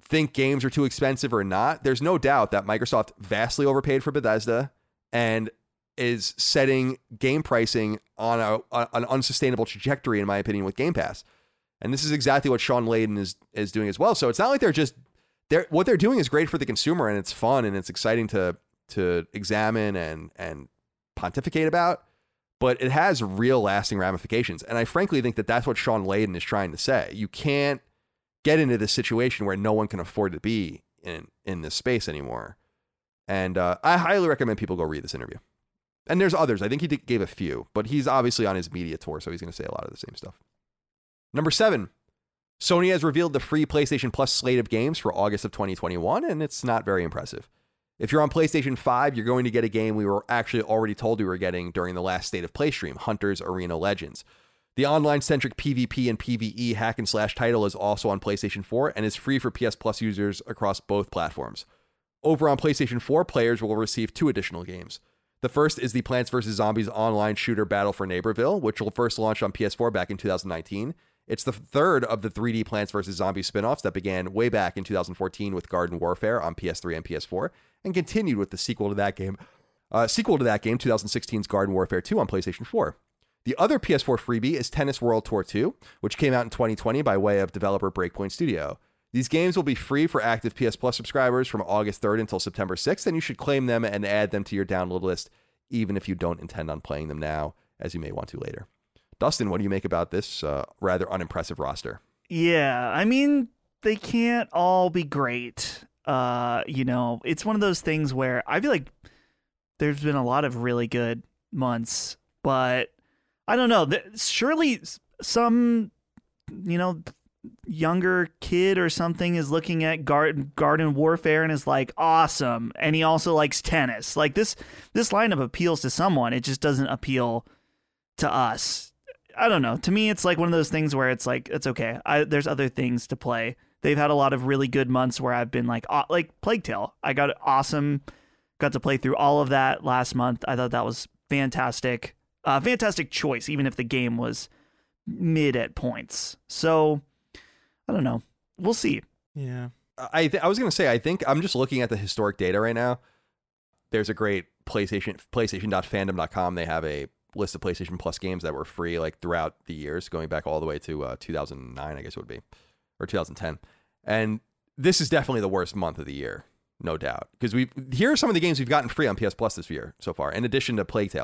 think games are too expensive or not, there's no doubt that Microsoft vastly overpaid for Bethesda and is setting game pricing on a, an unsustainable trajectory, in my opinion, with Game Pass. And this is exactly what Shawn Layden is is doing as well. So it's not like they're just they're what they're doing is great for the consumer and it's fun and it's exciting to to examine and and pontificate about, but it has real lasting ramifications. And I frankly think that that's what Shawn Layden is trying to say. You can't get into this situation where no one can afford to be in in this space anymore. And uh, I highly recommend people go read this interview. And there's others. I think he gave a few, but he's obviously on his media tour, so he's going to say a lot of the same stuff. Number seven, Sony has revealed the free PlayStation Plus slate of games for August of 2021, and it's not very impressive. If you're on PlayStation 5, you're going to get a game we were actually already told we were getting during the last State of Play stream Hunter's Arena Legends. The online centric PvP and PvE hack and slash title is also on PlayStation 4 and is free for PS Plus users across both platforms. Over on PlayStation 4, players will receive two additional games. The first is the Plants vs. Zombies online shooter Battle for Neighborville, which will first launch on PS4 back in 2019. It's the third of the 3D Plants vs. Zombies spin offs that began way back in 2014 with Garden Warfare on PS3 and PS4 and continued with the sequel to that game. Uh, sequel to that game, 2016's Garden Warfare 2 on PlayStation 4. The other PS4 freebie is Tennis World Tour 2, which came out in 2020 by way of developer Breakpoint Studio. These games will be free for active PS Plus subscribers from August 3rd until September 6th, and you should claim them and add them to your download list, even if you don't intend on playing them now, as you may want to later. Dustin, what do you make about this uh, rather unimpressive roster? Yeah, I mean, they can't all be great. Uh, you know, it's one of those things where I feel like there's been a lot of really good months, but I don't know. Surely some, you know, younger kid or something is looking at garden garden warfare and is like awesome and he also likes tennis like this this lineup appeals to someone it just doesn't appeal to us i don't know to me it's like one of those things where it's like it's okay I, there's other things to play they've had a lot of really good months where i've been like like plague tale i got awesome got to play through all of that last month i thought that was fantastic uh, fantastic choice, even if the game was mid at points. So I don't know. We'll see. Yeah. I th- I was gonna say I think I'm just looking at the historic data right now. There's a great PlayStation PlayStation.fandom.com. They have a list of PlayStation Plus games that were free like throughout the years, going back all the way to uh, 2009, I guess it would be, or 2010. And this is definitely the worst month of the year, no doubt, because we here are some of the games we've gotten free on PS Plus this year so far, in addition to Plague.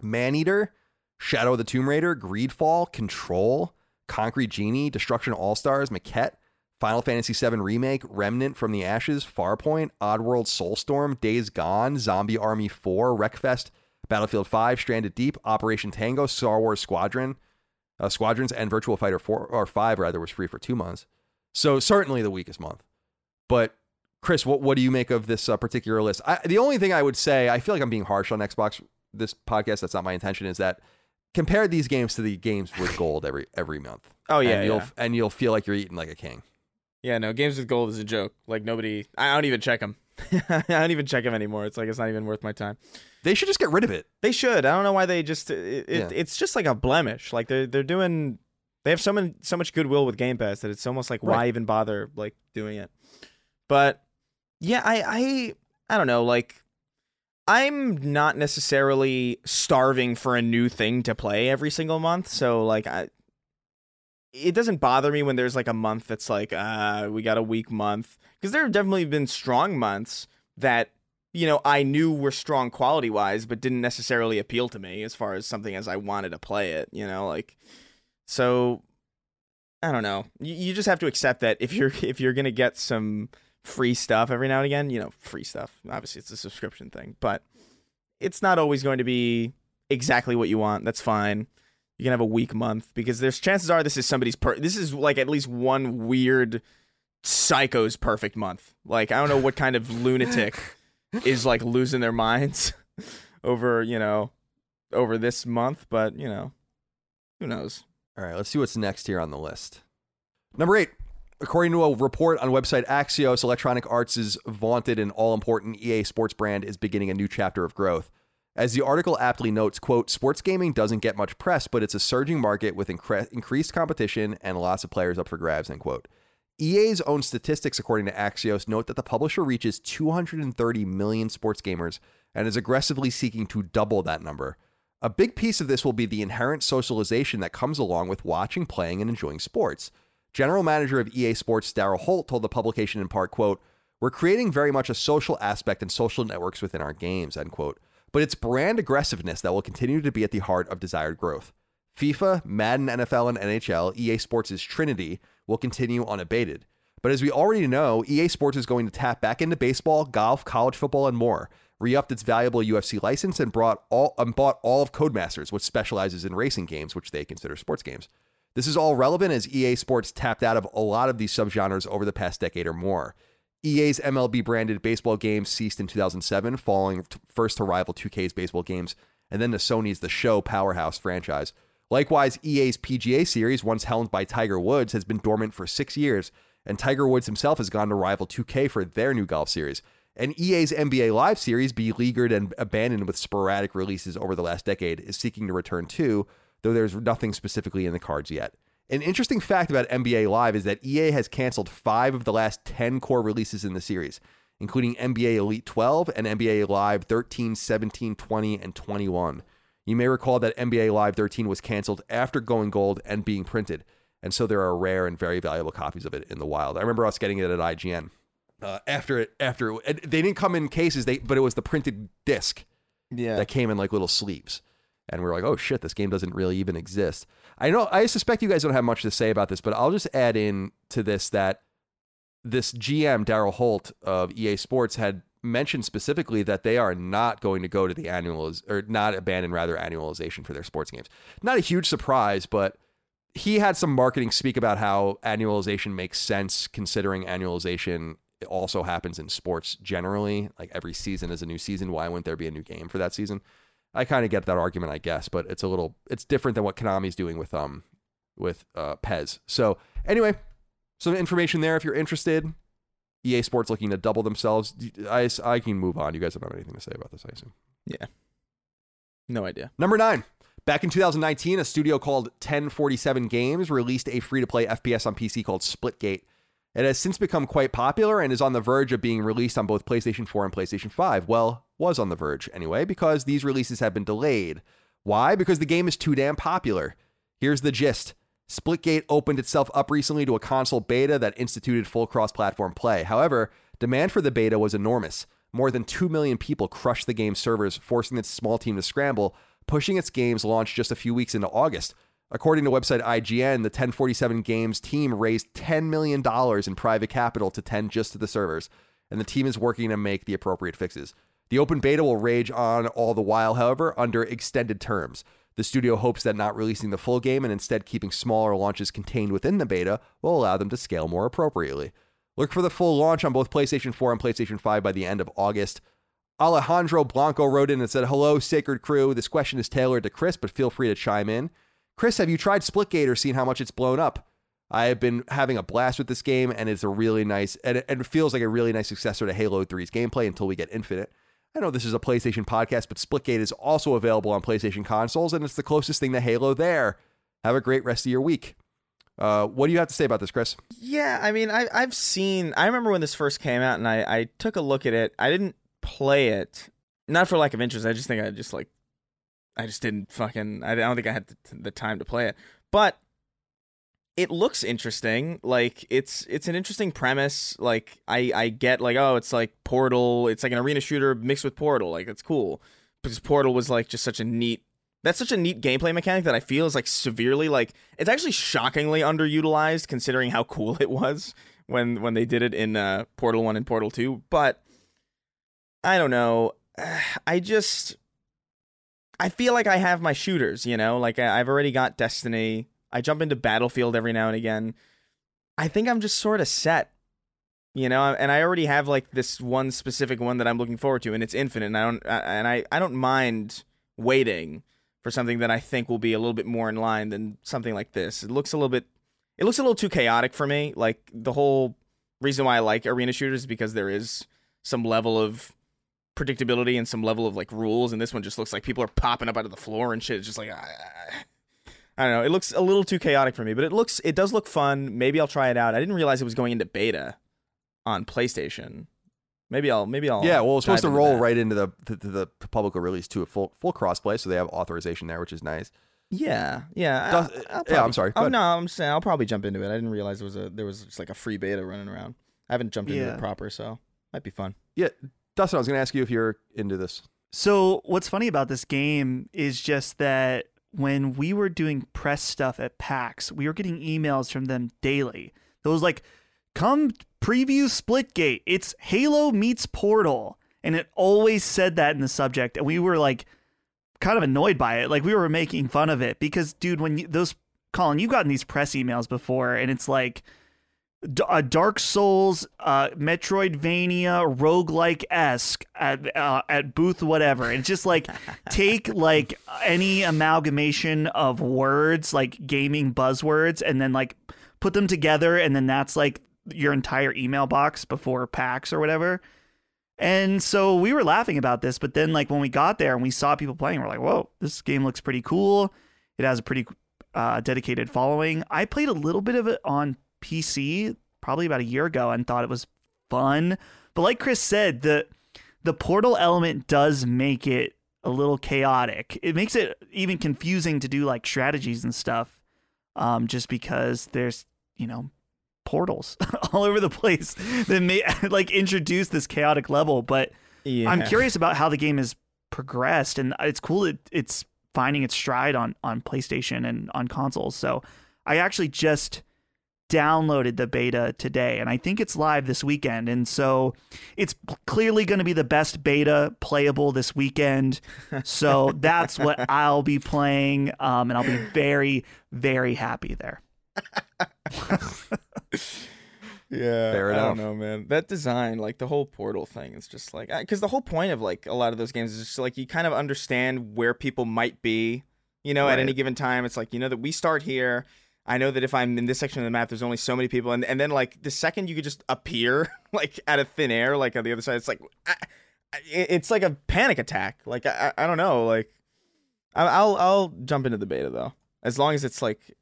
Maneater, Shadow of the Tomb Raider, Greedfall, Control, Concrete Genie, Destruction All Stars, Maquette, Final Fantasy VII Remake, Remnant from the Ashes, Farpoint, Oddworld Soulstorm, Days Gone, Zombie Army 4, Wreckfest, Battlefield 5, Stranded Deep, Operation Tango, Star Wars Squadron, uh, Squadrons, and Virtua Fighter 4 or 5 rather was free for two months. So certainly the weakest month. But Chris, what what do you make of this uh, particular list? I, the only thing I would say, I feel like I'm being harsh on Xbox this podcast. That's not my intention. Is that compare these games to the games with gold every every month. Oh yeah, and you'll yeah. and you'll feel like you're eating like a king. Yeah, no, games with gold is a joke. Like nobody, I don't even check them. I don't even check them anymore. It's like it's not even worth my time. They should just get rid of it. They should. I don't know why they just. It, it, Yeah. It's just like a blemish. Like they're they're doing. They have so many so much goodwill with Game Pass that it's almost like why even bother like doing it. But yeah, I I I don't know. Like I'm not necessarily starving for a new thing to play every single month. So like I. It doesn't bother me when there's like a month that's like, uh, we got a weak month. Because there have definitely been strong months that you know, I knew were strong quality wise, but didn't necessarily appeal to me as far as something as I wanted to play it, you know, like so I don't know. You, you just have to accept that if you're if you're gonna get some free stuff every now and again, you know, free stuff. Obviously it's a subscription thing, but it's not always going to be exactly what you want. That's fine. You can have a weak month because there's chances are this is somebody's per this is like at least one weird psycho's perfect month. Like I don't know what kind of lunatic is like losing their minds over, you know, over this month, but you know, who knows? All right, let's see what's next here on the list. Number eight, According to a report on website Axios, Electronic Arts' vaunted and all important EA Sports brand is beginning a new chapter of growth. As the article aptly notes, quote, sports gaming doesn't get much press, but it's a surging market with incre- increased competition and lots of players up for grabs, end quote. EA's own statistics, according to Axios, note that the publisher reaches 230 million sports gamers and is aggressively seeking to double that number. A big piece of this will be the inherent socialization that comes along with watching, playing, and enjoying sports. General manager of EA Sports Daryl Holt told the publication in part, quote, We're creating very much a social aspect and social networks within our games, end quote. But it's brand aggressiveness that will continue to be at the heart of desired growth. FIFA, Madden, NFL, and NHL, EA Sports' Trinity, will continue unabated. But as we already know, EA Sports is going to tap back into baseball, golf, college football, and more. Re-upped its valuable UFC license and brought all um, bought all of Codemasters, which specializes in racing games, which they consider sports games. This is all relevant as EA Sports tapped out of a lot of these subgenres over the past decade or more. EA's MLB branded baseball games ceased in 2007, falling first to rival 2K's baseball games, and then to Sony's The Show powerhouse franchise. Likewise, EA's PGA series, once helmed by Tiger Woods, has been dormant for six years, and Tiger Woods himself has gone to rival 2K for their new golf series. And EA's NBA Live series, beleaguered and abandoned with sporadic releases over the last decade, is seeking to return too, though there's nothing specifically in the cards yet. An interesting fact about NBA Live is that EA has canceled five of the last 10 core releases in the series, including NBA Elite 12 and NBA Live 13, 17, 20, and 21. You may recall that NBA Live 13 was canceled after going gold and being printed, and so there are rare and very valuable copies of it in the wild. I remember us getting it at IGN. Uh, after it, after it, they didn't come in cases, they but it was the printed disc Yeah. that came in like little sleeves. And we are like, oh shit, this game doesn't really even exist. I know, I suspect you guys don't have much to say about this, but I'll just add in to this that this GM, Daryl Holt of EA Sports, had mentioned specifically that they are not going to go to the annualiz or not abandon rather annualization for their sports games. Not a huge surprise, but he had some marketing speak about how annualization makes sense considering annualization also happens in sports generally. Like every season is a new season. Why wouldn't there be a new game for that season? I kind of get that argument, I guess, but it's a little it's different than what Konami's doing with um with uh PES. So anyway, some information there if you're interested. EA Sports looking to double themselves. I, I can move on. You guys don't have anything to say about this, I assume. yeah. No idea. Number nine. Back in 2019, a studio called 1047 Games released a free to play FPS on PC called Splitgate. It has since become quite popular and is on the verge of being released on both PlayStation 4 and PlayStation 5. Well, was on the verge anyway, because these releases have been delayed. Why? Because the game is too damn popular. Here's the gist Splitgate opened itself up recently to a console beta that instituted full cross platform play. However, demand for the beta was enormous. More than 2 million people crushed the game's servers, forcing its small team to scramble, pushing its game's launch just a few weeks into August. According to website IGN, the 1047 Games team raised $10 million in private capital to tend just to the servers, and the team is working to make the appropriate fixes. The open beta will rage on all the while, however, under extended terms. The studio hopes that not releasing the full game and instead keeping smaller launches contained within the beta will allow them to scale more appropriately. Look for the full launch on both PlayStation 4 and PlayStation 5 by the end of August. Alejandro Blanco wrote in and said, Hello, Sacred Crew. This question is tailored to Chris, but feel free to chime in. Chris, have you tried Splitgate or seen how much it's blown up? I have been having a blast with this game, and it's a really nice, and it, and it feels like a really nice successor to Halo 3's gameplay until we get Infinite. I know this is a PlayStation podcast, but Splitgate is also available on PlayStation consoles, and it's the closest thing to Halo there. Have a great rest of your week. Uh, what do you have to say about this, Chris? Yeah, I mean, I, I've seen. I remember when this first came out, and I, I took a look at it. I didn't play it, not for lack of interest. I just think I just like, I just didn't fucking. I don't think I had the, the time to play it. But it looks interesting. Like it's it's an interesting premise. Like I I get like oh it's like Portal. It's like an arena shooter mixed with Portal. Like it's cool because Portal was like just such a neat. That's such a neat gameplay mechanic that I feel is like severely like it's actually shockingly underutilized considering how cool it was when when they did it in uh, Portal One and Portal Two. But I don't know. I just I feel like I have my shooters. You know, like I, I've already got Destiny. I jump into Battlefield every now and again. I think I'm just sort of set, you know, and I already have like this one specific one that I'm looking forward to, and it's Infinite. And I don't, and I, I don't mind waiting for something that I think will be a little bit more in line than something like this. It looks a little bit, it looks a little too chaotic for me. Like the whole reason why I like arena shooters is because there is some level of predictability and some level of like rules, and this one just looks like people are popping up out of the floor and shit. It's just like I don't know. It looks a little too chaotic for me, but it looks it does look fun. Maybe I'll try it out. I didn't realize it was going into beta on PlayStation. Maybe I'll maybe I'll yeah, well, it's supposed to roll that. right into the to, to the public release to a full full crossplay, so they have authorization there, which is nice. Yeah, yeah. Does- I'll- I'll yeah, I'm sorry. Oh no, I'm saying I'll probably jump into it. I didn't realize there was a there was just like a free beta running around. I haven't jumped into Yeah. it proper, so might be fun. Yeah, Dustin, I was going to ask you if you're into this. So what's funny about this game is just that when we were doing press stuff at PAX, we were getting emails from them daily. It was like, "Come preview Splitgate. It's Halo meets Portal," and it always said that in the subject, and we were like, kind of annoyed by it. Like we were making fun of it because, dude, when you, those Colin, you've gotten these press emails before, and it's like D- uh, Dark Souls, uh, Metroidvania, roguelike esque at uh, at booth whatever. It's just like take like any amalgamation of words, like gaming buzzwords, and then like put them together, and then that's like your entire email box before PAX or whatever. And so we were laughing about this, but then like when we got there and we saw people playing, we're like, "Whoa, this game looks pretty cool. It has a pretty uh, dedicated following." I played a little bit of it on PC probably about a year ago and thought it was fun. But like Chris said, the the portal element does make it a little chaotic. It makes it even confusing to do like strategies and stuff. Um, just because there's, you know, portals all over the place that may like introduce this chaotic level. But Yeah. I'm curious about how the game has progressed, and it's cool that it's finding its stride on on PlayStation and on consoles. So I actually just downloaded the beta today, and I think it's live this weekend. And so it's clearly going to be the best beta playable this weekend. So that's what I'll be playing, um, and I'll be very very happy there. Yeah, Fair I enough. don't know, man. That design, like the whole portal thing, is just like because the whole point of like a lot of those games is just like you kind of understand where people might be, you know, at any given time. It's like you know that we start here. I know that if I'm in this section of the map, there's only so many people, and and then like the second you could just appear like out of thin air, like on the other side, it's like I, it's like a panic attack. Like I, I don't know, like I'll I'll jump into the beta though, as long as it's like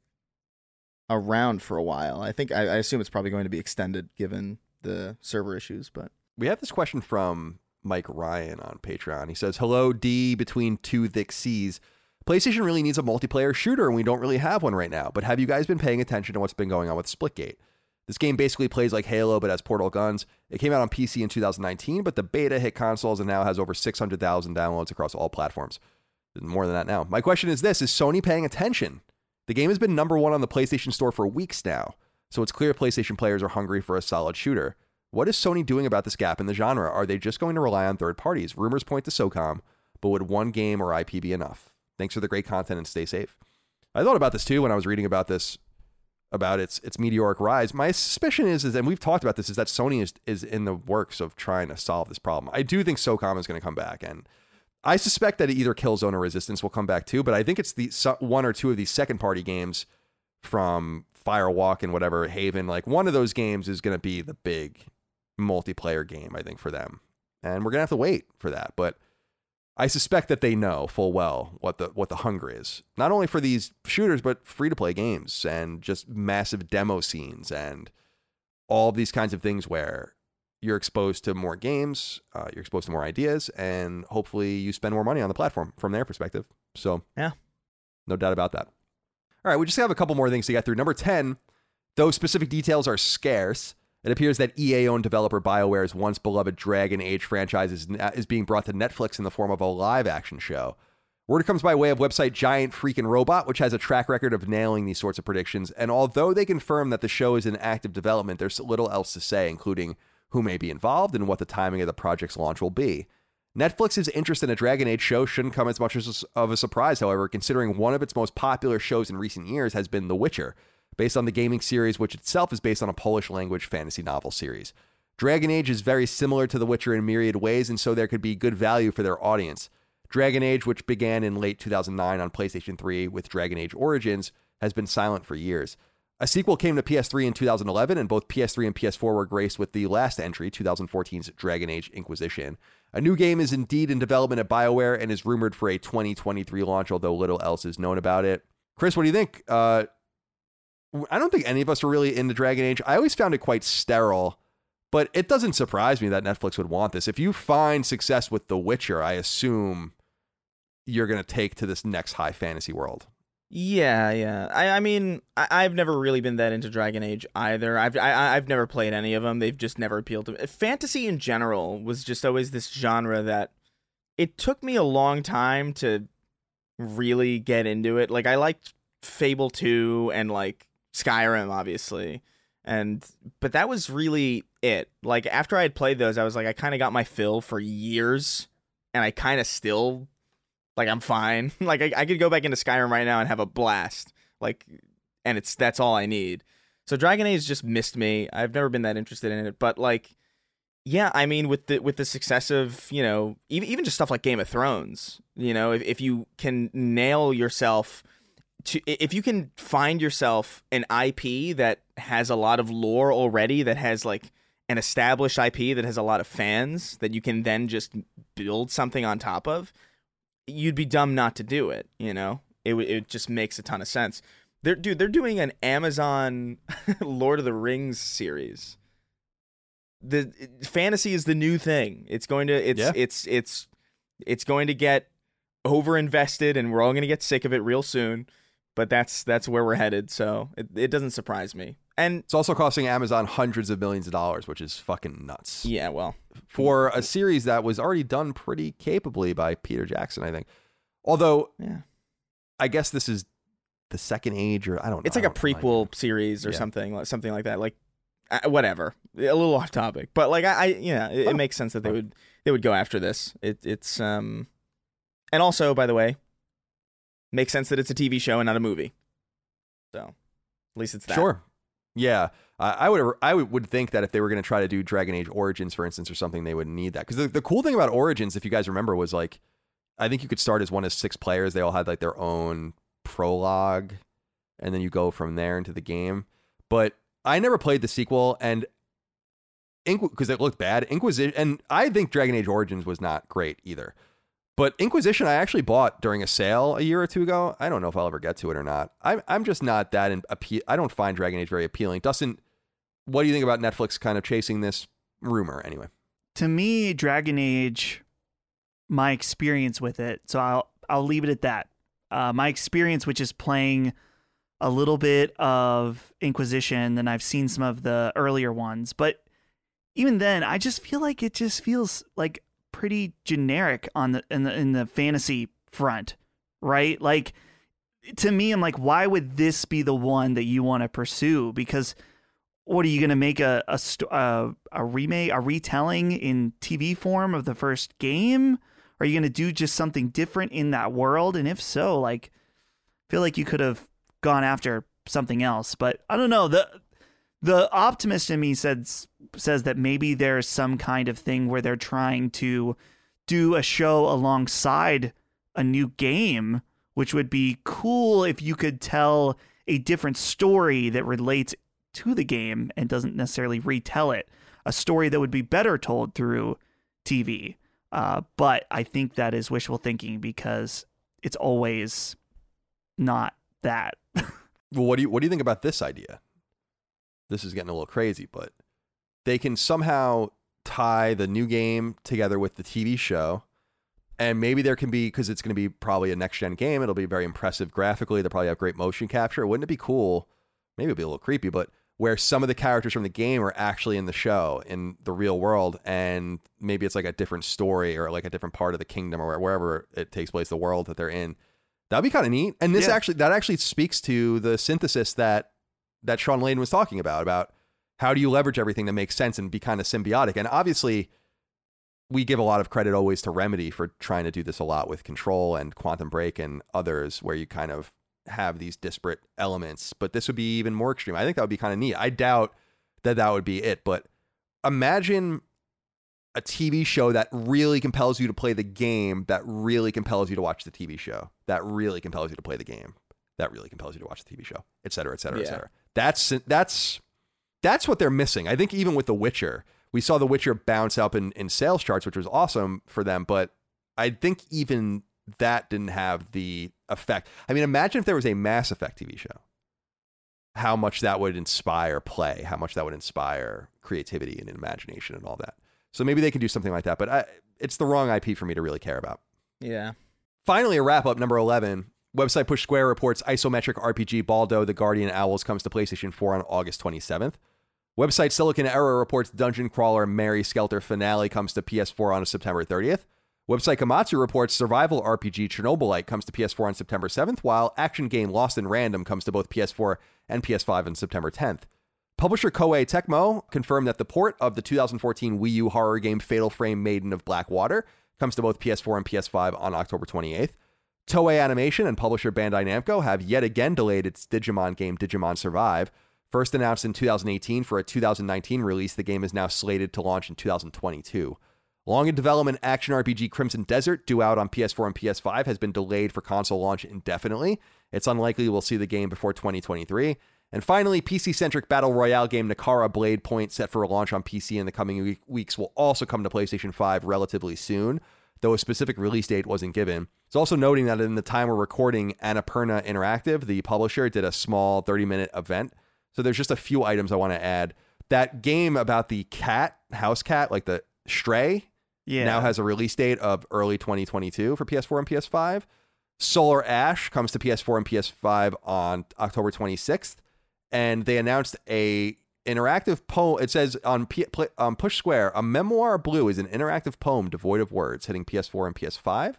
around for a while. I think I, I assume it's probably going to be extended given the server issues, but We have this question from Mike Ryan on Patreon. He says, Hello, D between two thick C's. PlayStation really needs a multiplayer shooter, and we don't really have one right now. But have you guys been paying attention to what's been going on with Splitgate? This game basically plays like Halo, but has portal guns. It came out on PC in 2019, but the beta hit consoles and now has over 600,000 downloads across all platforms. More than that now. My question is this Is Sony paying attention? The game has been number one on the PlayStation Store for weeks now, so it's clear PlayStation players are hungry for a solid shooter. What is Sony doing about this gap in the genre? Are they just going to rely on third parties? Rumors point to SOCOM, but would one game or IP be enough? Thanks for the great content and stay safe. I thought about this too when I was reading about this, about its its meteoric rise. My suspicion is, is and we've talked about this, is that Sony is is in the works of trying to solve this problem. I do think SOCOM is going to come back, and I suspect that either Killzone or Resistance will come back too. But I think it's the one or two of these second party games from Firewalk and whatever Haven. Like one of those games is going to be the big multiplayer game, I think, for them. And we're gonna have to wait for that. But I suspect that they know full well what the what the hunger is, not only for these shooters, but free to play games and just massive demo scenes and all these kinds of things where you're exposed to more games, uh, you're exposed to more ideas, and hopefully you spend more money on the platform from their perspective. So Yeah. no doubt about that. All right, we just have a couple more things to get through. Number 10, though specific details are scarce, it appears that EA owned developer BioWare's once beloved Dragon Age franchise is, uh, is being brought to Netflix in the form of a live action show. Word comes by way of website Giant Freakin' Robot, which has a track record of nailing these sorts of predictions. And although they confirm that the show is in active development, there's little else to say, including who may be involved and what the timing of the project's launch will be. Netflix's interest in a Dragon Age show shouldn't come as much as of a surprise, however, considering one of its most popular shows in recent years has been The Witcher, based on the gaming series, which itself is based on a Polish language fantasy novel series. Dragon Age is very similar to The Witcher in myriad ways, and so there could be good value for their audience. Dragon Age, which began in late 2009 on PlayStation 3 with Dragon Age Origins, has been silent for years. A sequel came to PS3 in 2011, and both PS3 and PS4 were graced with the last entry, 2014's Dragon Age Inquisition. A new game is indeed in development at BioWare and is rumored for a 2023 launch, although little else is known about it. Chris, what do you think? Uh, I don't think any of us are really into Dragon Age. I always found it quite sterile, but it doesn't surprise me that Netflix would want this. If you find success with The Witcher, I assume you're going to take to this next high fantasy world. Yeah, yeah. I, I mean, I, I've never really been that into Dragon Age either. I've I, I've never played any of them. They've just never appealed to me. Fantasy in general was just always this genre that it took me a long time to really get into it. Like I liked Fable 2 and like Skyrim obviously. And but that was really it. Like after I had played those, I was like I kind of got my fill for years and I kind of still like I'm fine. like I, I could go back into Skyrim right now and have a blast. Like and it's that's all I need. So Dragon Age just missed me. I've never been that interested in it, but like yeah, I mean with the with the success of, you know, even even just stuff like Game of Thrones, you know, if if you can nail yourself to if you can find yourself an IP that has a lot of lore already that has like an established IP that has a lot of fans that you can then just build something on top of, you'd be dumb not to do it. You know, it it just makes a ton of sense. They're dude, they're doing an Amazon Lord of the Rings series. The fantasy is the new thing. It's going to it's Yeah. it's it's it's going to get over invested, and we're all going to get sick of it real soon. But that's that's where we're headed. So it, it doesn't surprise me. And It's also costing Amazon hundreds of millions of dollars, which is fucking nuts. yeah, well, For a series that was already done pretty capably by Peter Jackson, I think. Although yeah, I guess this is the second age, or I don't know. it's like a prequel series or Yeah. something, something like that. Like uh, whatever, a little off topic, but like I, I yeah, it, Oh. it makes sense that they would they would go after this. It it's um, and also by the way, makes sense that it's a TV show and not a movie. So at least it's that. Sure. Yeah, I would I would think that if they were going to try to do Dragon Age Origins, for instance, or something, they would need that. Because the, the cool thing about Origins, if you guys remember, was like, I think you could start as one of six players. They all had like their own prologue, and then you go from there into the game. But I never played the sequel, and because it looked bad. Inquisition, and I think Dragon Age Origins was not great either. But Inquisition, I actually bought during a sale a year or two ago. I don't know if I'll ever get to it or not. I'm I'm just not that in, appe- I don't find Dragon Age very appealing. Dustin, what do you think about Netflix kind of chasing this rumor anyway? to me, Dragon Age, my experience with it. So I'll I'll leave it at that. Uh, my experience, which is playing a little bit of Inquisition, then I've seen some of the earlier ones, but even then, I just feel like it just feels like pretty generic on the in the in the fantasy front, right? Like to me, I'm like, why would this be the one that you want to pursue? Because what are you going to make a a, a a remake, a retelling in TV form of the first game? Are you going to do just something different in that world? And if so, like, feel like you could have gone after something else. But I don't know. the The optimist in me says says that maybe there's some kind of thing where they're trying to do a show alongside a new game, which would be cool if you could tell a different story that relates to the game and doesn't necessarily retell it. A story that would be better told through TV. Uh, but I think that is wishful thinking because it's always not that. Well, what do you what do you think about this idea? This is getting a little crazy, but they can somehow tie the new game together with the TV show. And maybe there can be because it's going to be probably a next gen game. It'll be very impressive graphically. They'll probably have great motion capture. Wouldn't it be cool? Maybe it'll be a little creepy, but where some of the characters from the game are actually in the show in the real world, and maybe it's like a different story or like a different part of the kingdom or wherever it takes place, the world that they're in. That'd be kind of neat. And this Yeah. actually that actually speaks to the synthesis that that Shawn Layden was talking about about how do you leverage everything that makes sense and be kind of symbiotic. And obviously, we give a lot of credit always to Remedy for trying to do this a lot with Control and Quantum Break and others, where you kind of have these disparate elements. But this would be even more extreme. I think that would be kind of neat. I doubt that that would be it, but imagine a TV show that really compels you to play the game, that really compels you to watch the TV show, that really compels you to play the game, that really compels you to watch the TV show, et cetera, et cetera, et cetera. That's that's that's what they're missing. I think even with The Witcher, we saw The Witcher bounce up in, in sales charts, which was awesome for them. But I think even that didn't have the effect. I mean, imagine if there was a Mass Effect TV show. How much that would inspire play, how much that would inspire creativity and imagination and all that. So maybe they can do something like that. But I, it's the wrong IP for me to really care about. Yeah. Finally, a wrap up number 11. Website Push Square reports isometric RPG Baldo the Guardian Owls comes to PlayStation 4 on August 27th. Website Siliconera reports Dungeon Crawler Mary Skelter Finale comes to PS4 on September 30th. Website Gematsu reports survival RPG Chernobylite comes to PS4 on September 7th, while action game Lost in Random comes to both PS4 and PS5 on September 10th. Publisher Koei Tecmo confirmed that the port of the 2014 Wii U horror game Fatal Frame Maiden of Blackwater comes to both PS4 and PS5 on October 28th. Toei Animation and publisher Bandai Namco have yet again delayed its Digimon game Digimon Survive. First announced in 2018 for a 2019 release, the game is now slated to launch in 2022. Long in development action RPG Crimson Desert, due out on PS4 and PS5, has been delayed for console launch indefinitely. It's unlikely we'll see the game before 2023. And finally, PC centric battle royale game Naraka Blade Point, set for a launch on PC in the coming weeks, will also come to PlayStation 5 relatively soon, though a specific release date wasn't given. It's also noting that in the time we're recording, Annapurna Interactive, the publisher, did a small 30 minute event. So there's just a few items I want to add. That game about the cat, house cat, like the stray, Yeah. now has a release date of early 2022 for PS4 and PS5. Solar Ash comes to PS4 and PS5 on October 26th, and they announced a interactive poem. It says on P- pl- Push Square, a memoir blue is an interactive poem devoid of words, hitting PS4 and PS5.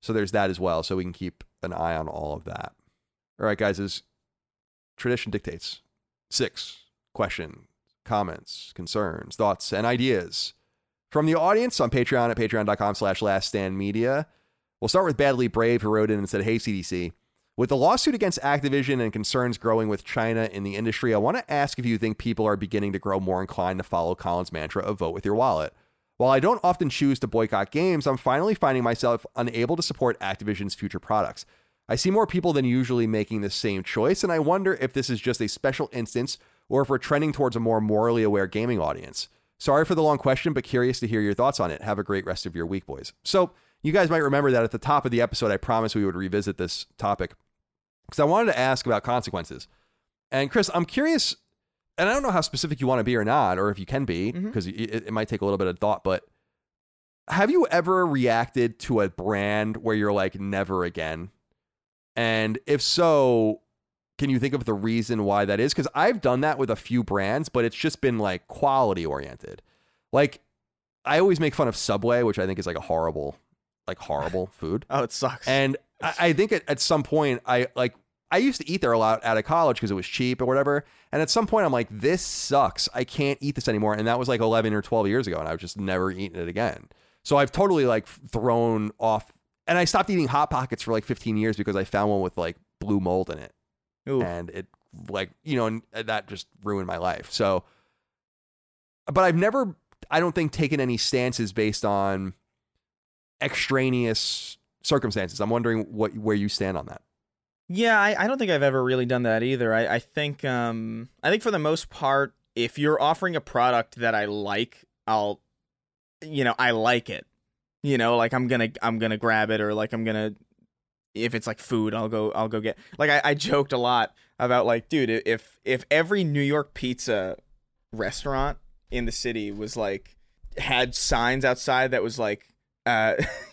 So there's that as well. So we can keep an eye on all of that. All right, guys, as tradition dictates, six question, comments, concerns, thoughts, and ideas from the audience on Patreon at patreon.com slash last stand media. We'll start with Badly Brave, who wrote in and said, Hey, CDC, with the lawsuit against Activision and concerns growing with China in the industry, I want to ask if you think people are beginning to grow more inclined to follow Colin's mantra of vote with your wallet. While I don't often choose to boycott games, I'm finally finding myself unable to support Activision's future products. I see more people than usually making the same choice, and I wonder if this is just a special instance or if we're trending towards a more morally aware gaming audience. Sorry for the long question, but curious to hear your thoughts on it. Have a great rest of your week, boys. So, you guys might remember that at the top of the episode, I promised we would revisit this topic because I wanted to ask about consequences. And Chris, I'm curious, and I don't know how specific you want to be or not, or if you can be, mm-hmm. because it, it might take a little bit of thought, but have you ever reacted to a brand where you're like, never again? And if so, can you think of the reason why that is? Because I've done that with a few brands, but it's just been like quality oriented. Like, I always make fun of Subway, which I think is like a horrible, like horrible food. Oh, it sucks. And I, I think at, at some point, I like I used to eat there a lot out of college because it was cheap or whatever. And at some point, I'm like, this sucks. I can't eat this anymore. And that was like 11 or 12 years ago, and I've just never eaten it again. So I've totally like thrown off. And I stopped eating hot pockets for like 15 years because I found one with like blue mold in it, Ooh. and it like you know, and uh, that just ruined my life. So, but I've never, I don't think, taken any stances based on extraneous circumstances. I'm wondering what where you stand on that. Yeah, I, I don't think I've ever really done that either. I, I think um I think for the most part, if you're offering a product that I like, I'll you know, I like it. You know, like I'm gonna I'm gonna grab it or like I'm gonna if it's like food, I'll go I'll go get like I, I joked a lot about like, dude, if if every New York pizza restaurant in the city was like had signs outside that was like uh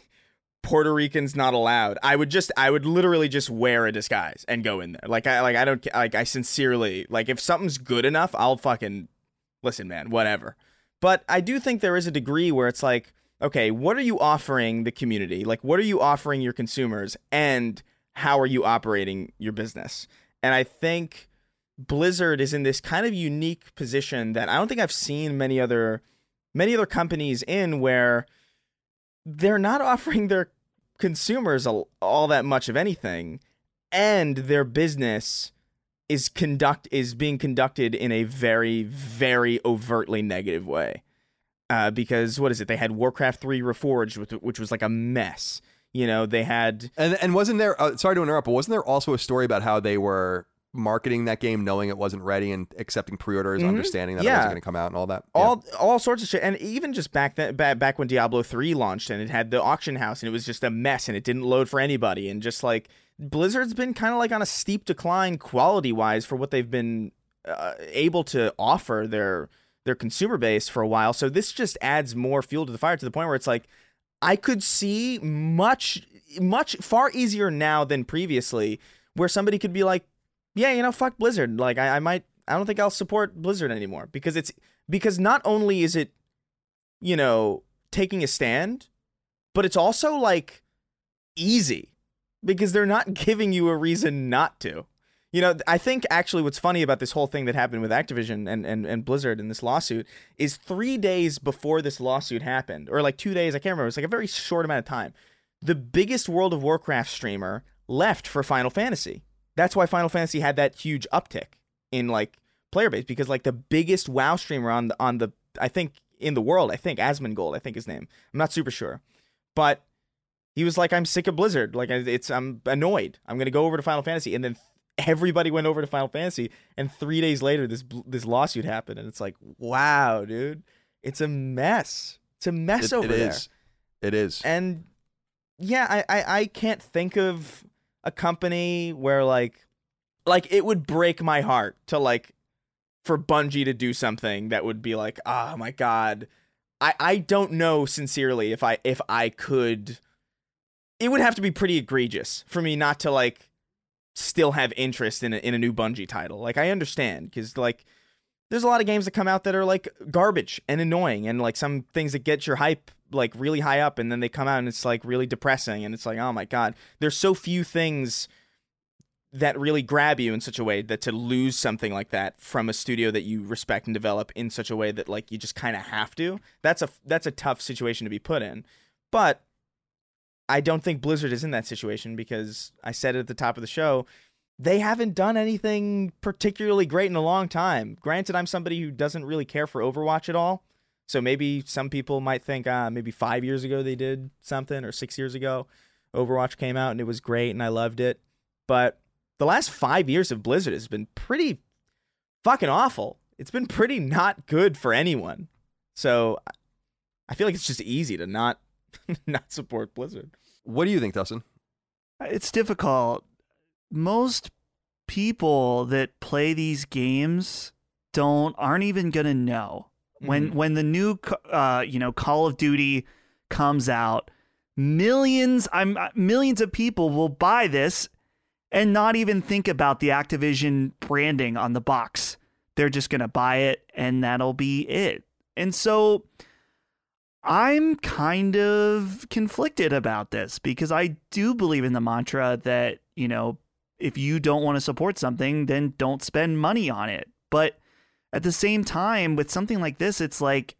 Puerto Ricans not allowed. I would just I would literally just wear a disguise and go in there. Like I like I don't like I sincerely like if something's good enough, I'll fucking listen, man, whatever. But I do think there is a degree where it's like, okay, what are you offering the community? Like what are you offering your consumers and how are you operating your business? And I think Blizzard is in this kind of unique position that I don't think I've seen many other many other companies in where they're not offering their consumers all, that much of anything and their business is conduct is being conducted in a very very overtly negative way uh, because what is it they had warcraft 3 reforged which, which was like a mess you know they had And and wasn't there? Uh, sorry to interrupt, but wasn't there also a story about how they were marketing that game knowing it wasn't ready and accepting pre-orders, Mhm. understanding that it wasn't going to come out and all that. Yeah. all all sorts of shit and even just back then back, back when diablo 3 launched and it had the auction house and it was just a mess and it didn't load for anybody and just like blizzard's been kind of like on a steep decline quality wise for what they've been uh, able to offer their their consumer base for a while so this just adds more fuel to the fire to the point where it's like i could see much much far easier now than previously where somebody could be like yeah, you know, fuck Blizzard. Like I, I might I don't think I'll support Blizzard anymore because it's because not only is it, you know, taking a stand, but it's also like easy because they're not giving you a reason not to. You know, I think actually what's funny about this whole thing that happened with Activision and, and, and Blizzard in this lawsuit is three days before this lawsuit happened, or like two days, I can't remember. It's like a very short amount of time. The biggest World of Warcraft streamer left for Final Fantasy. That's why Final Fantasy had that huge uptick in like player base because like the biggest WoW streamer on the on the I think in the world, I think Asmongold, I think his name. I'm not super sure, but he was like, "I'm sick of Blizzard. Like it's I'm annoyed. I'm gonna go over to Final Fantasy." And then everybody went over to Final Fantasy, and three days later, this this lawsuit happened, and it's like, wow, dude, it's a mess. It's a mess It- over it there. is. It is. And yeah, I, I I can't think of a company where like like it would break my heart to like for Bungie to do something that would be like, ah, oh my god. I, I don't know sincerely if I if I could it would have to be pretty egregious for me not to like still have interest in a, in a new Bungie title. Like I understand cuz like there's a lot of games that come out that are like garbage and annoying and like some things that get your hype like really high up and then they come out and it's like really depressing and it's like oh my god there's so few things that really grab you in such a way that to lose something like that from a studio that you respect and develop in such a way that like you just kind of have to that's a that's a tough situation to be put in but I don't think Blizzard is in that situation because I said it at the top of the show they haven't done anything particularly great in a long time. Granted, I'm somebody who doesn't really care for Overwatch at all. So maybe some people might think, ah, maybe five years ago they did something, or six years ago, Overwatch came out and it was great and I loved it. But the last five years of Blizzard has been pretty fucking awful. It's been pretty not good for anyone. So I- I feel like it's just easy to not not support Blizzard. what do you think, Dustin? It's difficult. Most people that play these games don't aren't even gonna know when Mhm. when the new uh you know Call of Duty comes out. Millions, I'm uh, millions of people will buy this and not even think about the Activision branding on the box. They're just gonna buy it and that'll be it. And so I'm kind of conflicted about this because I do believe in the mantra that, you know, if you don't want to support something, then don't spend money on it. But at the same time, with something like this, it's like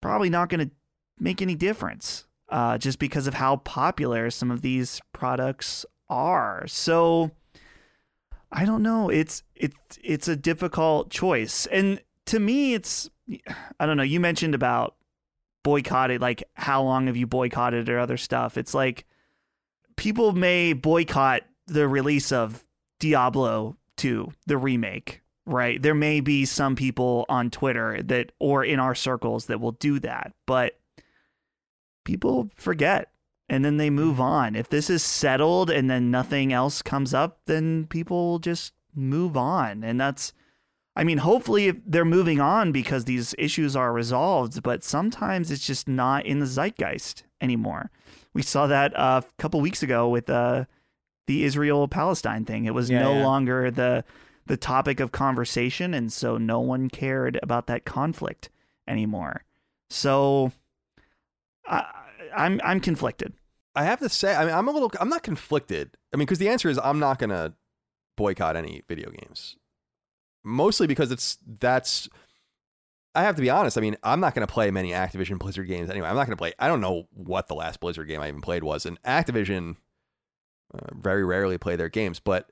probably not going to make any difference uh, just because of how popular some of these products are. So I don't know. It's it's it's a difficult choice, and to me, it's I don't know. You mentioned about boycotted like how long have you boycotted or other stuff it's like people may boycott the release of diablo 2 the remake right there may be some people on twitter that or in our circles that will do that but people forget and then they move on if this is settled and then nothing else comes up then people just move on and that's I mean, hopefully they're moving on because these issues are resolved, but sometimes it's just not in the zeitgeist anymore. We saw that uh, a couple weeks ago with uh, the Israel Palestine thing. It was Yeah, no yeah. longer the the topic of conversation, and so no one cared about that conflict anymore. So I, I'm I'm conflicted. I have to say, I mean, I'm a little, I'm not conflicted. I mean, because the answer is I'm not going to boycott any video games. Mostly because it's, that's, I have to be honest. I mean, I'm not going to play many Activision Blizzard games anyway. I'm not going to play, I don't know what the last Blizzard game I even played was. And Activision uh, very rarely play their games, but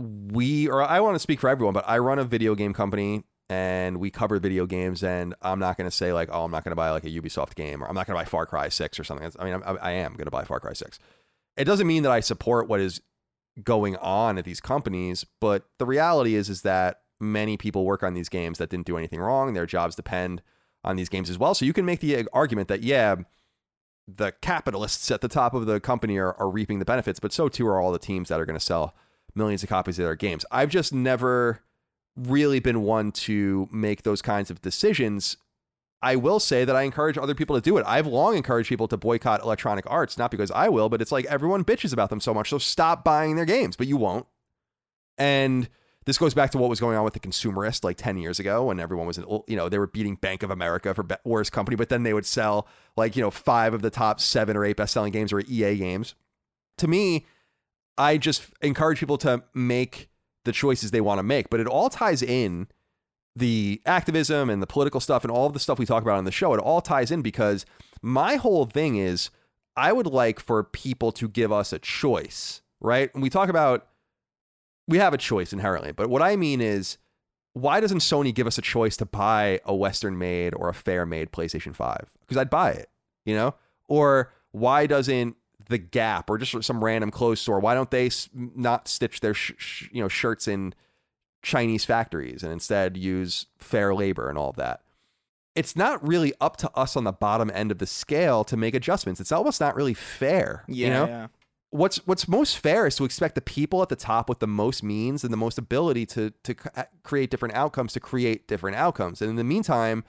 we, or I want to speak for everyone, but I run a video game company and we cover video games and i'm not going to say like oh i'm not going to buy like a ubisoft game or i'm not going to buy far cry 6 or something i mean I'm, i am going to buy far cry 6 it doesn't mean that i support what is going on at these companies. But the reality is, is that many people work on these games that didn't do anything wrong. Their jobs depend on these games as well. So you can make the uh, argument that, yeah, the capitalists at the top of the company are, are reaping the benefits, but so too are all the teams that are going to sell millions of copies of their games. I've just never really been one to make those kinds of decisions. I will say that I encourage other people to do it. I've long encouraged people to boycott Electronic Arts, not because I will, but it's like everyone bitches about them so much. So stop buying their games, but you won't. And this goes back to what was going on with the consumerist like 10 years ago when everyone was, you know, they were beating Bank of America for worst company, but then they would sell like, you know, five of the top seven or eight best selling games or EA games. To me, I just encourage people to make the choices they want to make, but it all ties in the activism and the political stuff and all of the stuff we talk about on the show. It all ties in because my whole thing is I would like for people to give us a choice, right? And we talk about we have a choice inherently, but what I mean is why doesn't Sony give us a choice to buy a Western made or a fair made PlayStation 5? Because I'd buy it, you know? Or why doesn't the Gap or just some random clothes store, why don't they not stitch their sh- sh- you know shirts in Chinese factories and instead use fair labor and all of that? It's not really up to us on the bottom end of the scale to make adjustments. It's almost not really fair. Yeah, you know? yeah. What's what's most fair is to expect the people at the top with the most means and the most ability to to create different outcomes to create different outcomes. And in the meantime,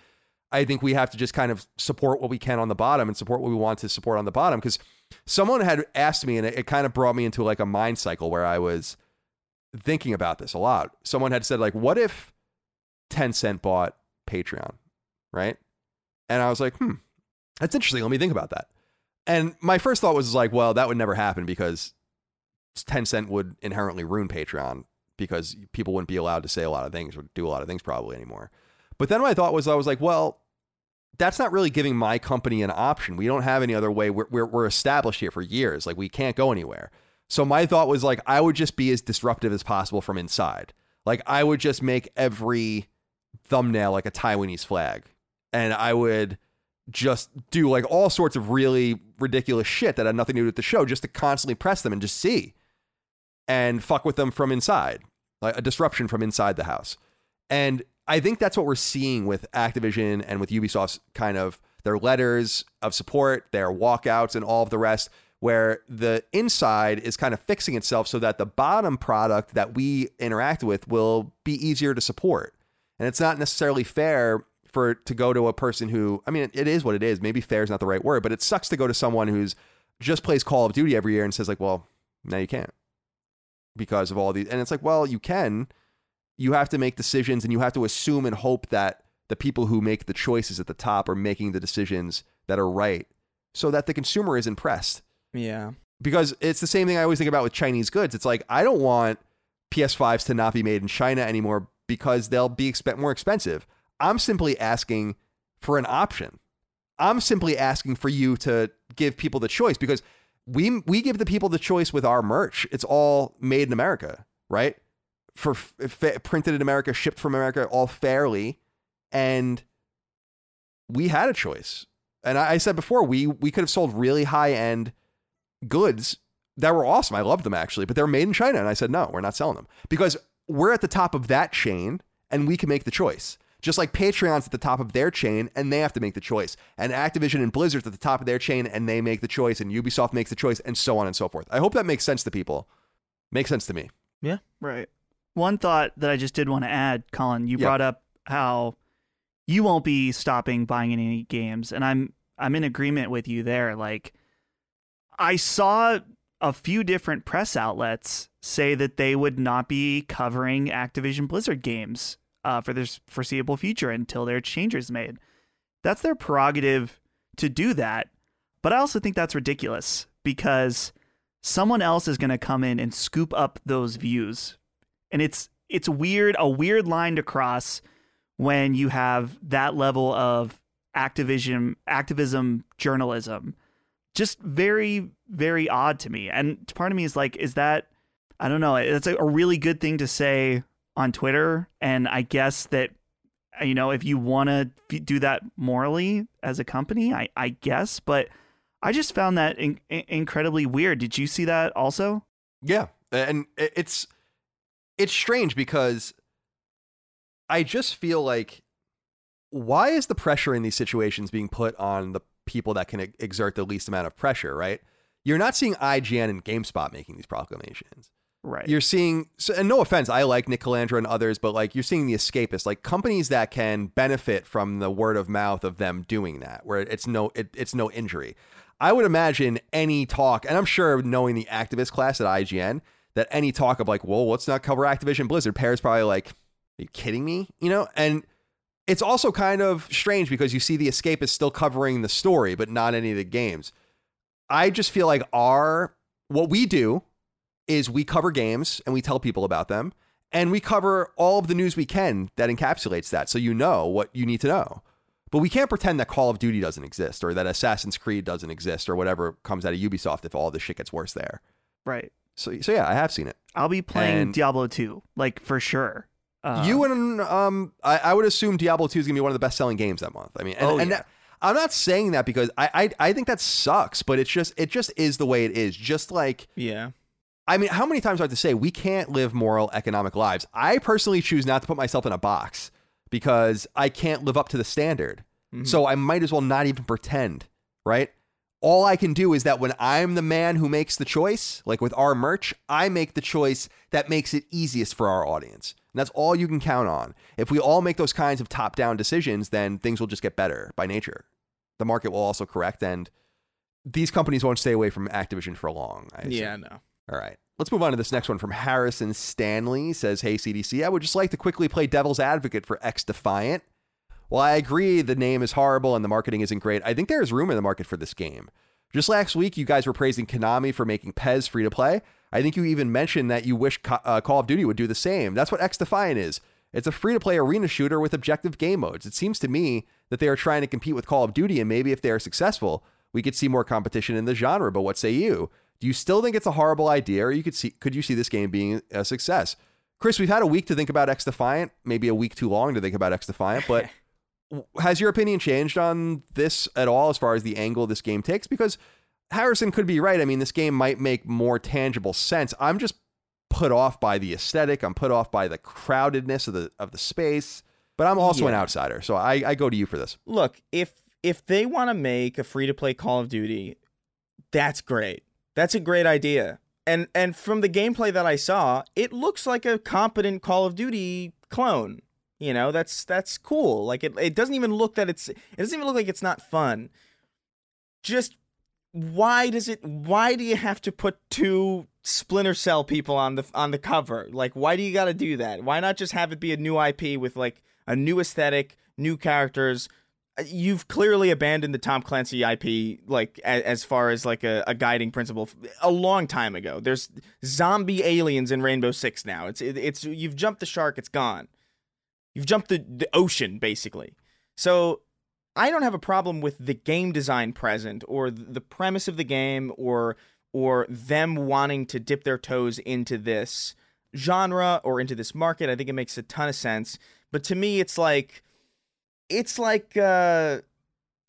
I think we have to just kind of support what we can on the bottom and support what we want to support on the bottom. Because someone had asked me, and it, it kind of brought me into like a mind cycle where I was thinking about this a lot. Someone had said, like, what if Tencent bought Patreon, right? And I was like, hmm, that's interesting. Let me think about that. And my first thought was like, well, that would never happen because Tencent would inherently ruin Patreon because people wouldn't be allowed to say a lot of things or do a lot of things probably anymore. But then my thought was, I was like, well, that's not really giving my company an option. We don't have any other way. We're, we're, we're established here for years. Like we can't go anywhere. So my thought was like, I would just be as disruptive as possible from inside. Like I would just make every thumbnail like a Taiwanese flag. And I would just do like all sorts of really ridiculous shit that had nothing to do with the show just to constantly press them and just see and fuck with them from inside, like a disruption from inside the house. And I think that's what we're seeing with Activision and with Ubisoft's kind of their letters of support, their walkouts, and all of the rest, where the inside is kind of fixing itself so that the bottom product that we interact with will be easier to support. And it's not necessarily fair for to go to a person who, I mean, it is what it is. Maybe fair is not the right word, but it sucks to go to someone who's just plays Call of Duty every year and says like, well, now you can't because of all these. And it's like, well, you can you have to make decisions and you have to assume and hope that the people who make the choices at the top are making the decisions that are right so that the consumer is impressed. Yeah. Because it's the same thing I always think about with Chinese goods. It's like, I don't want PS5s to not be made in China anymore because they'll be exp- more expensive. I'm simply asking for an option. I'm simply asking for you to give people the choice because we we give the people the choice with our merch. It's all made in America, right? For f- eh, printed in America, shipped from America, all fairly, and we had a choice. And I, I said before, we we could have sold really high end goods that were awesome. I loved them actually, but they were made in China, and I said no, we're not selling them because we're at the top of that chain, and we can make the choice. Just like Patreon's at the top of their chain and they have to make the choice. And Activision and Blizzard's at the top of their chain and they make the choice. And Ubisoft makes the choice and so on and so forth. I hope that makes sense to people. Makes sense to me. Yeah. Right. One thought that I just did want to add, Colin, you Yeah. brought up how you won't be stopping buying any games, and I'm I'm in agreement with you there. Like, I saw a few different press outlets say that they would not be covering Activision Blizzard games uh, for this foreseeable future until their changes made. That's their prerogative to do that, but I also think that's ridiculous because someone else is going to come in and scoop up those views and it's it's weird a weird line to cross when you have that level of activism activism journalism. Just very very odd to me. And part of me is like is that i don't know it's a, a really good thing to say on twitter. And i guess that you know if you want to do that morally as a company i i guess. But i just found that in- incredibly weird. Did you see that also? Yeah, and it's it's strange because I just feel like why is the pressure in these situations being put on the people that can exert the least amount of pressure, right? You're not seeing IGN and GameSpot making these proclamations. Right. You're seeing, so, and no offense, I like Nick Calandra and others, but like you're seeing the escapists, like companies that can benefit from the word of mouth of them doing that, where it's no, it, it's no injury. I would imagine any talk, and I'm sure knowing the activist class at IGN, that any talk of like, well, let's not cover Activision Blizzard, Peer's probably like, are you kidding me? You know, and it's also kind of strange because you see the Escapist still covering the story, but not any of the games. I just feel like our what we do is we cover games and we tell people about them and we cover all of the news we can that encapsulates that so you know what you need to know. But we can't pretend that Call of Duty doesn't exist or that Assassin's Creed doesn't exist or whatever comes out of Ubisoft if all this shit gets worse there. right. So so yeah, I have seen it. I'll be playing And- Diablo 2, like for sure. Uh, you and um, I, I would assume Diablo Two is gonna be one of the best selling games that month. I mean, and, Oh, and yeah. that- I'm not saying that because I, I I think that sucks, but it's just it just is the way it is. Just like Yeah. I mean, how many times do I have to say we can't live moral economic lives? I personally choose not to put myself in a box because I can't live up to the standard. So I might as well not even pretend, right? All I can do is that when I'm the man who makes the choice, like with our merch, I make the choice that makes it easiest for our audience. And that's all you can count on. If we all make those kinds of top down decisions, then things will just get better by nature. The market will also correct, and these companies won't stay away from Activision for long. I assume. Yeah, no. All right. Let's move on to this next one from Harrison Stanley. Says, Hey, CDC, I would just like to quickly play devil's advocate for XDefiant. While I agree the name is horrible and the marketing isn't great, I think there is room in the market for this game. Just last week, you guys were praising Konami for making PES free to play. I think you even mentioned that you wish uh, Call of Duty would do the same. That's what XDefiant is. It's a free to play arena shooter with objective game modes. It seems to me that they are trying to compete with Call of Duty, and maybe if they are successful, we could see more competition in the genre. But what say you? Do you still think it's a horrible idea, or you could see could you see this game being a success? Chris, we've had a week to think about XDefiant, maybe a week too long to think about XDefiant, but has your opinion changed on this at all as far as the angle this game takes? Because Harrison could be right. I mean, this game might make more tangible sense. I'm just put off by the aesthetic. I'm put off by the crowdedness of the of the space. But I'm also an outsider, so I, I go to you for this. Look, if if they want to make a free to play Call of Duty, that's great. That's a great idea. And and from the gameplay that I saw, it looks like a competent Call of Duty clone. You know, that's that's cool. Like it it doesn't even look that it's it doesn't even look like it's not fun. Just why does it why do you have to put two Splinter Cell people on the on the cover? Like why do you got to do that? Why not just have it be a new IP with like a new aesthetic, new characters? Uh, You've clearly abandoned the Tom Clancy IP like a, as far as like a, a guiding principle a long time ago. There's zombie aliens in Rainbow Six now. It's it, it's you've jumped the shark, it's gone. You've jumped the, the ocean basically. So I don't have a problem with the game design present or the premise of the game or or them wanting to dip their toes into this genre or into this market. I think it makes a ton of sense. But to me it's like it's like uh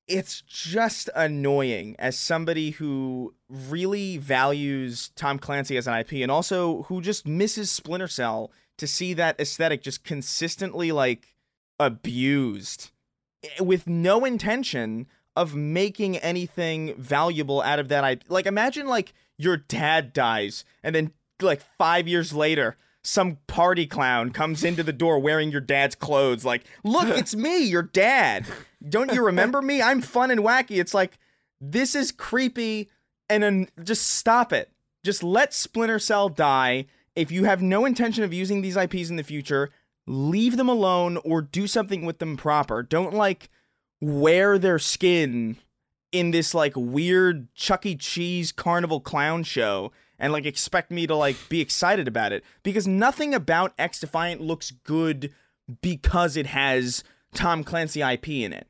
it's just annoying as somebody who really values Tom Clancy as an IP and also who just misses Splinter Cell to see that aesthetic just consistently like abused eh, with no intention of making anything valuable out of that. I like imagine like your dad dies and then like 5 years later some party clown comes into the door wearing your dad's clothes like, "Look, it's me, your dad. Don't you remember me? I'm fun and wacky." It's like this is creepy and then just stop it. Just let Splinter Cell die. If you have no intention of using these IPs in the future, leave them alone or do something with them proper. Don't like wear their skin in this like weird Chuck E. Cheese carnival clown show and like expect me to like be excited about it because nothing about XDefiant looks good because it has Tom Clancy IP in it.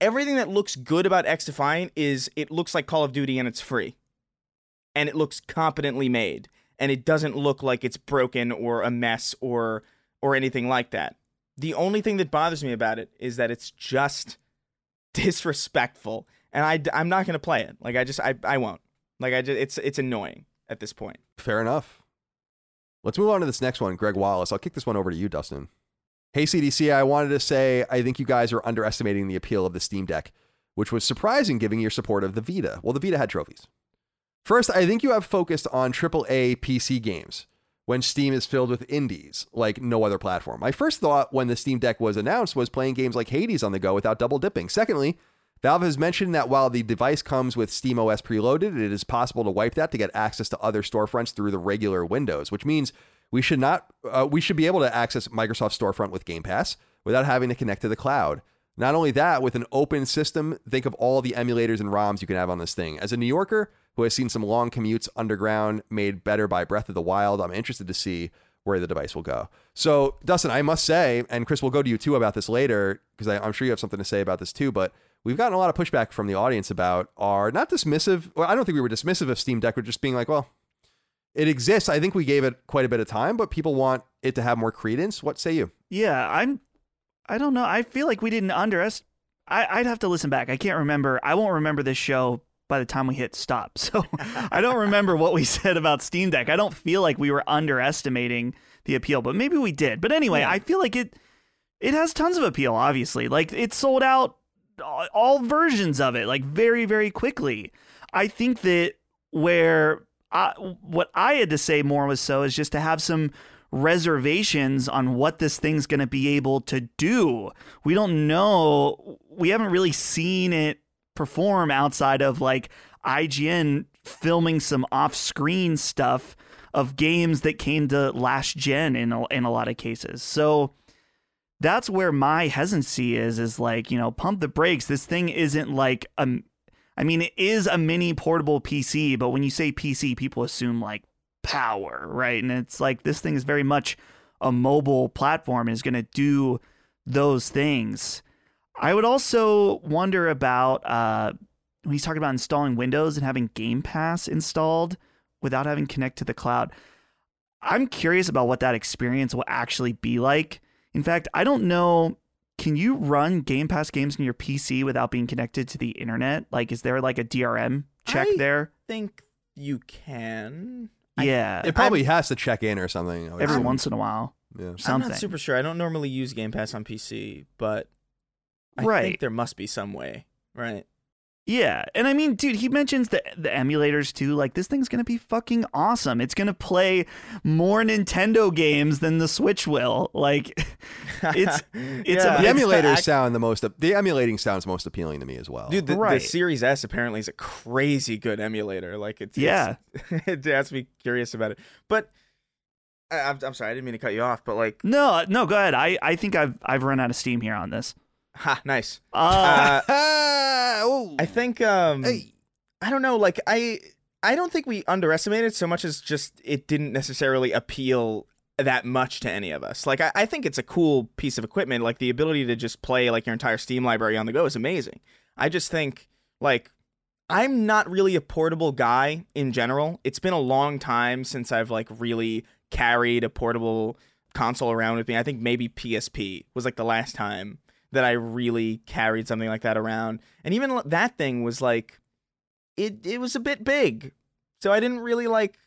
Everything that looks good about XDefiant is it looks like Call of Duty and it's free. And it looks competently made and it doesn't look like it's broken or a mess or or anything like that. The only thing that bothers me about it is that it's just disrespectful and I I'm not to play it. Like I just I I won't. Like I just it's it's annoying at this point. Fair enough. Let's move on to this next one, Greg Wallace. I'll kick this one over to you, Dustin. Hey, CDC, I wanted to say I think you guys are underestimating the appeal of the Steam Deck, which was surprising given your support of the Vita. Well, the Vita had trophies. First, I think you have focused on AAA PC games when Steam is filled with indies like no other platform. My first thought when the Steam Deck was announced was playing games like Hades on the go without double dipping. Secondly, Valve has mentioned that while the device comes with SteamOS preloaded, it is possible to wipe that to get access to other storefronts through the regular windows, which means we should not uh, we should be able to access Microsoft storefront with Game Pass without having to connect to the cloud. Not only that, with an open system, think of all the emulators and ROMs you can have on this thing. As a New Yorker who has seen some long commutes underground made better by Breath of the Wild, I'm interested to see where the device will go. So, Dustin, I must say, and Chris, we'll go to you too about this later because I'm sure you have something to say about this too. But we've gotten a lot of pushback from the audience about our not dismissive. Well, I don't think we were dismissive of Steam Deck. We're just being like, well, it exists. I think we gave it quite a bit of time, but people want it to have more credence. What say you? Yeah, I'm. I don't know. I feel like we didn't underestimate. I'd have to listen back. I can't remember. I won't remember this show by the time we hit stop. So I don't remember what we said about Steam Deck. I don't feel like we were underestimating the appeal, but maybe we did. But anyway, Yeah. I feel like it it has tons of appeal, obviously. Like it sold out all- all versions of it like very very quickly. I think that where I, what I had to say more was so is just to have some reservations on what this thing's going to be able to do. We don't know. We haven't really seen it perform outside of like IGN filming some off-screen stuff of games that came to last gen in a, in a lot of cases. So that's where my hesitancy is is like, you know, pump the brakes. This thing isn't like a I mean, it is a mini portable PC, but when you say PC, people assume like power, right? And it's like this thing is very much a mobile platform and is going to do those things. I would also wonder about uh, when he's talking about installing Windows and having Game Pass installed without having connect to the cloud. I'm curious about what that experience will actually be like. In fact, I don't know. Can you run Game Pass games on your PC without being connected to the internet? Like, is there like a DRM check I- there? I think you can. Yeah, It probably has to check in or something. I would every assume. once in a while. Yeah. Something. I'm not super sure. I don't normally use Game Pass on PC, but I Right. think there must be some way, right? Yeah, and I mean, dude, he mentions the the emulators too. Like, this thing's gonna be fucking awesome. It's gonna play more Nintendo games than the Switch will. Like, it's it's Yeah. a The It's emulators act- sound the most. The emulating sounds most appealing to me as well. Dude, the, Right. the Series S apparently is a crazy good emulator. Like it's Yeah. it's, it has me curious about it. But I, I'm, I'm sorry, I didn't mean to cut you off. But like, no, uh, no. Go ahead. I I think I've I've run out of steam here on this. Ha, nice. Uh, Uh, oh, I think um, hey. I don't know. Like I I don't think we underestimated so much as just it didn't necessarily appeal that much to any of us. Like I, I think it's a cool piece of equipment. Like the ability to just play like your entire Steam library on the go is amazing. I just think like I'm not really a portable guy in general. It's been a long time since I've like really carried a portable console around with me. I think maybe PSP was like the last time that I really carried something like that around. And even that thing was like it it was a bit big. So I didn't really like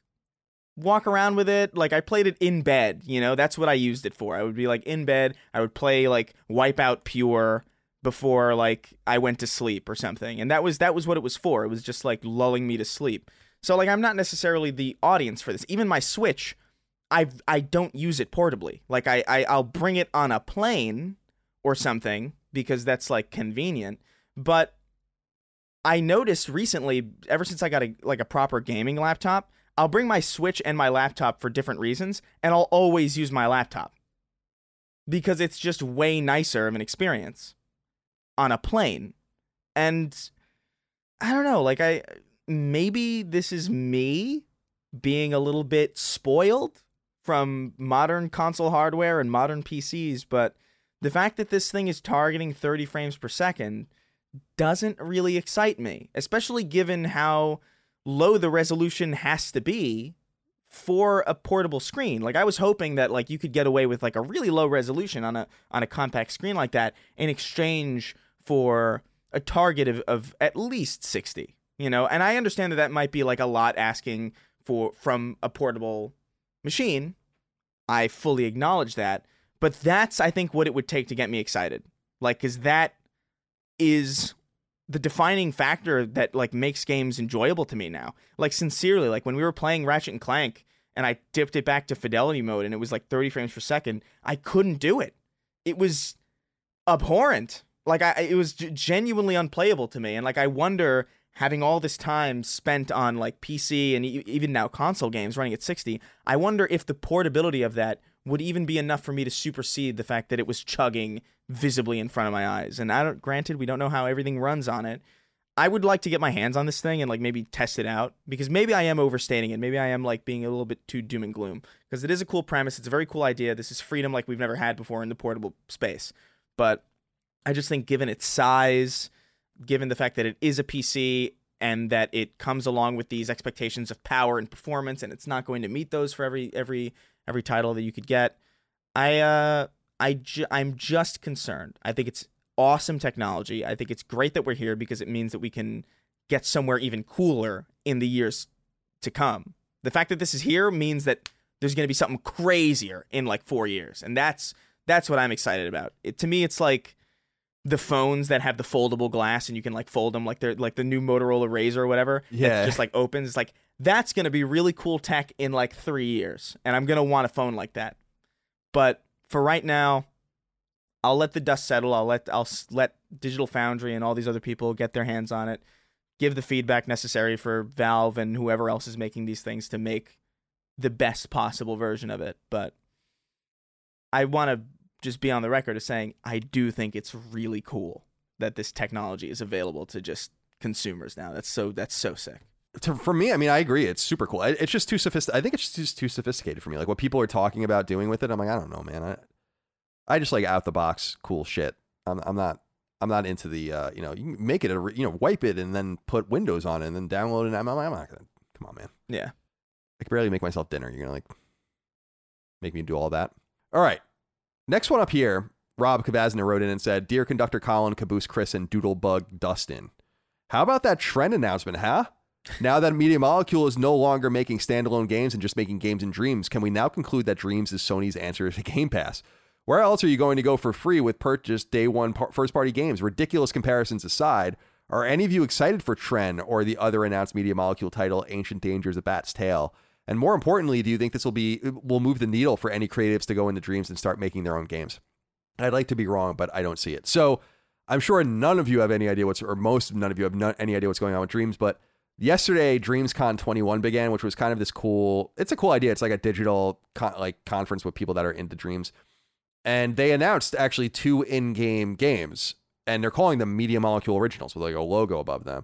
walk around with it. Like I played it in bed, you know? That's what I used it for. I would be like in bed, I would play like Wipeout Pure before like I went to sleep or something. And that was that was what it was for. It was just like lulling me to sleep. So like I'm not necessarily the audience for this. Even my Switch, I I don't use it portably. Like I, I I'll bring it on a plane or something because that's like convenient. But I noticed recently, ever since I got a like a proper gaming laptop, I'll bring my Switch and my laptop for different reasons, and I'll always use my laptop because it's just way nicer of an experience on a plane. And I don't know, like I maybe this is me being a little bit spoiled from modern console hardware and modern PCs, but the fact that this thing is targeting 30 frames per second doesn't really excite me, especially given how low the resolution has to be for a portable screen. Like I was hoping that like you could get away with like a really low resolution on a on a compact screen like that in exchange for a target of, of at least 60, you know? And I understand that that might be like a lot asking for from a portable machine, I fully acknowledge that. But that's, I think, what it would take to get me excited. Like, because that is the defining factor that like makes games enjoyable to me now. Like sincerely, like when we were playing Ratchet and Clank and I dipped it back to fidelity mode and it was like 30 frames per second, I couldn't do it. It was abhorrent. Like I it was genuinely unplayable to me and like I wonder having all this time spent on like PC and even now console games running at 60, I wonder if the portability of that would even be enough for me to supersede the fact that it was chugging visibly in front of my eyes. And I don't granted we don't know how everything runs on it. I would like to get my hands on this thing and like maybe test it out because maybe I am overstating it. Maybe I am like being a little bit too doom and gloom because it is a cool premise. It's a very cool idea. This is freedom like we've never had before in the portable space. But I just think given its size, given the fact that it is a PC and that it comes along with these expectations of power and performance and it's not going to meet those for every every every title that you could get. I uh I ju- I'm just concerned. I think it's awesome technology. I think it's great that we're here because it means that we can get somewhere even cooler in the years to come. The fact that this is here means that there's going to be something crazier in like 4 years. And that's that's what I'm excited about. It, to me it's like the phones that have the foldable glass and you can like fold them like they're like the new Motorola Razr or whatever. Yeah. just like opens. It's like that's gonna be really cool tech in like three years, and I'm gonna want a phone like that. But for right now, I'll let the dust settle. I'll let I'll let Digital Foundry and all these other people get their hands on it, give the feedback necessary for Valve and whoever else is making these things to make the best possible version of it. But I want to just be on the record as saying I do think it's really cool that this technology is available to just consumers now. That's so that's so sick. To, for me, I mean, I agree. It's super cool. It's just too sophisticated. I think it's just too sophisticated for me. Like what people are talking about doing with it, I'm like, I don't know, man. I, I just like out the box cool shit. I'm, I'm not, I'm not into the, uh, you know, you can make it a, you know, wipe it and then put Windows on it and then download it. I'm, I'm not gonna. Come on, man. Yeah. I can barely make myself dinner. You're gonna like make me do all that. All right. Next one up here. Rob Kavazner wrote in and said, "Dear conductor Colin, Caboose Chris, and Doodlebug Dustin, how about that Tren announcement, huh? Now that Media Molecule is no longer making standalone games and just making games in Dreams, can we now conclude that Dreams is Sony's answer to Game Pass? Where else are you going to go for free with purchase day one par- first party games? Ridiculous comparisons aside, are any of you excited for Tren or the other announced Media Molecule title, Ancient Dangers: A Bat's Tale? And more importantly, do you think this will be will move the needle for any creatives to go into Dreams and start making their own games? I'd like to be wrong, but I don't see it. So I'm sure none of you have any idea what's, or most none of you have any idea what's going on with Dreams. But yesterday, DreamsCon 21 began, which was kind of this cool. It's a cool idea. It's like a digital con, like conference with people that are into Dreams, and they announced actually two in-game games, and they're calling them Media Molecule Originals with like a logo above them.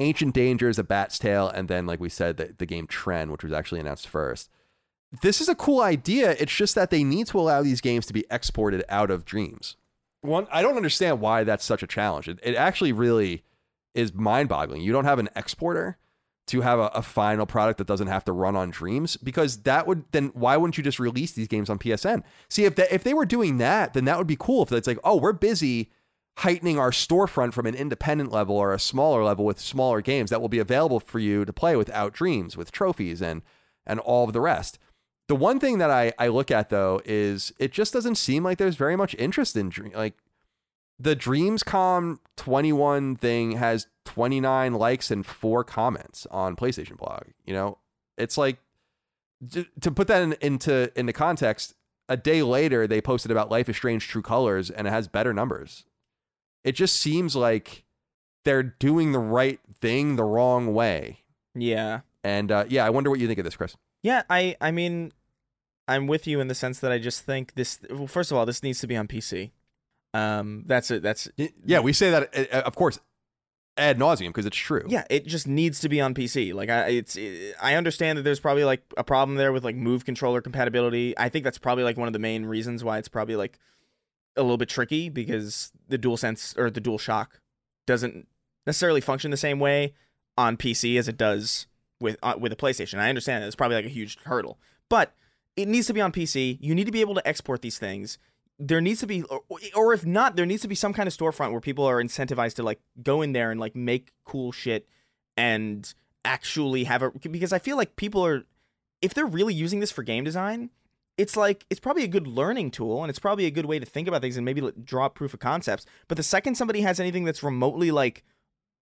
Ancient Dangers, A Bat's Tale, and then like we said, the, the game Tren which was actually announced first this is a cool idea. It's just that they need to allow these games to be exported out of Dreams. One, I don't understand why that's such a challenge. It, it actually really is mind boggling. You don't have an exporter to have a, a final product that doesn't have to run on Dreams because that would then why wouldn't you just release these games on PSN? See if they, if they were doing that, then that would be cool. If it's like, oh, we're busy heightening our storefront from an independent level or a smaller level with smaller games that will be available for you to play without Dreams with trophies and and all of the rest. The one thing that I, I look at though is it just doesn't seem like there's very much interest in like the DreamsCon 21 thing has 29 likes and four comments on PlayStation blog. You know, it's like to, to put that in, into into context. A day later, they posted about Life is Strange: True Colors, and it has better numbers. It just seems like they're doing the right thing the wrong way. Yeah. And uh, yeah, I wonder what you think of this, Chris. Yeah, I I mean I'm with you in the sense that I just think this well first of all this needs to be on PC. Um that's it that's Yeah, we say that, uh, of course, ad nauseum because it's true. yeah, it just needs to be on PC. Like I it's it, I understand that there's probably like a problem there with like move controller compatibility. I think that's probably like one of the main reasons why it's probably like a little bit tricky because the dual sense or the dual shock doesn't necessarily function the same way on PC as it does with uh, with a PlayStation. I understand it's probably like a huge hurdle, but it needs to be on PC. You need to be able to export these things. There needs to be, or, or if not, there needs to be some kind of storefront where people are incentivized to like go in there and like make cool shit and actually have a. Because I feel like people are, if they're really using this for game design, it's like it's probably a good learning tool and it's probably a good way to think about things and maybe like, draw proof of concepts. But the second somebody has anything that's remotely like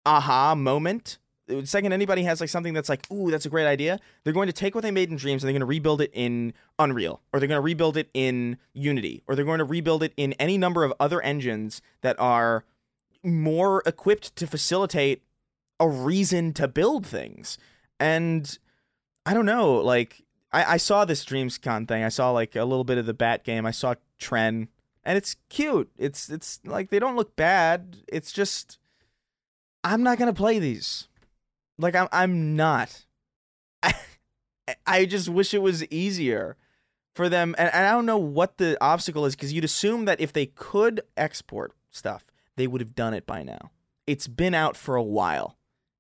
aha moment, the second anybody has like something that's like, ooh, that's a great idea, they're going to take what they made in Dreams and they're going to rebuild it in Unreal, or they're going to rebuild it in Unity, or they're going to rebuild it in any number of other engines that are more equipped to facilitate a reason to build things. And I don't know, like I, I saw this DreamsCon thing. I saw like a little bit of the Bat game. I saw Tren, and it's cute. It's it's like they don't look bad. It's just I'm not gonna play these. Like I'm I'm not. I, I just wish it was easier for them. And, and I don't know what the obstacle is because you'd assume that if they could export stuff, they would have done it by now. It's been out for a while,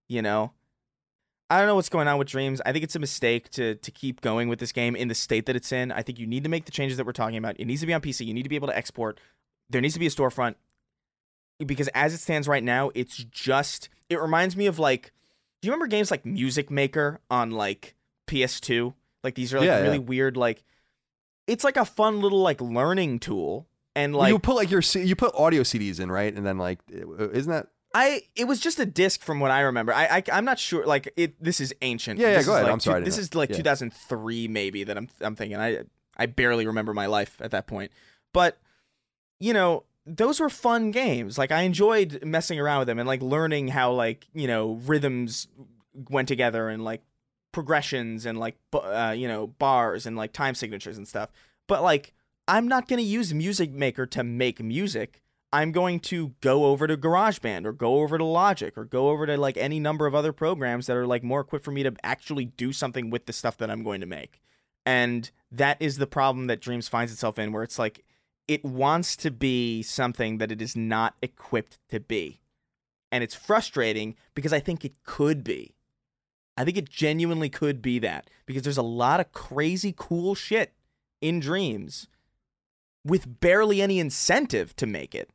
you know. I don't know what's going on with Dreams. I think it's a mistake to to keep going with this game in the state that it's in. I think you need to make the changes that we're talking about. It needs to be on PC. You need to be able to export. There needs to be a storefront because as it stands right now, it's just it reminds me of like do you remember games like Music Maker on like PS2? Like these are like Yeah, really yeah. weird like it's like a fun little like learning tool and like you put like your C- you put audio CDs in, right? And then like, uh, isn't that? I it was just a disc from what I remember. I, I I'm not sure. Like it, this is ancient. Yeah, yeah, This go ahead. like I'm sorry, two- this know. is like Yeah. 2003 maybe that I'm I'm thinking. I I barely remember my life at that point. But you know, those were fun games. Like I enjoyed messing around with them and like learning how like you know rhythms went together and like progressions and like uh, you know bars and like time signatures and stuff. But like I'm not going to use Music Maker to make music. I'm going to go over to GarageBand or go over to Logic or go over to like any number of other programs that are like more equipped for me to actually do something with the stuff that I'm going to make. And that is the problem that Dreams finds itself in where it's like it wants to be something that it is not equipped to be. And it's frustrating because I think it could be. I think it genuinely could be that because there's a lot of crazy cool shit in Dreams with barely any incentive to make it.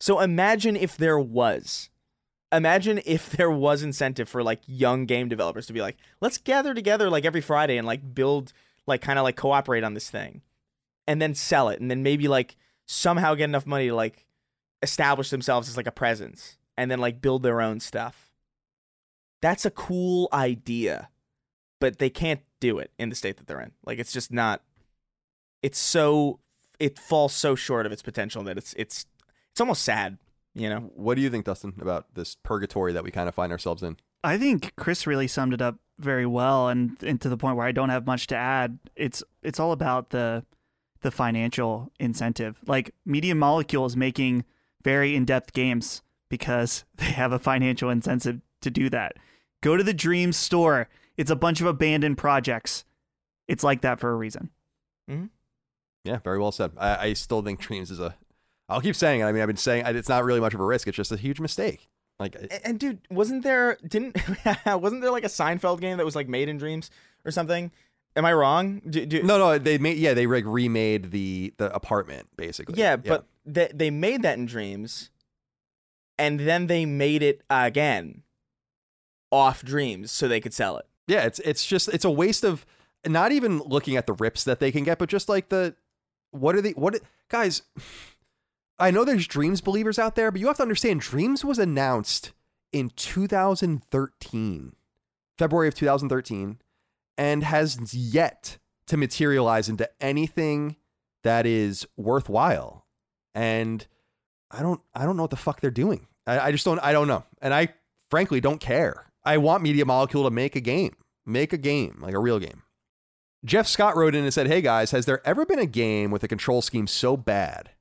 So imagine if there was. Imagine if there was incentive for like young game developers to be like, let's gather together like every Friday and like build like kind of like cooperate on this thing and then sell it and then maybe like somehow get enough money to like establish themselves as like a presence and then like build their own stuff. That's a cool idea, but they can't do it in the state that they're in. Like it's just not it's so it falls so short of its potential that it's it's it's almost sad, you know. What do you think, Dustin, about this purgatory that we kind of find ourselves in? I think Chris really summed it up very well, and, and to the point where I don't have much to add. It's it's all about the the financial incentive. Like Media Molecule is making very in depth games because they have a financial incentive to do that. Go to the Dream store. It's a bunch of abandoned projects. It's like that for a reason. Mm-hmm. Yeah, very well said. I, I still think Dreams is a. I'll keep saying it. I mean, I've been saying it's not really much of a risk. It's just a huge mistake. Like, And, and dude, wasn't there didn't wasn't there like a Seinfeld game that was like made in Dreams or something? Am I wrong? Do, do, no, no, they made yeah, they like remade the the apartment basically. Yeah, but they they made that in Dreams, and then they made it again off Dreams so they could sell it. yeah, it's it's just it's a waste of not even looking at the rips that they can get, but just like the what are the what guys. I know there's Dreams believers out there, but you have to understand Dreams was announced in 2013, February of 2013, and has yet to materialize into anything that is worthwhile. And I don't I don't know what the fuck they're doing. I, I just don't I don't know. And I frankly don't care. I want Media Molecule to make a game. Make a game, like a real game. Jeff Scott wrote in and said, Hey guys, has there ever been a game with a control scheme so bad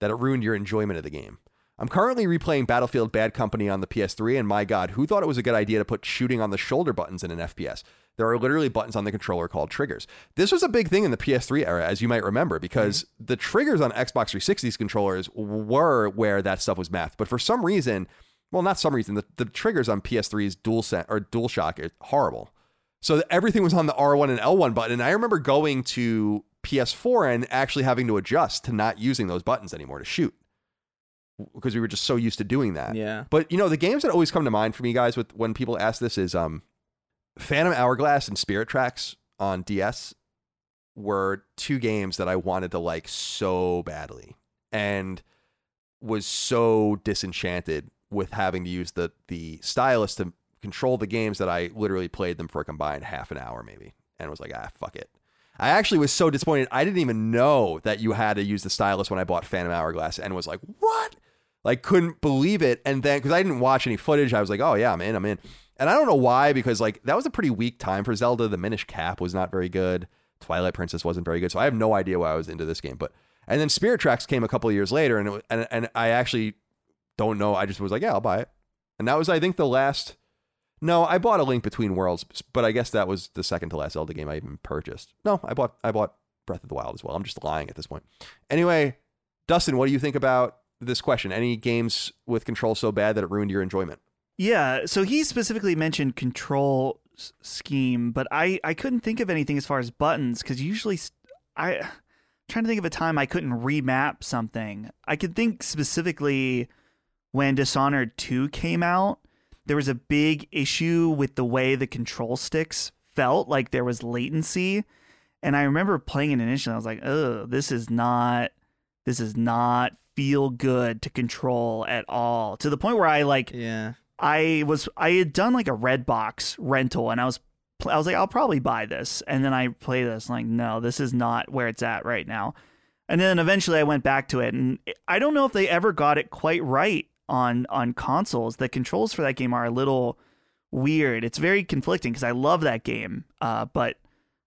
that it ruined your enjoyment of the game? I'm currently replaying Battlefield Bad Company on the PS3, and my god, who thought it was a good idea to put shooting on the shoulder buttons in an FPS? There are literally buttons on the controller called triggers. This was a big thing in the PS3 era, as you might remember, because the triggers on Xbox 360's controllers were where that stuff was mapped. But for some reason, well, not some reason, the, the triggers on PS3's DualSense or DualShock are horrible. So everything was on the R1 and L1 button. And I remember going to PS4 and actually having to adjust to not using those buttons anymore to shoot because we were just so used to doing that. Yeah. But you know, the games that always come to mind for me, guys, with when people ask this is um, Phantom Hourglass and Spirit Tracks on DS were two games that I wanted to like so badly and was so disenchanted with having to use the the stylus to control the games that I literally played them for a combined half an hour maybe and was like ah fuck it. I actually was so disappointed. I didn't even know that you had to use the stylus when I bought Phantom Hourglass and was like, "What?" Like couldn't believe it. And then cuz I didn't watch any footage, I was like, "Oh yeah, I'm in. I'm in." And I don't know why because like that was a pretty weak time for Zelda. The Minish Cap was not very good. Twilight Princess wasn't very good. So I have no idea why I was into this game, but and then Spirit Tracks came a couple years later and it, and and I actually don't know. I just was like, "Yeah, I'll buy it." And that was I think the last no, I bought a Link Between Worlds, but I guess that was the second to last Zelda game I even purchased. No, I bought I bought Breath of the Wild as well. I'm just lying at this point. Anyway, Dustin, what do you think about this question? Any games with control so bad that it ruined your enjoyment? Yeah, so he specifically mentioned control s- scheme, but I I couldn't think of anything as far as buttons because usually s- I trying to think of a time I couldn't remap something. I could think specifically when Dishonored 2 came out, there was a big issue with the way the control sticks felt like there was latency. And I remember playing it initially, I was like, oh, this is not this is not feel good to control at all. To the point where I like Yeah. I was I had done like a Redbox rental and I was I was like I'll probably buy this and then I play this like no this is not where it's at right now. And then eventually I went back to it and I don't know if they ever got it quite right on on consoles. The controls for that game are a little weird. It's very conflicting because I love that game, uh, but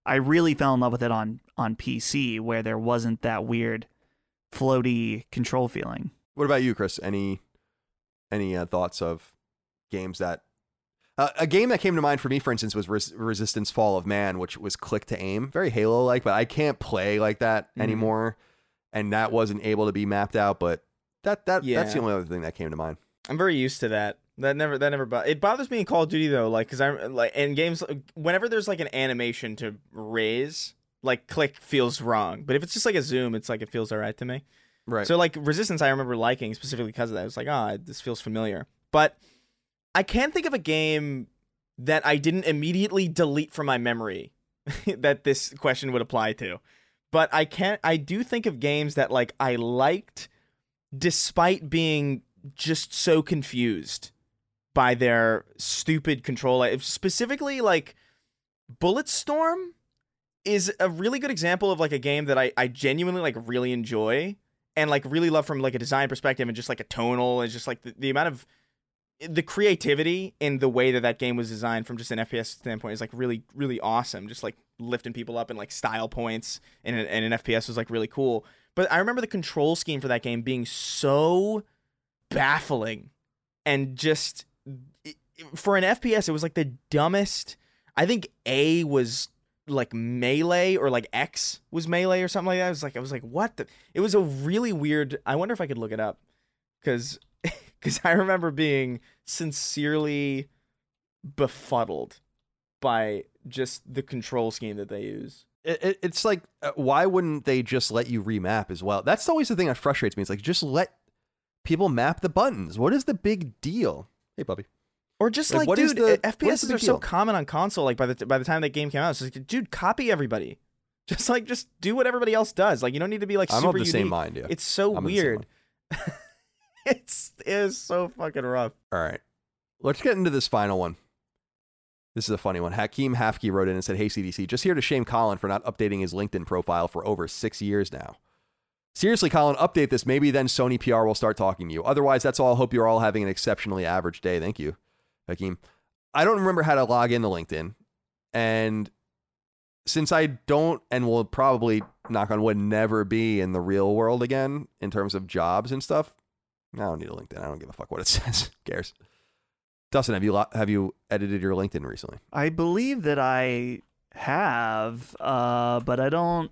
I really fell in love with it on on PC where there wasn't that weird floaty control feeling. What about you, Chris? Any any uh, thoughts of games that uh, a game that came to mind for me, for instance, was Res- Resistance: Fall of Man, which was click to aim, very Halo like, but I can't play like that Mhm. anymore, and that wasn't able to be mapped out. But that that that's the only other thing that came to mind. I'm very used to that. That never that never bo- it bothers me in Call of Duty though, like because I'm like in games whenever there's like an animation to raise, like click feels wrong. But if it's just like a zoom, it's like it feels alright to me. Right. So like Resistance, I remember liking specifically because of that. It was like, ah, this feels familiar. But I can't think of a game that I didn't immediately delete from my memory that this question would apply to. But I can't. I do think of games that like I liked, despite being just so confused by their stupid control. Specifically, like Bulletstorm is a really good example of like a game that I, I genuinely like really enjoy and like really love from like a design perspective and just like a tonal and just like the, the amount of the creativity in the way that that game was designed from just an FPS standpoint is like really really awesome just like lifting people up and like style points and an, FPS was like really cool but I remember the control scheme for that game being so baffling and just for an FPS it was like the dumbest I think A was like melee or like X was melee or something like that. I was like I was like what the it was a really weird I wonder if I could look it up cuz cuz I remember being sincerely befuddled by just the control scheme that they use. it, it, it's like uh, why wouldn't they just let you remap as well that's always the thing that frustrates me it's like just let people map the buttons what is the big deal hey puppy Or just Like, like, dude, the- uh, FPSs the are so deal? common on console. Like by the by the time that game came out, it's like, dude, copy everybody. Just like just do what everybody else does. Like you don't need to be like i'm super of the same mind yeah It's so I'm of the same weird. it's it is so fucking rough. All right. Let's get into this final one. This is a funny one. Hakeem Hafke wrote in and said, Hey, CDC, just here to shame Colin for not updating his LinkedIn profile for over six years now. Seriously, Colin, update this. Maybe then Sony PR will start talking to you. Otherwise, that's all. Hope you're all having an exceptionally average day. Thank you, Hakeem. I don't remember how to log into LinkedIn. And since I don't and will probably, knock on wood, never be in the real world again in terms of jobs and stuff, I don't need a LinkedIn. I don't give a fuck what it says. Who cares? Dustin, have you lo- have you edited your LinkedIn recently? I believe that I have, uh, but I don't.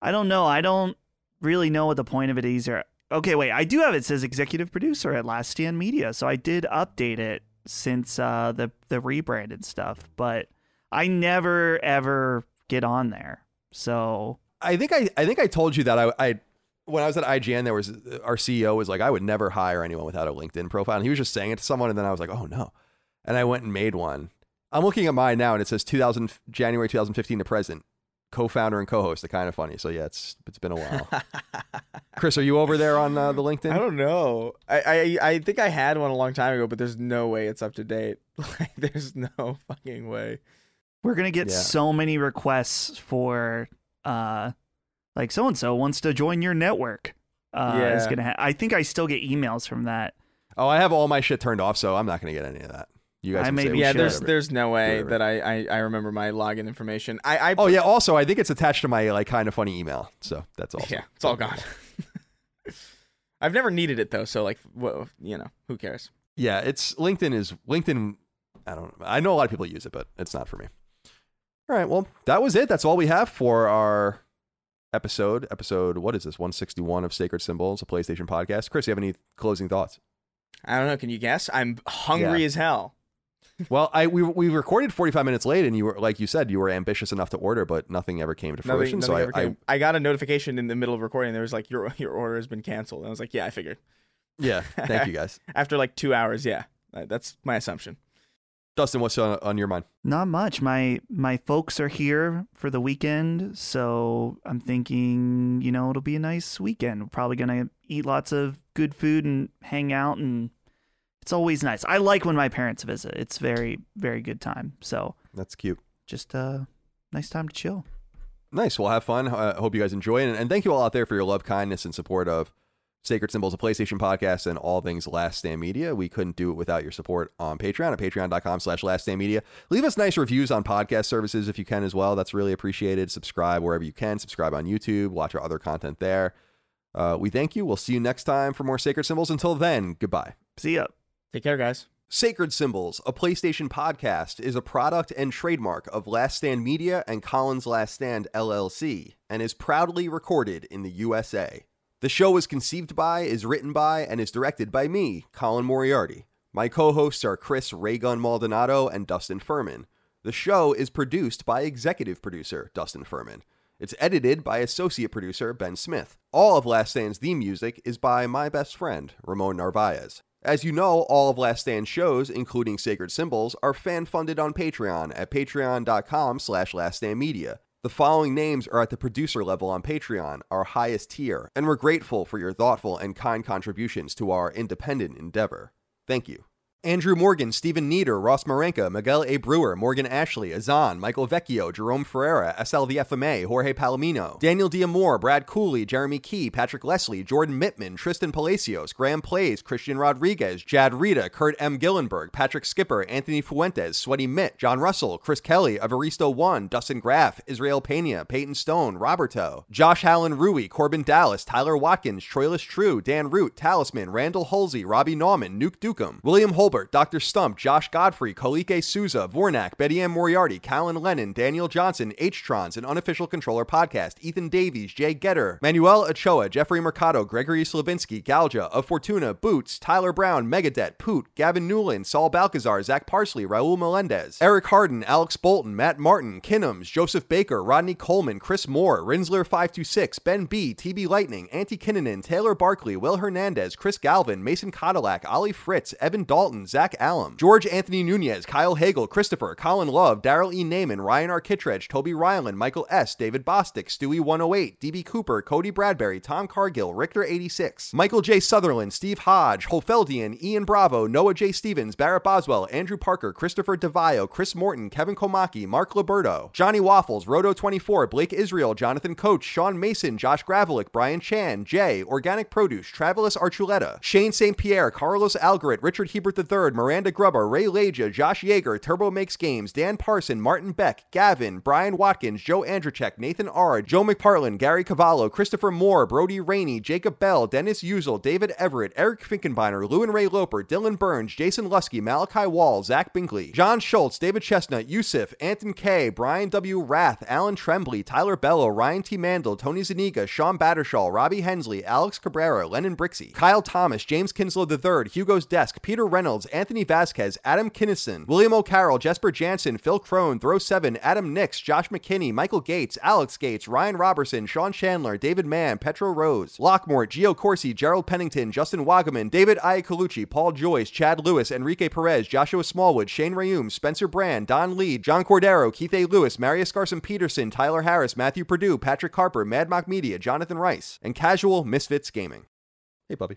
I don't know. I don't really know what the point of it is. Or okay, wait. I do have it. Says executive producer at Last Stand Media, so I did update it since uh, the the rebranded stuff. But I never ever get on there. So I think I I think I told you that I I when I was at IGN there was our CEO was like I would never hire anyone without a LinkedIn profile and he was just saying it to someone and then I was like oh no and I went and made one. I'm looking at mine now and it says 2000 January 2015 to present co-founder and co-host of Kind of Funny. So yeah, it's it's been a while. Chris, are you over there on uh, the LinkedIn? I don't know. I, I I think I had one a long time ago, but there's no way it's up to date. Like, there's no fucking way. We're gonna get Yeah. so many requests for uh like so and so wants to join your network. Uh is gonna ha- I think I still get emails from that. Oh, I have all my shit turned off, so I'm not going to get any of that. You guys I can maybe yeah, should. there's whatever. there's no way Whatever. that I, I I remember my login information. I I Oh yeah. Also, I think it's attached to my like kind of funny email. So that's all. yeah, it's all gone. I've never needed it though, so like, wha- you know, who cares? Yeah, it's LinkedIn is LinkedIn. I don't. I know a lot of people use it, but it's not for me. All right. Well, that was it. That's all we have for our episode. Episode. What is this? One sixty one of Sacred Symbols, a PlayStation podcast. Chris, you have any closing thoughts? I don't know. Can you guess? I'm hungry Yeah. as hell. well, I we we recorded forty five minutes late, and you were like you said, you were ambitious enough to order, but nothing ever came to fruition. Nothing, so I, came. I, got a notification in the middle of recording. There was like your your order has been canceled. And I was like, yeah, I figured. Yeah. Thank you guys. After like two hours, yeah, that's my assumption. Dustin, what's on, on your mind? Not much. My my folks are here for the weekend, so I'm thinking, you know, it'll be a nice weekend. We're probably gonna eat lots of good food and hang out, and it's always nice. I like when my parents visit. It's very very good time. So That's cute. just a nice time to chill. Nice. Well, have fun. I hope you guys enjoy it. And, and thank you all out there for your love, kindness, and support of Sacred Symbols, a PlayStation podcast, and all things Last Stand Media. We couldn't do it without your support on Patreon at patreon.com slash Last Stand Media. Leave us nice reviews on podcast services if you can as well. That's really appreciated. Subscribe wherever you can. Subscribe on YouTube. Watch our other content there. Uh, we thank you. We'll see you next time for more Sacred Symbols. Until then, goodbye. See ya. Take care, guys. Sacred Symbols, a PlayStation podcast, is a product and trademark of Last Stand Media and Colin's Last Stand LLC and is proudly recorded in the USA. The show is conceived by, is written by, and is directed by me, Colin Moriarty. My co hosts are Chris Raygun Maldonado and Dustin Furman. The show is produced by executive producer Dustin Furman. It's edited by associate producer Ben Smith. All of Last Stand's theme music is by my best friend, Ramon Narvaez. As you know, all of Last Stand shows, including Sacred Symbols, are fan-funded on Patreon at patreon.com slash laststandmedia. The following names are at the producer level on Patreon, our highest tier, and we're grateful for your thoughtful and kind contributions to our independent endeavor. Thank you. Andrew Morgan, Stephen Nieder, Ross Marenka, Miguel A. Brewer, Morgan Ashley, Azan, Michael Vecchio, Jerome Ferreira, FMA, Jorge Palomino, Daniel Diamore, Brad Cooley, Jeremy Key, Patrick Leslie, Jordan Mittman, Tristan Palacios, Graham Plays, Christian Rodriguez, Jad Rita, Kurt M. Gillenberg, Patrick Skipper, Anthony Fuentes, Sweaty Mitt, John Russell, Chris Kelly, Evaristo One, Dustin Graff, Israel Pena, Peyton Stone, Roberto, Josh Allen Rui, Corbin Dallas, Tyler Watkins, Troilus True, Dan Root, Talisman, Randall Halsey, Robbie Nauman, Nuke Dukem, William Holbert, Dr. Stump, Josh Godfrey, Kolike Souza, Vornak, Betty Ann Moriarty, Callan Lennon, Daniel Johnson, H-Trons, an unofficial controller podcast, Ethan Davies, Jay Getter, Manuel Ochoa, Jeffrey Mercado, Gregory Slavinsky, Galja, Of Fortuna, Boots, Tyler Brown, Megadet, Poot, Gavin Newland, Saul Balcazar, Zach Parsley, Raul Melendez, Eric Harden, Alex Bolton, Matt Martin, Kinnums, Joseph Baker, Rodney Coleman, Chris Moore, Rinsler526, Ben B, TB Lightning, Auntie Kinnanen, Taylor Barkley, Will Hernandez, Chris Galvin, Mason Cadillac, Ollie Fritz, Evan Dalton, Zach Allum, George Anthony Nunez, Kyle Hagel, Christopher, Colin Love, Daryl E. Naiman, Ryan R. Kittredge, Toby Ryland, Michael S., David Bostick, Stewie108, DB Cooper, Cody Bradbury, Tom Cargill, Richter86, Michael J. Sutherland, Steve Hodge, Holfeldian, Ian Bravo, Noah J. Stevens, Barrett Boswell, Andrew Parker, Christopher DeVio, Chris Morton, Kevin Komaki, Mark Liberto, Johnny Waffles, Roto24, Blake Israel, Jonathan Coach, Sean Mason, Josh Gravelick, Brian Chan, Jay, Organic Produce, Travelus Archuleta, Shane St. Pierre, Carlos Algaret, Richard Hebert III, Miranda Grubber, Ray Leja, Josh Yeager, Turbo Makes Games, Dan Parson, Martin Beck, Gavin, Brian Watkins, Joe Andrzejczyk, Nathan R., Joe McPartlin, Gary Cavallo, Christopher Moore, Brody Rainey, Jacob Bell, Dennis Uzel, David Everett, Eric Finkenbeiner, Lewin Ray Loper, Dylan Burns, Jason Lusky, Malachi Wall, Zach Binkley, John Schultz, David Chestnut, Yusuf, Anton K., Brian W. Rath, Alan Trembley, Tyler Bello, Ryan T. Mandel, Tony Zaniga, Sean Battershall, Robbie Hensley, Alex Cabrera, Lennon Brixey, Kyle Thomas, James Kinslow III, Hugo's Desk, Peter Reynolds, Anthony Vasquez, Adam Kinnison, William O'Carroll, Jesper Jansen, Phil Crone, Throw Seven, Adam Nix, Josh McKinney, Michael Gates, Alex Gates, Ryan Robertson, Sean Chandler, David Mann, Petro Rose, Lockmore, Gio Corsi, Gerald Pennington, Justin Wagaman, David Iacolucci, Paul Joyce, Chad Lewis, Enrique Perez, Joshua Smallwood, Shane Rayum, Spencer Brand, Don Lee, John Cordero, Keith A. Lewis, Marius Garson Peterson, Tyler Harris, Matthew Purdue, Patrick Harper, Mad Mock Media, Jonathan Rice, and Casual Misfits Gaming. Hey, puppy.